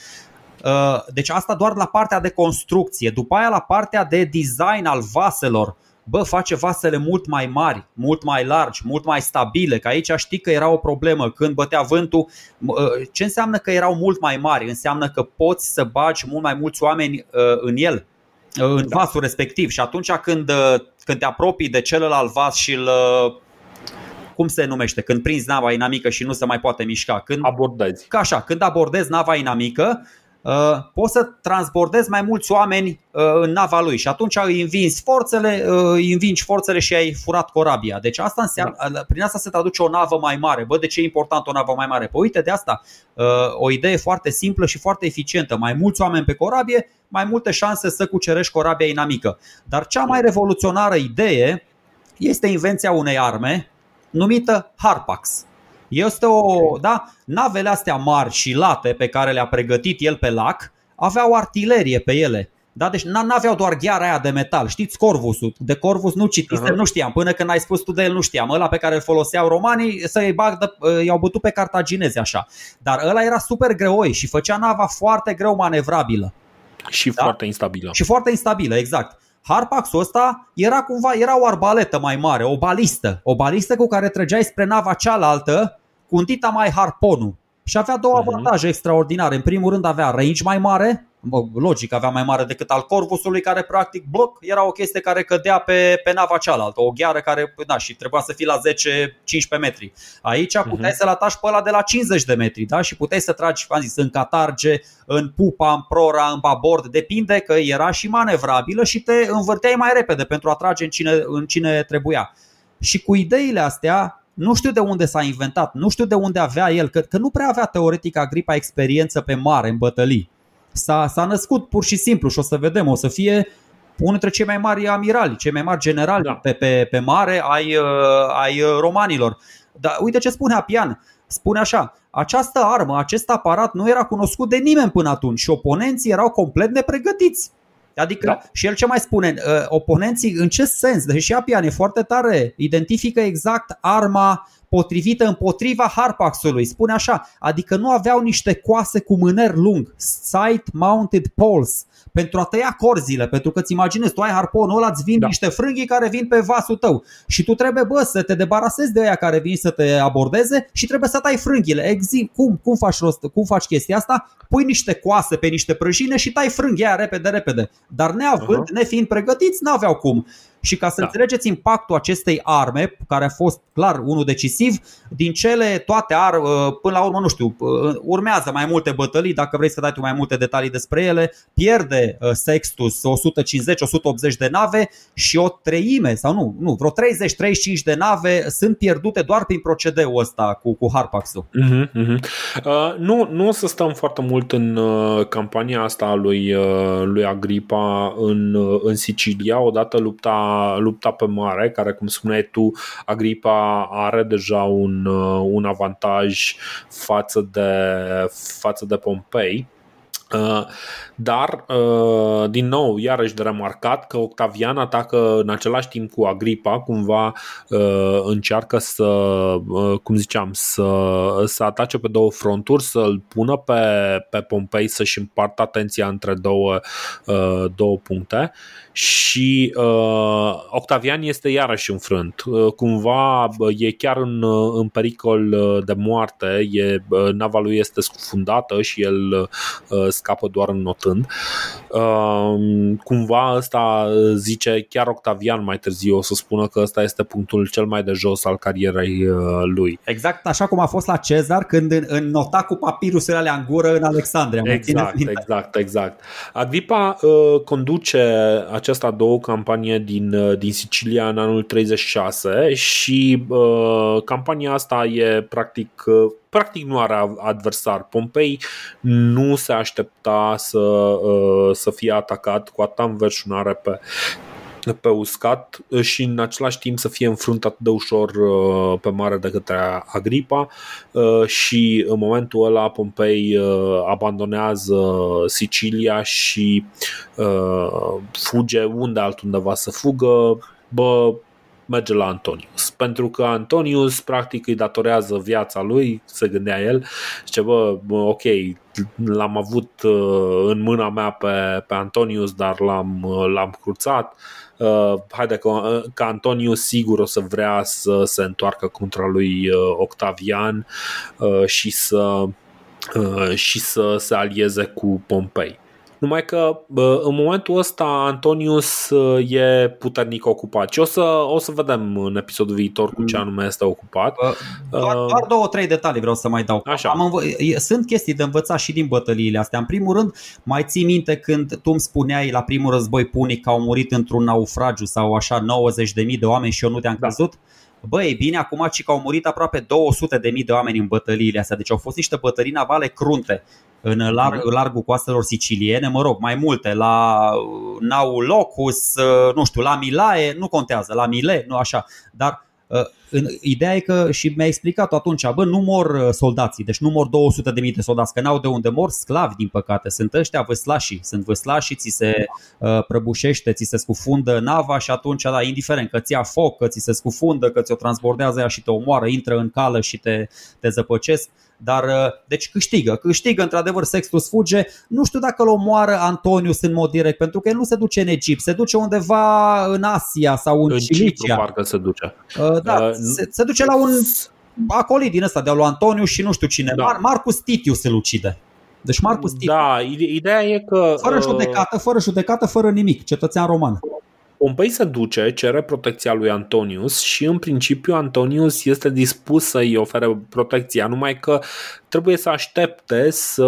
Deci asta doar la partea de construcție. După aia la partea de design al vaselor, bă, face vasele mult mai mari, mult mai largi, mult mai stabile, că aici știi că era o problemă când bătea vântul. Ă, ce înseamnă că erau mult mai mari? Înseamnă că poți să bagi mult mai mulți oameni ă, în el, ă, în da. vasul respectiv și atunci când, când te apropii de celălalt vas și îl cum se numește, când prinzi nava inamică și nu se mai poate mișca. Când, abordezi. Ca așa, când abordezi nava inamică, Uh, poți să transbordezi mai mulți oameni uh, în nava lui și atunci îi învingi forțele, uh, îi învingi forțele și ai furat corabia. Deci asta înseamnă, da. prin asta se traduce o navă mai mare. Bă, de ce e important o navă mai mare? Păi uite, de asta o idee foarte simplă și foarte eficientă. Mai mulți oameni pe corabie, mai multe șanse să cucerești corabia inamică. Dar cea mai revoluționară idee este invenția unei arme numită Harpax. Este o, da, navele astea mari și late pe care le-a pregătit el pe lac aveau artilerie pe ele. Da, deci n-aveau doar gheara aia de metal. Știți Corvusul? De Corvus nu citise, uh-huh. nu știam. Până când ai spus tu de el nu știam. Ăla pe care îl foloseau romanii să-i bag, i-au bătut pe cartaginezi așa. Dar ăla era super greoi și făcea nava foarte greu manevrabilă. Și da? foarte instabilă. Și foarte instabilă, exact. Harpaxul ăsta era cumva, era o arbaletă mai mare, o balistă. O balistă cu care trăgeai spre nava cealaltă cu un dita mai harponul. Și avea două uh-huh. avantaje extraordinare. În primul rând avea range mai mare, logic avea mai mare decât al Corvusului, care practic bloc era o chestie care cădea pe, pe nava cealaltă, o gheară care, da, și trebuia să fie la 10-15 metri. Aici mhm. puteai uh-huh. să-l atași pe ăla de la 50 de metri, da? Și puteai să tragi, am zis, în catarge, în pupa, în prora, în babord, depinde că era și manevrabilă și te învârteai mai repede pentru a trage în cine, în cine trebuia. Și cu ideile astea, nu știu de unde s-a inventat, nu știu de unde avea el, că, că nu prea avea teoretic Agripa experiență pe mare, în bătălii. S-a, s-a născut pur și simplu și o să vedem, o să fie unul dintre cei mai mari amirali, cei mai mari generali da. pe, pe, pe mare ai, uh, ai uh, romanilor. Dar uite ce spune Apian. Spune așa, această armă, acest aparat nu era cunoscut de nimeni până atunci și oponenții erau complet nepregătiți. Adică da. și el ce mai spune, uh, oponenții în ce sens, deși Apian e foarte tare, identifică exact arma potrivită împotriva Harpaxului. Spune așa, adică nu aveau niște coase cu mâner lung, side mounted poles, pentru a tăia corzile, pentru că îți imaginezi, tu ai harponul ăla, îți vin da. niște frânghii care vin pe vasul tău și tu trebuie, bă, să te debarasezi de aia care vin să te abordeze și trebuie să tai frânghile. Exim, cum, cum, faci rost, cum faci chestia asta? Pui niște coase pe niște prăjine și tai frânghia repede, repede. Dar neavând, uh-huh. nefiind pregătiți, n-aveau cum. Și ca să da. înțelegeți impactul acestei arme, care a fost clar unul decisiv, din cele toate ar, uh, până la urmă, nu știu, uh, urmează mai multe bătălii, dacă vrei să dai tu mai multe detalii despre ele, pierde uh, Sextus 150-180 de nave și o treime, sau nu, nu vreo 30-35 de nave sunt pierdute doar prin procedeul ăsta cu, cu Harpax-ul. Uh-huh, uh-huh. Uh, nu, nu o să stăm foarte mult în uh, campania asta a lui, uh, lui Agripa în, uh, în Sicilia, odată lupta lupta pe mare, care, cum spuneai tu, Agripa are deja un, uh, un avantaj față de, față de Pompei. Uh, dar, uh, din nou, iarăși de remarcat că Octavian atacă în același timp cu Agripa, cumva încearcă să, cum ziceam, să, să atace pe două fronturi, să-l pună pe, pe Pompei să-și împartă atenția între două, două puncte și uh, Octavian este iarăși înfrânt. Uh, cumva e chiar în, uh, în pericol uh, de moarte, e, uh, nava lui este scufundată și el uh, scapă doar înnotând. Uh, cumva ăsta zice chiar Octavian mai târziu o să spună că ăsta este punctul cel mai de jos al carierei uh, lui. Exact așa cum a fost la Cezar când înnota cu papirusurile alea în gură în Alexandria. Exact, exact, exact. Agripa uh, conduce această a doua campanie din, uh, din Sicilia în anul 36 și uh, campania asta e practic uh, practic nu are adversar. Pompei nu se aștepta să, să fie atacat cu atâta înverșunare pe, pe uscat și în același timp să fie înfruntat de ușor pe mare de către Agripa și în momentul ăla Pompei abandonează Sicilia și fuge unde altundeva să fugă, bă, merge la Antonius. Pentru că Antonius practic îi datorează viața lui, se gândea el, zice, bă, ok, l-am avut uh, în mâna mea pe, pe Antonius, dar l-am, uh, l-am cruțat. Uh, haide că, că Antonius sigur o să vrea să se întoarcă contra lui Octavian și să și să se alieze cu Pompei. Numai că în momentul ăsta Antonius uh, e puternic ocupat și o să, o să vedem în episodul viitor cu ce mm. anume este ocupat. Doar, uh, doar două, trei detalii vreau să mai dau. Așa. Am înv- sunt chestii de învățat și din bătăliile astea. În primul rând, mai ții minte când tu îmi spuneai la primul război punic că au murit într-un naufragiu sau așa 90.000 de oameni și eu nu te-am da. crezut? Băi, bine, acum ci că au murit aproape 200 de mii de oameni în bătăliile astea, deci au fost niște bătălii navale crunte în larg, largul coastelor siciliene, mă rog, mai multe, la Nau Locus, nu știu, la Milae, nu contează, la Mile, nu așa, dar Uh, în, ideea e că și mi-a explicat atunci, bă, nu mor uh, soldații, deci nu mor 200 de mii de soldați, că n-au de unde mor sclavi, din păcate. Sunt ăștia văslașii, sunt văslașii, ți se uh, prăbușește, ți se scufundă nava și atunci, da, indiferent că ți ia foc, că ți se scufundă, că ți-o transbordează ea și te omoară, intră în cală și te, te zăpăcesc. Dar, uh, deci câștigă, câștigă într-adevăr Sextus fuge. Nu știu dacă îl omoară Antonius în mod direct, pentru că el nu se duce în Egipt, se duce undeva în Asia sau în, în Cilicia. parcă se duce. Uh, da, uh, se, se duce la un acolit din ăsta de-a lui Antonius și nu știu cine. Da. Mar- Marcus Titius se lucide. Deci Marcus Titius. Da, ideea e că... Fără uh, judecată, fără judecată, fără nimic, cetățean roman. Pompei se duce, cere protecția lui Antonius și în principiu Antonius este dispus să-i ofere protecția, numai că trebuie să aștepte să,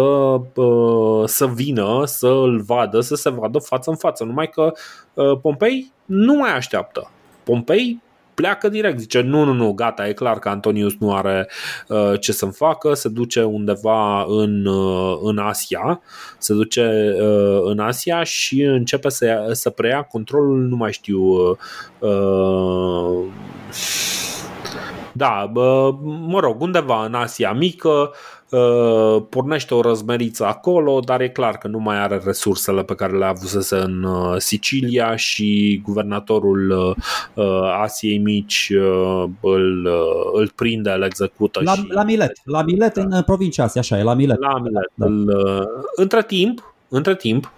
uh, să vină, să îl vadă, să se vadă față în față, numai că uh, Pompei nu mai așteaptă. Pompei pleacă direct, zice nu, nu, nu, gata, e clar că Antonius nu are uh, ce să-mi facă, se duce undeva în, uh, în Asia, se duce uh, în Asia și începe să, ia, să preia controlul, nu mai știu, uh, da, mă rog, undeva în Asia Mică, Uh, pornește o răzmeriță acolo, dar e clar că nu mai are resursele pe care le avusese în uh, Sicilia și guvernatorul uh, Asiei Mici îl, îl prinde, îl execută. La, și... la Milet, la Milet da. în provincia Asia, așa e, la Milet. La Milet. Da. Îl, între timp, între timp,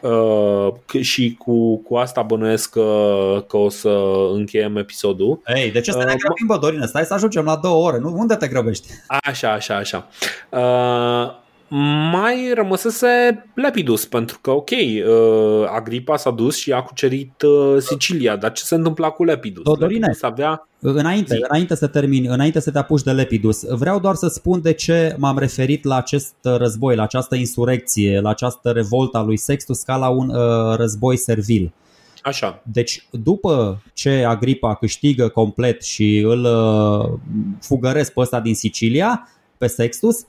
Uh, și cu, cu asta bănuiesc că, că o să încheiem episodul. Ei, de ce să ne uh, grăbim, bă, Dorine? Stai să ajungem la două ore. Nu? Unde te grăbești? Așa, așa, așa. Uh, mai rămăsese Lepidus, pentru că, ok, uh, Agripa s-a dus și a cucerit uh, Sicilia, dar ce se întâmpla cu Lepidus? Dorine, Lepidus avea... înainte, înainte să termin, înainte să te apuci de Lepidus, vreau doar să spun de ce m-am referit la acest război, la această insurecție, la această revoltă a lui Sextus ca la un uh, război servil. Așa. Deci, după ce Agripa câștigă complet și îl uh, fugăresc pe ăsta din Sicilia, pe Sextus,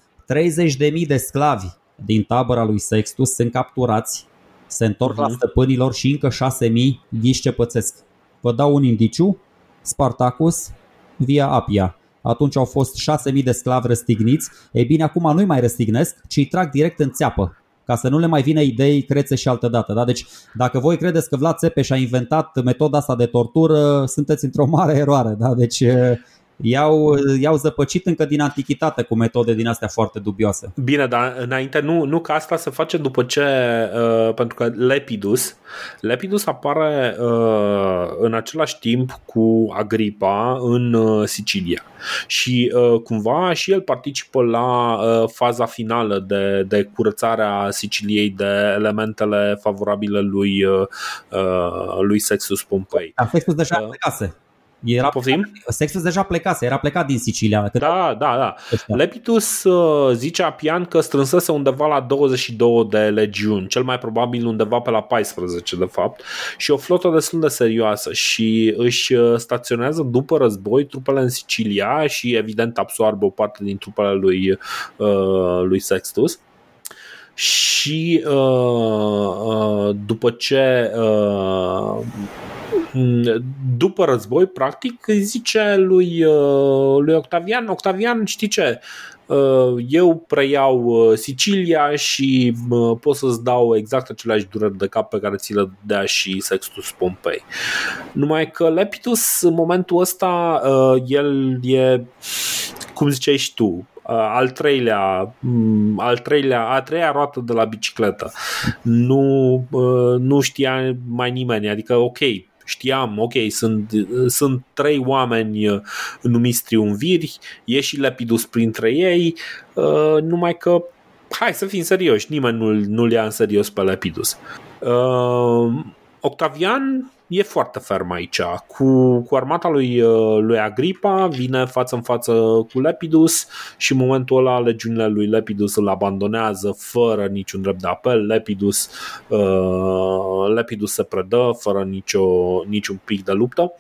30.000 de sclavi din tabăra lui Sextus sunt capturați, se întorc uh-huh. la mhm. stăpânilor și încă 6.000 ghiși ce pățesc. Vă dau un indiciu, Spartacus via Apia. Atunci au fost 6.000 de sclavi răstigniți, ei bine acum nu-i mai răstignesc, ci îi trag direct în țeapă ca să nu le mai vină idei crețe și altă dată. Da? Deci dacă voi credeți că Vlad Țepeș a inventat metoda asta de tortură, sunteți într-o mare eroare. Da? Deci i-au, i-au zăpăcit încă din antichitate cu metode din astea foarte dubioase. Bine, dar înainte nu, nu că asta se face după ce, uh, pentru că Lepidus, Lepidus apare uh, în același timp cu Agripa în uh, Sicilia și uh, cumva și el participă la uh, faza finală de, de curățare a Siciliei de elementele favorabile lui, uh, uh lui Sextus Pompei. A Sextus deja uh, plecase. Era Poftim? Sextus deja plecase, era plecat din Sicilia. Da, da, da. Ăștia. Lepitus uh, zice Apian că strânsese undeva la 22 de legiuni, cel mai probabil undeva pe la 14 de fapt, și o flotă destul de serioasă și își uh, staționează după război trupele în Sicilia și evident absoarbă o parte din trupele lui, uh, lui Sextus și uh, uh, după ce uh, după război, practic, zice lui, uh, lui Octavian, Octavian, știi ce, uh, eu preiau uh, Sicilia și pot să-ți dau exact aceleași dureri de cap pe care ți le dea și Sextus Pompei. Numai că Lepidus, în momentul ăsta, el e, cum ziceai și tu, al treilea, mm, al treilea, a treia roată de la bicicletă. Nu, nu știa mai nimeni, adică ok, știam, ok, sunt, sunt trei oameni uh, numiți triumviri, e și Lepidus printre ei, uh, numai că hai să fim serioși, nimeni nu-l, nu ia în serios pe Lepidus. Uh, Octavian e foarte ferm aici. Cu, cu armata lui, uh, lui Agripa vine față în față cu Lepidus și în momentul ăla legiunile lui Lepidus îl abandonează fără niciun drept de apel. Lepidus, uh, Lepidus se predă fără nicio, niciun pic de luptă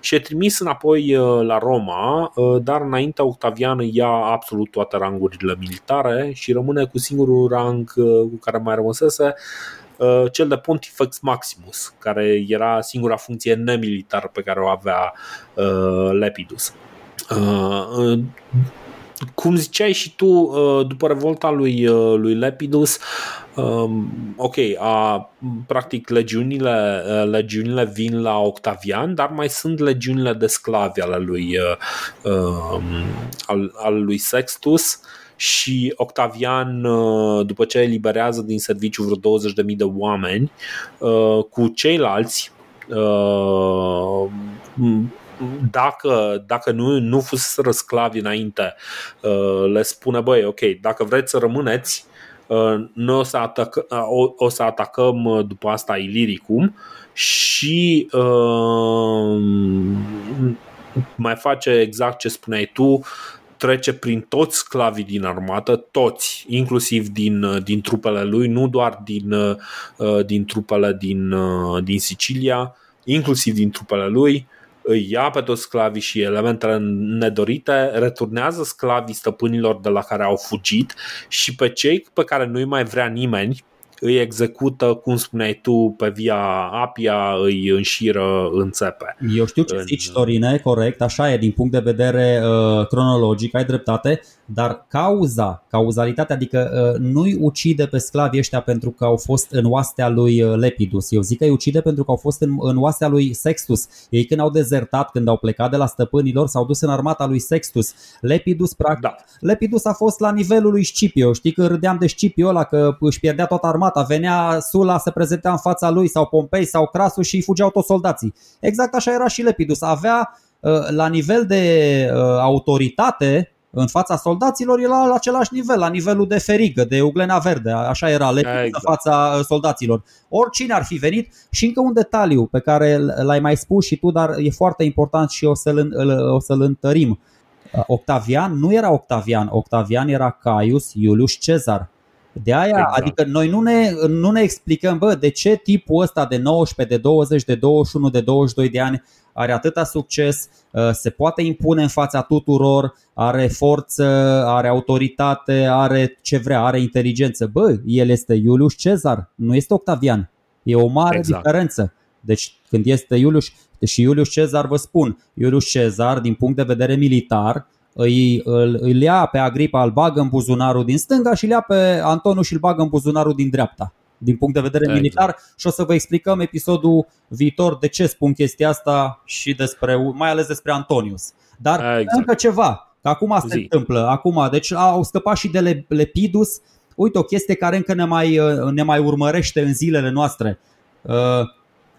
și e trimis înapoi uh, la Roma, uh, dar înainte Octavian ia absolut toate rangurile militare și rămâne cu singurul rang cu care mai rămăsese Uh, cel de Pontifex Maximus, care era singura funcție nemilitară pe care o avea uh, Lepidus. Uh, cum ziceai și tu, după revolta lui, lui Lepidus, um, ok, a, practic legiunile, legiunile vin la Octavian, dar mai sunt legiunile de sclavi ale lui, um, al, al lui Sextus și Octavian, uh, după ce eliberează din serviciu vreo 20.000 de oameni, uh, cu ceilalți uh, dacă, dacă nu, nu fusese sclavi înainte, le spune, băi, ok, dacă vreți să rămâneți, noi o să, atacă, o, o să atacăm după asta Iliricum și uh, mai face exact ce spuneai tu, trece prin toți sclavii din armată, toți, inclusiv din, uh, din trupele lui, nu doar din, uh, uh, din trupele din, din Sicilia, inclusiv din trupele lui, îi ia pe toți sclavii și elementele nedorite, returnează sclavii stăpânilor de la care au fugit și pe cei pe care nu-i mai vrea nimeni, îi execută, cum spuneai tu, pe via Apia, îi înșiră în țepe. Eu știu ce în... zici, Torine, corect, așa e, din punct de vedere uh, cronologic, ai dreptate, dar cauza, cauzalitatea, adică uh, nu-i ucide pe sclavii ăștia pentru că au fost în oastea lui uh, Lepidus. Eu zic că îi ucide pentru că au fost în, în oastea lui Sextus. Ei când au dezertat, când au plecat de la stăpânilor, s-au dus în armata lui Sextus. Lepidus, practic, da. Lepidus a fost la nivelul lui Scipio. Știi că râdeam de Scipio ăla că își pierdea toată armata. Venea Sula, se prezenta în fața lui sau Pompei sau Crasus și îi fugeau toți soldații. Exact așa era și Lepidus. Avea uh, la nivel de autoritate în fața soldaților era la același nivel, la nivelul de ferigă, de uglena verde, așa era lepit exact. în fața uh, soldaților. Oricine ar fi venit și încă un detaliu pe care l-ai mai spus și tu, dar e foarte important și o să-l, o să-l întărim. Uh, Octavian nu era Octavian, Octavian era Caius Iulius Cezar. De aia, exact. adică noi nu ne, nu ne explicăm, bă, de ce tipul ăsta de 19, de 20, de 21, de 22 de ani are atâta succes, uh, se poate impune în fața tuturor, are forță, are autoritate, are ce vrea, are inteligență. Bă, el este Iulius Cezar, nu este Octavian. E o mare exact. diferență. Deci când este Iulius, și Iulius Cezar vă spun, Iulius Cezar din punct de vedere militar îi, îl, îl ia pe Agripa, îl bagă în buzunarul din stânga și îl ia pe Antonu și îl bagă în buzunarul din dreapta din punct de vedere exact. militar și o să vă explicăm episodul viitor de ce spun chestia asta și despre, mai ales despre Antonius. Dar exact. încă ceva, că acum se Zi. întâmplă, acum, deci au scăpat și de Lepidus, uite o chestie care încă ne mai, ne mai urmărește în zilele noastre. Uh,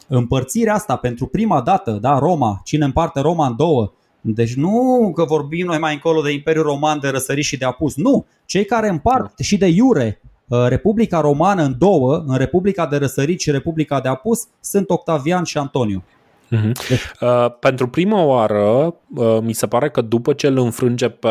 împărțirea asta pentru prima dată, da, Roma, cine împarte Roma în două, deci nu că vorbim noi mai încolo de Imperiul Roman de răsărit și de apus, nu. Cei care împart și de iure Uh, Republica Romană în două, în Republica de Răsărit și Republica de Apus, sunt Octavian și Antoniu. Uh-huh. Uh, pentru prima oară, uh, mi se pare că după ce îl înfrânge pe,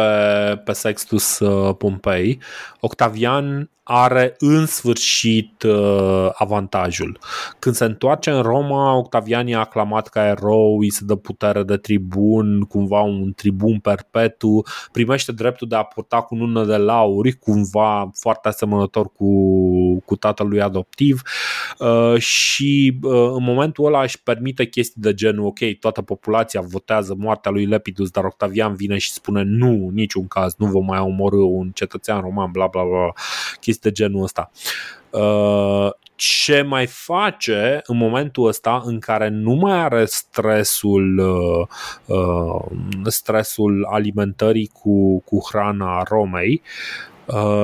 pe Sextus uh, Pompei, Octavian are în sfârșit uh, avantajul. Când se întoarce în Roma, Octavian e aclamat ca erou, îi se dă putere de tribun, cumva un tribun perpetu, primește dreptul de a purta cu nună de lauri, cumva foarte asemănător cu, cu tatălui adoptiv uh, și uh, în momentul ăla își permite chestii de genul, ok, toată populația votează moartea lui Lepidus, dar Octavian vine și spune nu, niciun caz, nu vom mai omorâ un cetățean roman, bla bla bla, chestii de genul ăsta. Uh, ce mai face în momentul ăsta în care nu mai are stresul uh, uh, stresul alimentării cu, cu hrana Romei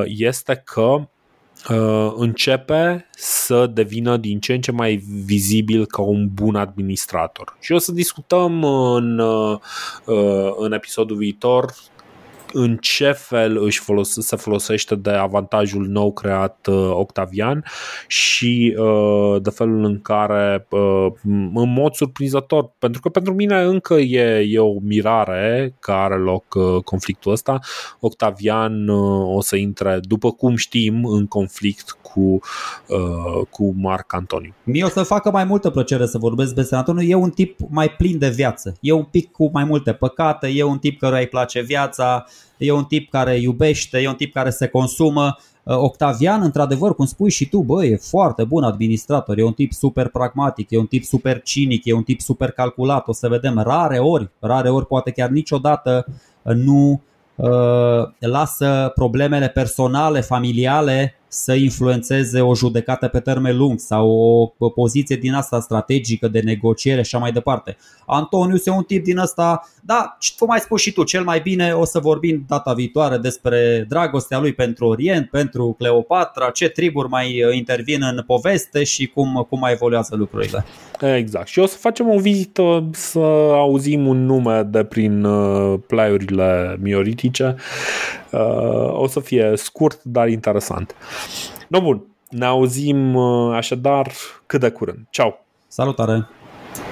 este că începe să devină din ce în ce mai vizibil ca un bun administrator. Și o să discutăm în, în episodul viitor în ce fel își folos- se folosește de avantajul nou creat uh, Octavian și uh, de felul în care, uh, în mod surprinzător, pentru că pentru mine încă e, e o mirare că are loc conflictul ăsta, Octavian o să intre, după cum știm, în conflict cu, cu Marc Antoniu. Mie o să facă mai multă plăcere să vorbesc despre Antoniu. E un tip mai plin de viață. E un pic cu mai multe păcate, e un tip căruia îi place viața, e un tip care iubește, e un tip care se consumă. Uh, Octavian, într-adevăr, cum spui și tu, bă, e foarte bun administrator, e un tip super pragmatic, e un tip super cinic, e un tip super calculat, o să vedem rare ori, rare ori, poate chiar niciodată nu uh, lasă problemele personale, familiale să influențeze o judecată pe termen lung sau o poziție din asta strategică de negociere și așa mai departe. Antonius e un tip din asta, da, cum mai spus și tu, cel mai bine o să vorbim data viitoare despre dragostea lui pentru Orient, pentru Cleopatra, ce triburi mai uh, intervin în poveste și cum, cum mai evoluează lucrurile. Exact. Și o să facem o vizită să auzim un nume de prin uh, plaiurile mioritice. Uh, o să fie scurt, dar interesant. No bun, ne auzim așadar cât de curând. Ciao! Salutare!